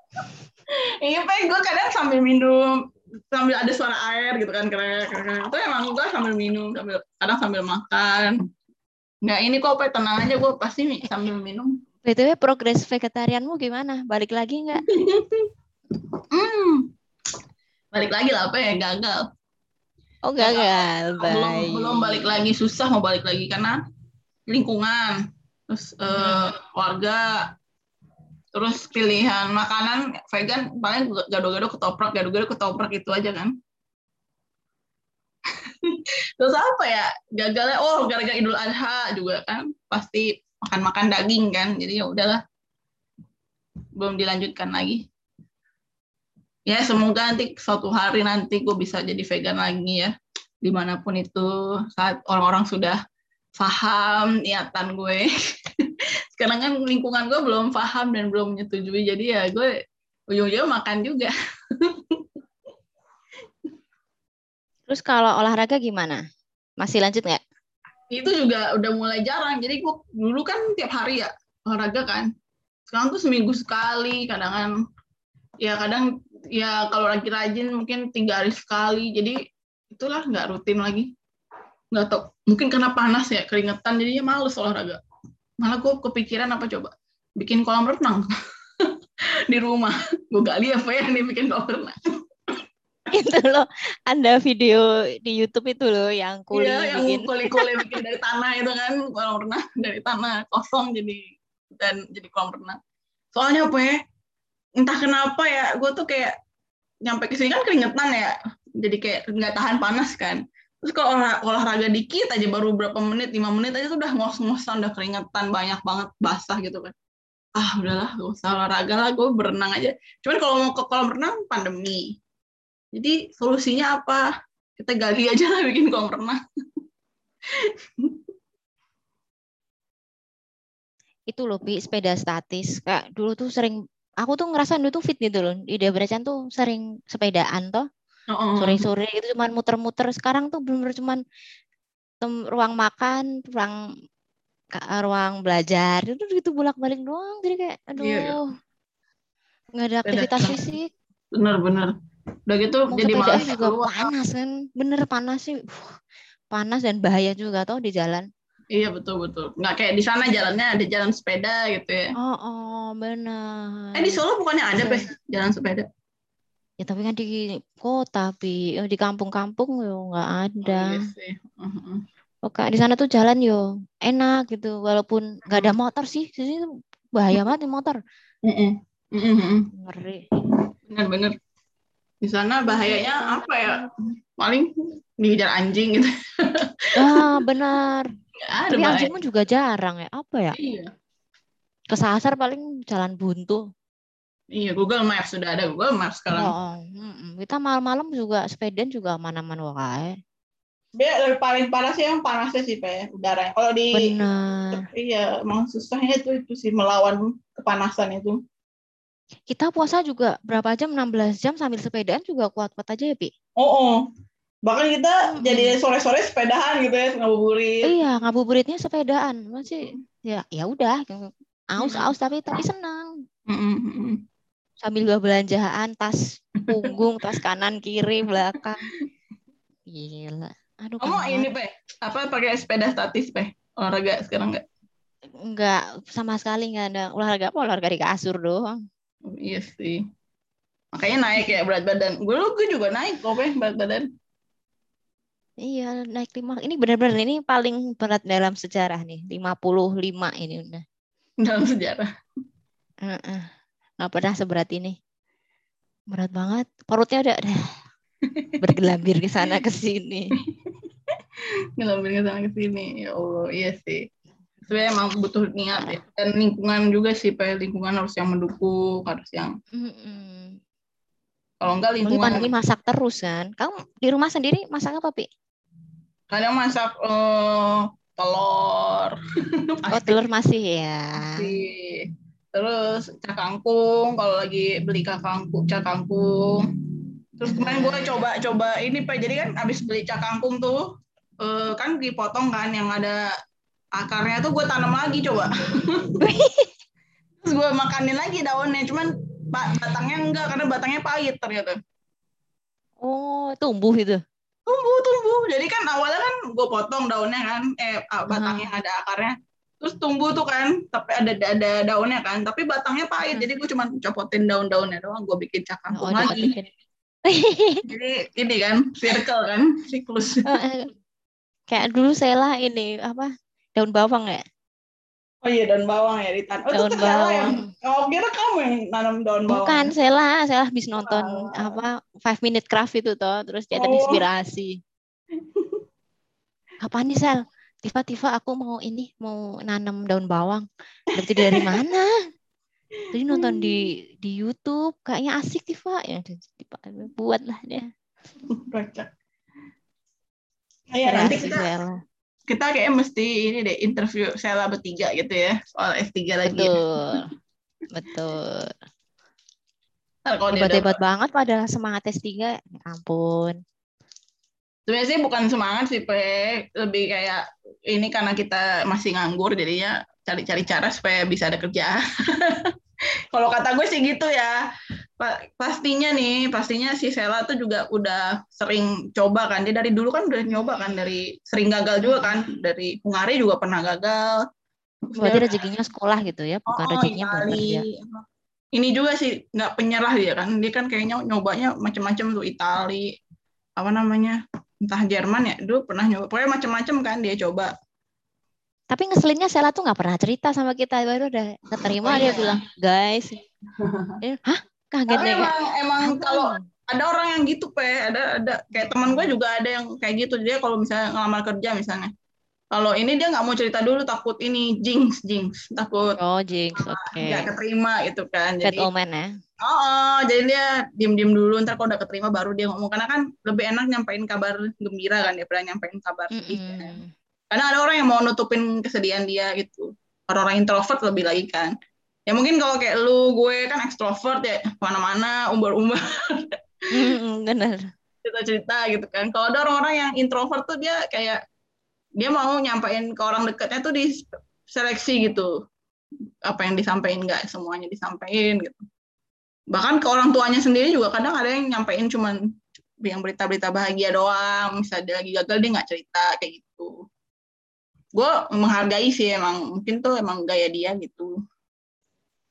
Iya. Gue kadang sambil minum sambil ada suara air gitu kan krek krek itu emang gue sambil minum sambil kadang sambil makan. Nggak ini kok Pe, tenang aja gue pasti mi- sambil minum. Btw progres vegetarianmu gimana? Balik lagi nggak? [LAUGHS] Hmm. balik lagi lah apa ya gagal. Oh gagal belum baik. belum balik lagi susah mau balik lagi karena lingkungan. Terus eh, keluarga terus pilihan makanan vegan paling gado-gado ketoprak gado-gado ketoprak itu aja kan. [LAUGHS] Terus apa ya? Gagalnya oh gara-gara idul adha juga kan. Pasti makan-makan daging kan jadi ya udahlah. Belum dilanjutkan lagi. Ya semoga nanti suatu hari nanti gue bisa jadi vegan lagi ya. Di mana pun itu saat orang-orang sudah paham niatan gue [LAUGHS] sekarang kan lingkungan gue belum paham dan belum menyetujui jadi ya gue ujung-ujung makan juga. [LAUGHS] Terus kalau olahraga gimana? Masih lanjut nggak? Itu juga udah mulai jarang jadi gue dulu kan tiap hari ya olahraga kan. Sekarang tuh seminggu sekali kadang kan ya kadang ya kalau lagi rajin mungkin tiga hari sekali jadi itulah nggak rutin lagi. Nggak tau mungkin karena panas ya keringetan jadinya males olahraga malah gue kepikiran apa coba? Bikin kolam renang. [LAUGHS] Di rumah. Gue gali apa ya nih bikin kolam renang. Itu loh. Ada video di YouTube itu loh yang kuli Iya, yang bikin. kuli-kuli [LAUGHS] bikin dari tanah itu kan. Kolam renang dari tanah. Kosong jadi dan jadi kolam renang. Soalnya apa ya? Entah kenapa ya, gue tuh kayak nyampe ke sini kan keringetan ya, jadi kayak nggak tahan panas kan. Terus kalau olah- olahraga dikit aja baru berapa menit, lima menit aja tuh udah ngos-ngosan, udah keringetan banyak banget basah gitu kan. Ah udahlah, gak usah olahraga lah, gue berenang aja. Cuman kalau mau ke kolam renang pandemi. Jadi solusinya apa? Kita gali aja lah bikin kolam renang. itu loh Pi, sepeda statis kayak dulu tuh sering aku tuh ngerasa dulu tuh fit gitu loh di Debrecen tuh sering sepedaan toh Oh, sore-sore itu cuman muter-muter sekarang tuh bener-bener cuman tem- ruang makan ruang ka- ruang belajar itu gitu bolak-balik doang jadi kayak aduh Iya, iya. nggak ada aktivitas doang. fisik Bener-bener. Udah gitu mau jadi malas juga keluar. panas kan bener panas sih Uh, panas dan bahaya juga toh di jalan Iya betul-betul. Nggak kayak di sana jalannya ada jalan sepeda gitu ya. oh oh benar Eh di Solo bukannya ada, Betul. Pes, jalan sepeda? Ya tapi kan di kota Pi Eh, di kampung-kampung yo nggak ada Oh, iya sih. Mhm. Oke, di sana tuh jalan yo enak gitu, walaupun nggak ada motor sih, di sini tuh bahaya banget nih motor, ngeri. Bener-bener. Di sana bahayanya apa ya? Paling dikejar anjing gitu. [LAUGHS] Ah benar. Tapi bahaya. anjingmu juga jarang ya, apa ya? Iya. Kesasar paling jalan buntu. Iya, Google Maps sudah ada Google Maps sekarang. Oh, mm-mm. kita malam-malam juga sepedaan juga aman-aman wae. Dia lebih paling parah sih yang panasnya sih, Pe, udara. Kalau di Benar. iya, emang susahnya itu itu sih melawan kepanasan itu. Kita puasa juga berapa jam? 16 jam sambil sepedaan juga kuat-kuat aja ya, Pi? Oh, oh. Bahkan kita Mm-mm. jadi sore-sore sepedahan gitu ya, ngabuburit. Iya, ngabuburitnya sepedaan. Masih ya ya udah, aus-aus tapi tapi senang. Mm-mm, mm-mm. Sambil bawa belanjaan tas punggung tas kanan kiri belakang gila aduh Kamu kangen ini. Pe, apa pakai sepeda statis, Pe? Olahraga sekarang nggak? nggak sama sekali nggak ada olahraga apa olahraga di kasur doang Oh, iya sih. Makanya naik ya berat badan. Gue lu gue juga naik kok, Pe, berat badan. iya naik lima ini benar-benar ini paling berat dalam sejarah nih 55 ini udah Dalam sejarah. Heeh. Nggak pernah seberat ini berat banget perutnya udah, udah [LAUGHS] bergelambir ke sana ke sini [LAUGHS] Ngelambil ke sana ke sini. Ya Allah, iya sih. Sebenarnya emang butuh niat ya. Dan lingkungan juga sih, Pe. Lingkungan harus yang mendukung, harus yang kalau enggak lingkungan pandemi masak terus kan kamu di rumah sendiri masak apa pi kadang masak eh, telur. oh telur masih ya Sih. Terus cak kangkung, kalau lagi beli cak kangkung, cak kangkung. Terus kemarin gue coba-coba ini Pak, jadi kan abis beli cak kangkung tuh, eh, kan dipotong kan yang ada akarnya tuh gue tanam lagi coba. [LAUGHS] Terus gue makanin lagi daunnya, cuman ba- batangnya enggak karena batangnya pahit ternyata. Oh, tumbuh itu. tumbuh tumbuh jadi kan awalnya kan gue potong daunnya kan eh batangnya ada akarnya terus tumbuh tuh kan tapi ada ada daunnya kan tapi batangnya pahit Hmm. jadi gue cuma copotin daun-daunnya doang gue bikin cakangkung Oh, lagi bikin. [LAUGHS] jadi ini kan circle kan siklus Eh, eh. Kayak dulu Sela ini apa daun bawang ya? oh iya daun bawang ya ditanam oh, Daun itu Sela yang bawang. oh kira kamu yang nanam daun bawang Bukan Sela, Sela habis nonton Oh. apa Five Minute Craft itu toh, terus dia Oh. terinspirasi. [LAUGHS] Kapan nih Sel? Tiba-tiba aku mau ini mau nanam daun bawang. Berarti dari mana? Tadi nonton di di YouTube, kayaknya asik Tifa ya. Tifa buatlah dia. Kocak. Iya nanti kita Sela. kita kayak mesti ini deh interview Sela bertiga gitu ya soal S3 lagi. Betul. Betul. Hebat-hebat banget pada semangat S3. Ya ampun. Sebenarnya sih bukan semangat sih, Pe. Lebih kayak ini karena kita masih nganggur, jadinya cari-cari cara supaya bisa ada kerjaan. [LAUGHS] Kalau kata gue sih gitu ya. Pa- Pastinya nih, pastinya si Sela tuh juga udah sering coba kan. Dia dari dulu kan udah nyoba kan, dari sering gagal juga kan. Dari Hungari juga pernah gagal. Berarti dia- rezekinya sekolah gitu ya, bukan Oh, rezekinya buat Itali. kerja. Ini juga sih nggak penyerah dia kan. Dia kan kayaknya nyobanya macam-macam tuh Itali, apa namanya, entah Jerman ya. Dulu pernah nyoba. Pokoknya macam-macam kan dia coba. Tapi ngeselinnya Sela tuh nggak pernah cerita sama kita, baru udah keterima Oh, dia iya. bilang, guys, [LAUGHS] Eh, hah kaget deh emang emang kalau ada orang yang gitu pe, ada ada kayak teman gue juga ada yang kayak gitu. Dia kalau misalnya ngelamar kerja misalnya, kalau ini dia nggak mau cerita dulu takut ini jinx jinx takut Oh Jinx, oke. nggak keterima gitu kan. Bad Jadi omen ya. Oh, oh, jadi dia diem-diem dulu, ntar kalau udah keterima baru dia ngomong. Karena kan lebih enak nyampein kabar gembira kan, daripada nyampein kabar sedih. kan. Mm-mm. Karena ada orang yang mau nutupin kesedihan dia gitu. Orang-orang introvert lebih lagi kan. Ya mungkin kalau kayak lu, gue kan ekstrovert ya, mana-mana, umbar-umbar, Mm-mm, Bener. cerita-cerita gitu kan. Kalau ada orang-orang yang introvert tuh dia kayak, dia mau nyampein ke orang dekatnya tuh di seleksi gitu. Apa yang disampaikan nggak semuanya disampaikan gitu. Bahkan ke orang tuanya sendiri juga kadang ada yang nyampein cuman yang berita-berita bahagia doang. Misalnya dia lagi gagal dia nggak cerita kayak gitu. Gue menghargai sih emang mungkin tuh emang gaya dia gitu.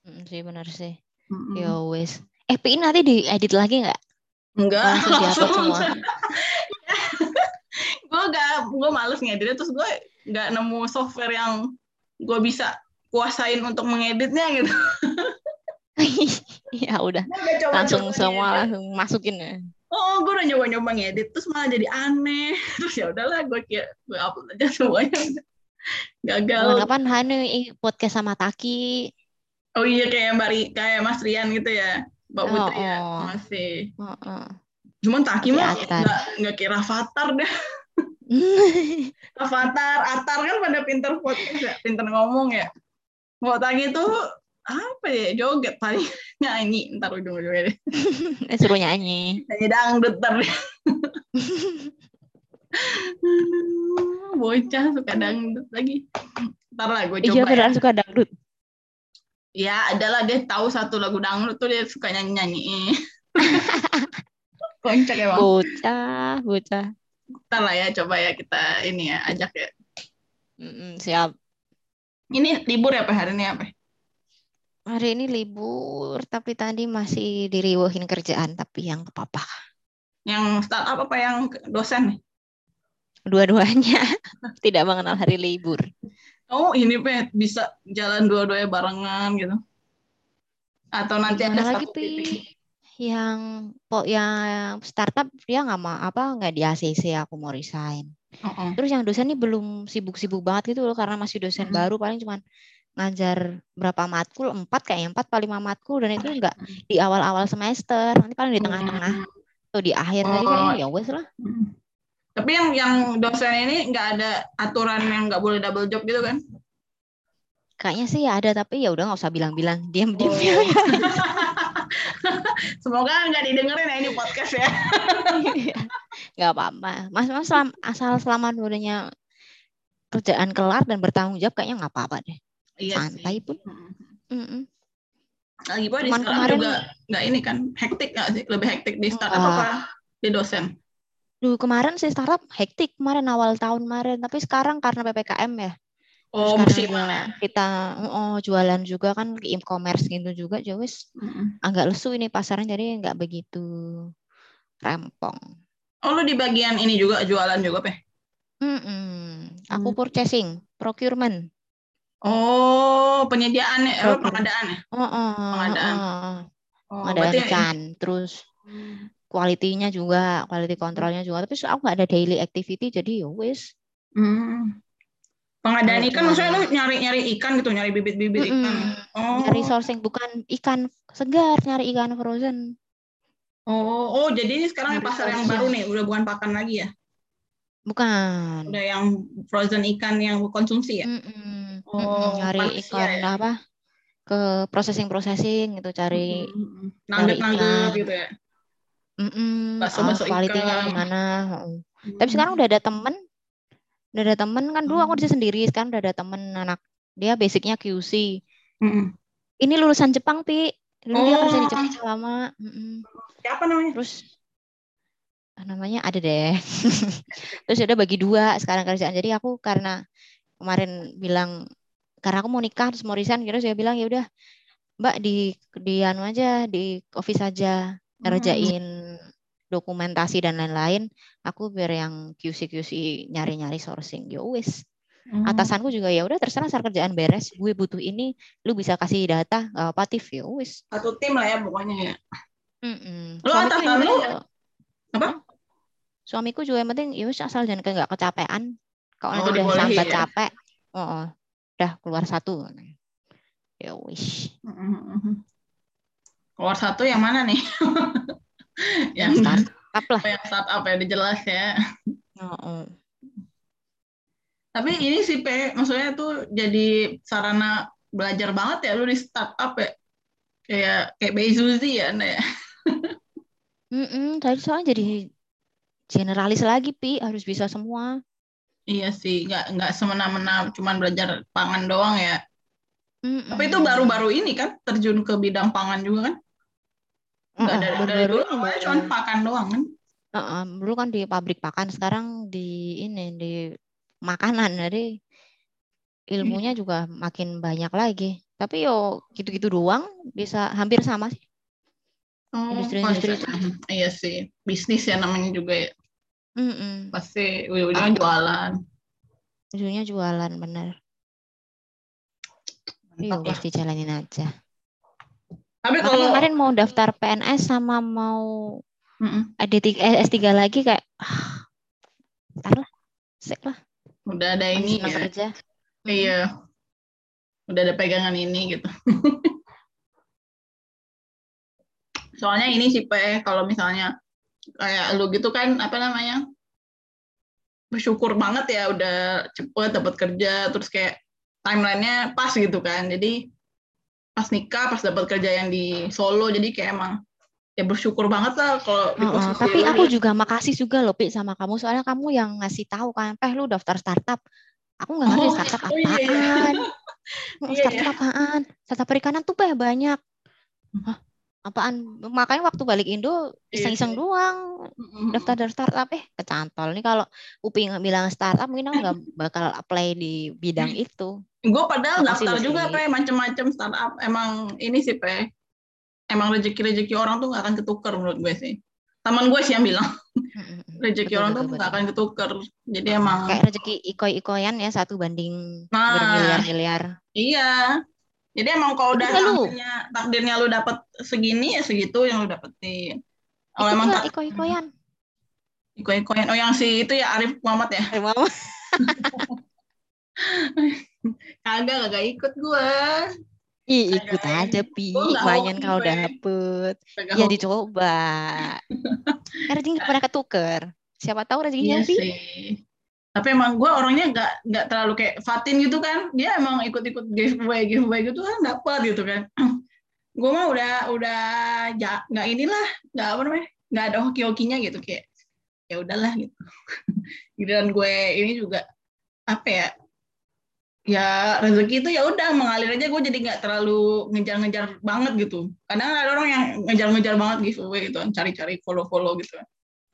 Mm, sih bener sih. Mm-mm. Ya wes. Eh, PI nanti diedit lagi nggak? Enggak, Langsung [LAUGHS] diupload semua. [LAUGHS] gue gak, gue males ngeditnya terus gue nggak nemu software yang gue bisa kuasain untuk mengeditnya gitu. [LAUGHS] [LAUGHS] ya udah, langsung ngedit. semua langsung masukin ya. Oh, gue udah nyoba-nyoba ngedit terus malah jadi aneh. [LAUGHS] Terus ya udahlah, gue kira gue upload aja semuanya. [LAUGHS] Gagal. Kapan-kapan Hanu i- podcast sama Taki. Oh iya kayak Mbak kayak Mas Rian gitu ya. Mbak Oh, Putri ya. oh. Masih. Heeh. Cuman Taki mah nggak nggak kira Avatar deh. Avatar, Atar kan pada pinter podcast ya, pinter ngomong ya. Mau Taki tuh apa ya joget paling [LAUGHS] nyanyi ntar ujung-ujungnya deh. [LAUGHS] Suruh nyanyi. nyanyi dangdut ntar. [LAUGHS] Bocah suka dangdut lagi. Ntar lah gue Iya coba ya. beneran suka dangdut. Ya adalah dia tahu satu lagu dangdut tuh dia suka nyanyi-nyanyi. Kocak emang. Bocah, bocah. Ntar lah ya coba ya kita ini ya ajak ya. Mm-mm, siap. Ini libur ya Pak hari ini apa? Hari ini libur, tapi tadi masih diriwohin kerjaan, tapi yang apa-apa. Yang startup apa yang dosen nih? Dua-duanya [LAUGHS] tidak mengenal hari libur. Oh ini Pet bisa jalan dua-duanya barengan gitu. Atau nanti ada lagi, satu Pi? titik. Yang kok yang startup dia nggak mau apa nggak di ACC aku mau resign. Terus yang dosen nih belum sibuk-sibuk banget gitu loh karena masih dosen baru paling cuman ngajar berapa matkul empat kayaknya empat paling lima matkul dan itu nggak di awal-awal semester nanti paling di tengah-tengah atau di akhir tadi Oh. kayaknya ya wes lah. Tapi yang yang dosen ini nggak ada aturan yang nggak boleh double job gitu kan? kayaknya sih ya ada tapi ya udah nggak usah bilang-bilang diam-diam Oh. [LAUGHS] Semoga nggak didengerin ya ini podcast ya. nggak apa-apa mas mas selam- asal selama dulunya kerjaan kelar dan bertanggung jawab kayaknya nggak apa-apa deh Iya santai pun Hmm. Mm-mm. Lagi pula di sekarang kemarin- juga nggak ini kan hektik nggak sih? Lebih hektik di startup Wah. apa di dosen? Dulu kemarin sih startup hektik kemarin awal tahun kemarin, tapi sekarang karena PPKM ya. Oh, mana? kita oh, jualan juga kan ke e-commerce gitu juga, jadi wis Mm-mm. agak lesu ini pasarnya jadi nggak begitu rempong. Oh, lu di bagian ini juga jualan juga, Peh? Mm-mm. Aku Hmm. purchasing, procurement. Oh, penyediaan ya, oh, pengadaan ya? Oh, oh, Pengadaan. oh. Oh, pengadaan berarti ikan, terus kualitinya juga, quality controlnya juga. Tapi aku nggak ada daily activity, jadi ya wis. Hmm. Pengadaan Kalau ikan maksudnya lu nyari-nyari ikan gitu, nyari bibit-bibit Mm-mm. ikan. Oh. Nyari sourcing bukan ikan segar, nyari ikan frozen. Oh, oh, jadi ini sekarang Nyari pasar yang baru nih, udah bukan pakan lagi ya? Bukan. Udah yang frozen ikan yang konsumsi ya? Mm-mm. Oh, Mm-mm. Nyari manusia ikan ya? apa? Ke processing processing gitu, cari Mm-mm. Nugget-nugget ikan. gitu ya? mm Bakso-bakso kualitinya ikan. gimana. Mm. Tapi sekarang udah ada temen, udah ada temen kan dulu aku di sendiri, sekarang udah ada temen anak dia basicnya QC. Mm-mm. Ini lulusan Jepang pi, dulu dia kerja di Oh. Jepang lama. Mm-mm. Siapa namanya? Terus ah, namanya ada deh. [LAUGHS] Terus udah bagi dua sekarang kerjaan. Jadi aku karena kemarin bilang karena aku mau nikah terus mau resign, terus saya bilang ya udah Mbak di di anu aja di office aja ngerjain dokumentasi dan lain-lain. Aku biar yang QC QC nyari-nyari sourcing. Ya wis. Hmm. Atasanku juga ya udah terserah asal kerjaan beres. Gue butuh ini, lu bisa kasih data nggak apa Tif. ya wis. Satu tim lah ya pokoknya ya. Lu atasan lu apa? Suamiku juga yang penting ya wis asal jangan kayak nggak kecapean. Kalau Oh, nanti udah sambat ya? capek, oh, oh, udah keluar satu. Ya wis. Mm-mm. Keluar satu yang mana nih? [LAUGHS] yang startup lah. yang startup ya, udah jelas ya. Oh, oh. Tapi ini sih Pe, maksudnya tuh jadi sarana belajar banget ya lu di startup ya. Kayak kayak Bei Suzy ya, Anda ya. Mm-mm, tadi soalnya jadi generalis lagi pi harus bisa semua. Iya sih, nggak nggak semena-mena cuman belajar pangan doang ya. Mm-mm. Tapi itu baru-baru ini kan terjun ke bidang pangan juga kan? Nggak Mm-mm, dari, dari baru-baru dulu awalnya cuma pakan doang kan? Heeh, dulu kan di pabrik pakan, sekarang di ini di makanan. Jadi ilmunya juga makin banyak lagi. Tapi yo gitu-gitu doang bisa hampir sama sih. Oh, Industri-industri konsep. Iya sih, bisnis ya namanya juga ya. Mm-mm. Pasti ujung-ujungnya jualan. Ujungnya jualan bener. Iya, wis dijalanin aja. Tapi kalau kemarin mau daftar PNS sama mau Mm-mm. D3, eh, S3 lagi kayak ah, ntar lah, sek lah, udah ada ini ya. Mm. Iya. Udah ada pegangan ini gitu. [LAUGHS] Soalnya ini sih Pe, kalau misalnya kayak lu gitu kan apa namanya? bersyukur banget ya udah cepet dapat kerja terus kayak timelinenya pas gitu kan. Jadi pas nikah, pas dapat kerja yang di Solo jadi kayak emang ya bersyukur banget lah kalau di Heeh, posisi tapi aku ya. juga makasih juga loh Pi sama kamu soalnya kamu yang ngasih tahu kan, eh lu daftar startup. Aku nggak ngerti Oh, startup oh iya, iya. apaan. Oh, [LAUGHS] Iya, startup apaan? Startup perikanan tuh banyak. Hah, apaan? Makanya waktu balik Indo Iya iseng-iseng sih. doang Mm-mm. daftar dari startup eh kecantol nih kalau Upi bilang startup mungkin aku nggak bakal apply di bidang [LAUGHS] itu. Gue padahal Makasih daftar juga pe macem-macem startup. Emang ini sih pe, emang rezeki-rezeki orang tuh nggak akan ketuker menurut gue sih. Teman gue sih yang bilang rezeki Betul, orang betul, tuh nggak akan ketuker. Jadi emang Kayak rezeki ikoy-ikoyan ya satu banding Nah. bermiliar-miliar. iya. Jadi emang kalau udah takdirnya, takdirnya lu dapet segini ya segitu yang lu dapetin. Kalau emang tak iko-ikoyan? iko-ikoin. Oh yang si itu ya Arif Muhammad ya? Eh, Mama. [LAUGHS] Kagak, kagak ikut gue. Ih, ikut aja pi, kalau Pe. dapet. Kagak Ya hoki. dicoba. [LAUGHS] Eh, rezeki pernah ketuker. Siapa tahu rezekinya Iya sih. Tapi emang gue orangnya nggak nggak terlalu kayak Fatin gitu kan. Dia emang ikut-ikut giveaway giveaway gitu kan dapat gitu kan. Gue mah udah udah ja, nggak inilah nggak apa namanya nggak ada hoki-hokinya gitu kayak ya udahlah gitu. [LAUGHS] Dan gue ini juga apa ya ya rezeki itu ya udah mengalir aja gue jadi nggak terlalu ngejar-ngejar banget gitu kadang ada orang yang ngejar-ngejar banget giveaway gitu cari-cari follow-follow gitu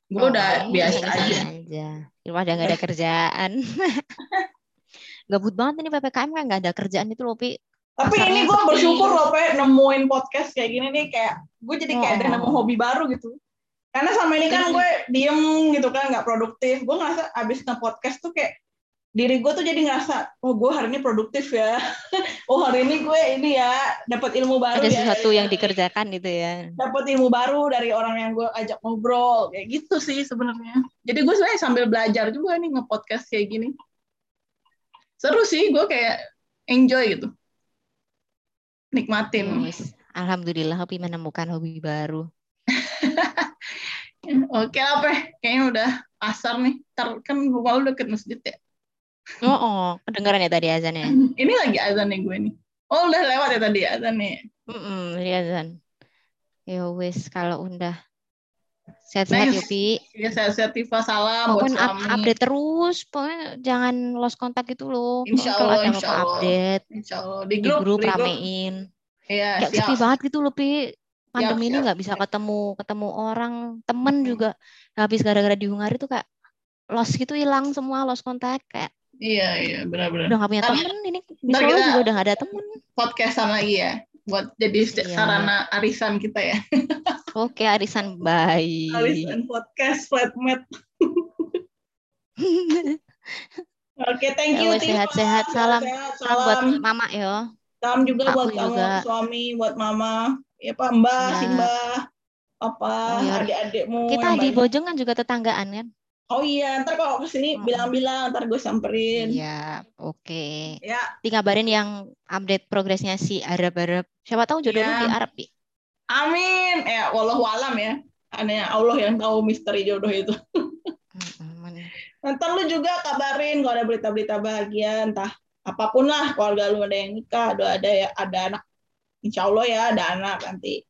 gue udah iya, biasa santai-santai aja aja. Di rumah udah nggak ada [LAUGHS] kerjaan. [LAUGHS] Gabut banget ini PPKM kan nggak ada kerjaan itu loh, Pi. Tapi Pasarnya ini gue bersyukur loh pe nemuin podcast kayak gini nih kayak gue jadi kayak ada Oh. nemu hobi baru gitu. Karena sama ini kan gue diem gitu kan nggak produktif. Gue ngerasa abis nge podcast tuh kayak diri gue tuh jadi ngerasa oh gue hari ini produktif ya. [LAUGHS] Oh hari ini gue ini ya dapat ilmu baru Ada ya. sesuatu yang dikerjakan gitu ya. dapat ilmu baru dari orang yang gue ajak ngobrol kayak gitu sih sebenarnya. Jadi gue sebenarnya sambil belajar juga nih nge-podcast kayak gini. Seru sih gue kayak enjoy gitu nikmatin. Wis, Alhamdulillah Hobi menemukan hobi baru. [LAUGHS] oke apa kayaknya udah asar nih. Ntar kan rumah lu deket masjid ya. Oh, oh. Kedengaran ya tadi azannya. [LAUGHS] ini lagi azan nih gue nih. Oh udah lewat ya tadi azan nih. Mm ini azan. Ya wis kalau udah sehat-sehat Nice. Pi. ya sehat-sehat Tifa salam buat Pokoknya up- suami update terus, pokoknya jangan lost kontak gitu loh. Insya Kalau Allah, ada insya Allah. update Insya Allah di di grup, grup, di grup. ramein. Iya, Kayak sepi banget gitu loh, Pi. Pandemi ini nggak bisa ketemu ketemu orang, temen Mm-mm. juga habis gara-gara di Hungari tuh kayak lost gitu hilang semua lost kontak kayak Iya, iya, benar-benar. udah nggak punya Ntar- temen ini di Solo juga udah nggak ada temen. Podcastan lagi ya, buat jadi Iya. sarana arisan kita ya. [LAUGHS] Oke, arisan baik. Arisan podcast flatmate. [LAUGHS] Oke, thank you. Sehat-sehat. Salam. Sehat, Salam buat salam. mama ya. Salam juga Aku buat kamu juga. suami, buat mama, ya Pak Mbak, Ya. Simba, apa, Oh, iya. adik-adikmu. Kita di. Bojong kan juga tetanggaan kan? Oh iya, ntar kalau ke sini Mm-mm. bilang-bilang, ntar gue samperin. Iya, oke. Ya, Nanti ngabarin yang update progresnya si Arab-Arab. Siapa tahu jodoh lu Iya. di Arab, Pi. amin. Ya, wallahu alam ya. Hanya Allah yang tahu misteri jodoh itu. Mm-mm. Ntar lu juga kabarin kalau ada berita-berita bahagia, entah apa pun lah, keluarga lu ada yang nikah, ada ada ya, ada anak. Insya Allah ya, ada anak nanti.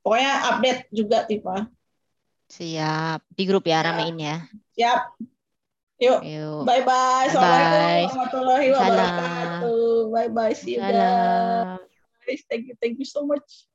Pokoknya update juga, Tifa. Siap. Di grup ya, Ya. ramein ya. Siap. Yuk, Yuk. bye-bye. Bye-bye. Assalamualaikum warahmatullahi wabarakatuh. Bye-bye. See you guys. Thank you, thank you so much.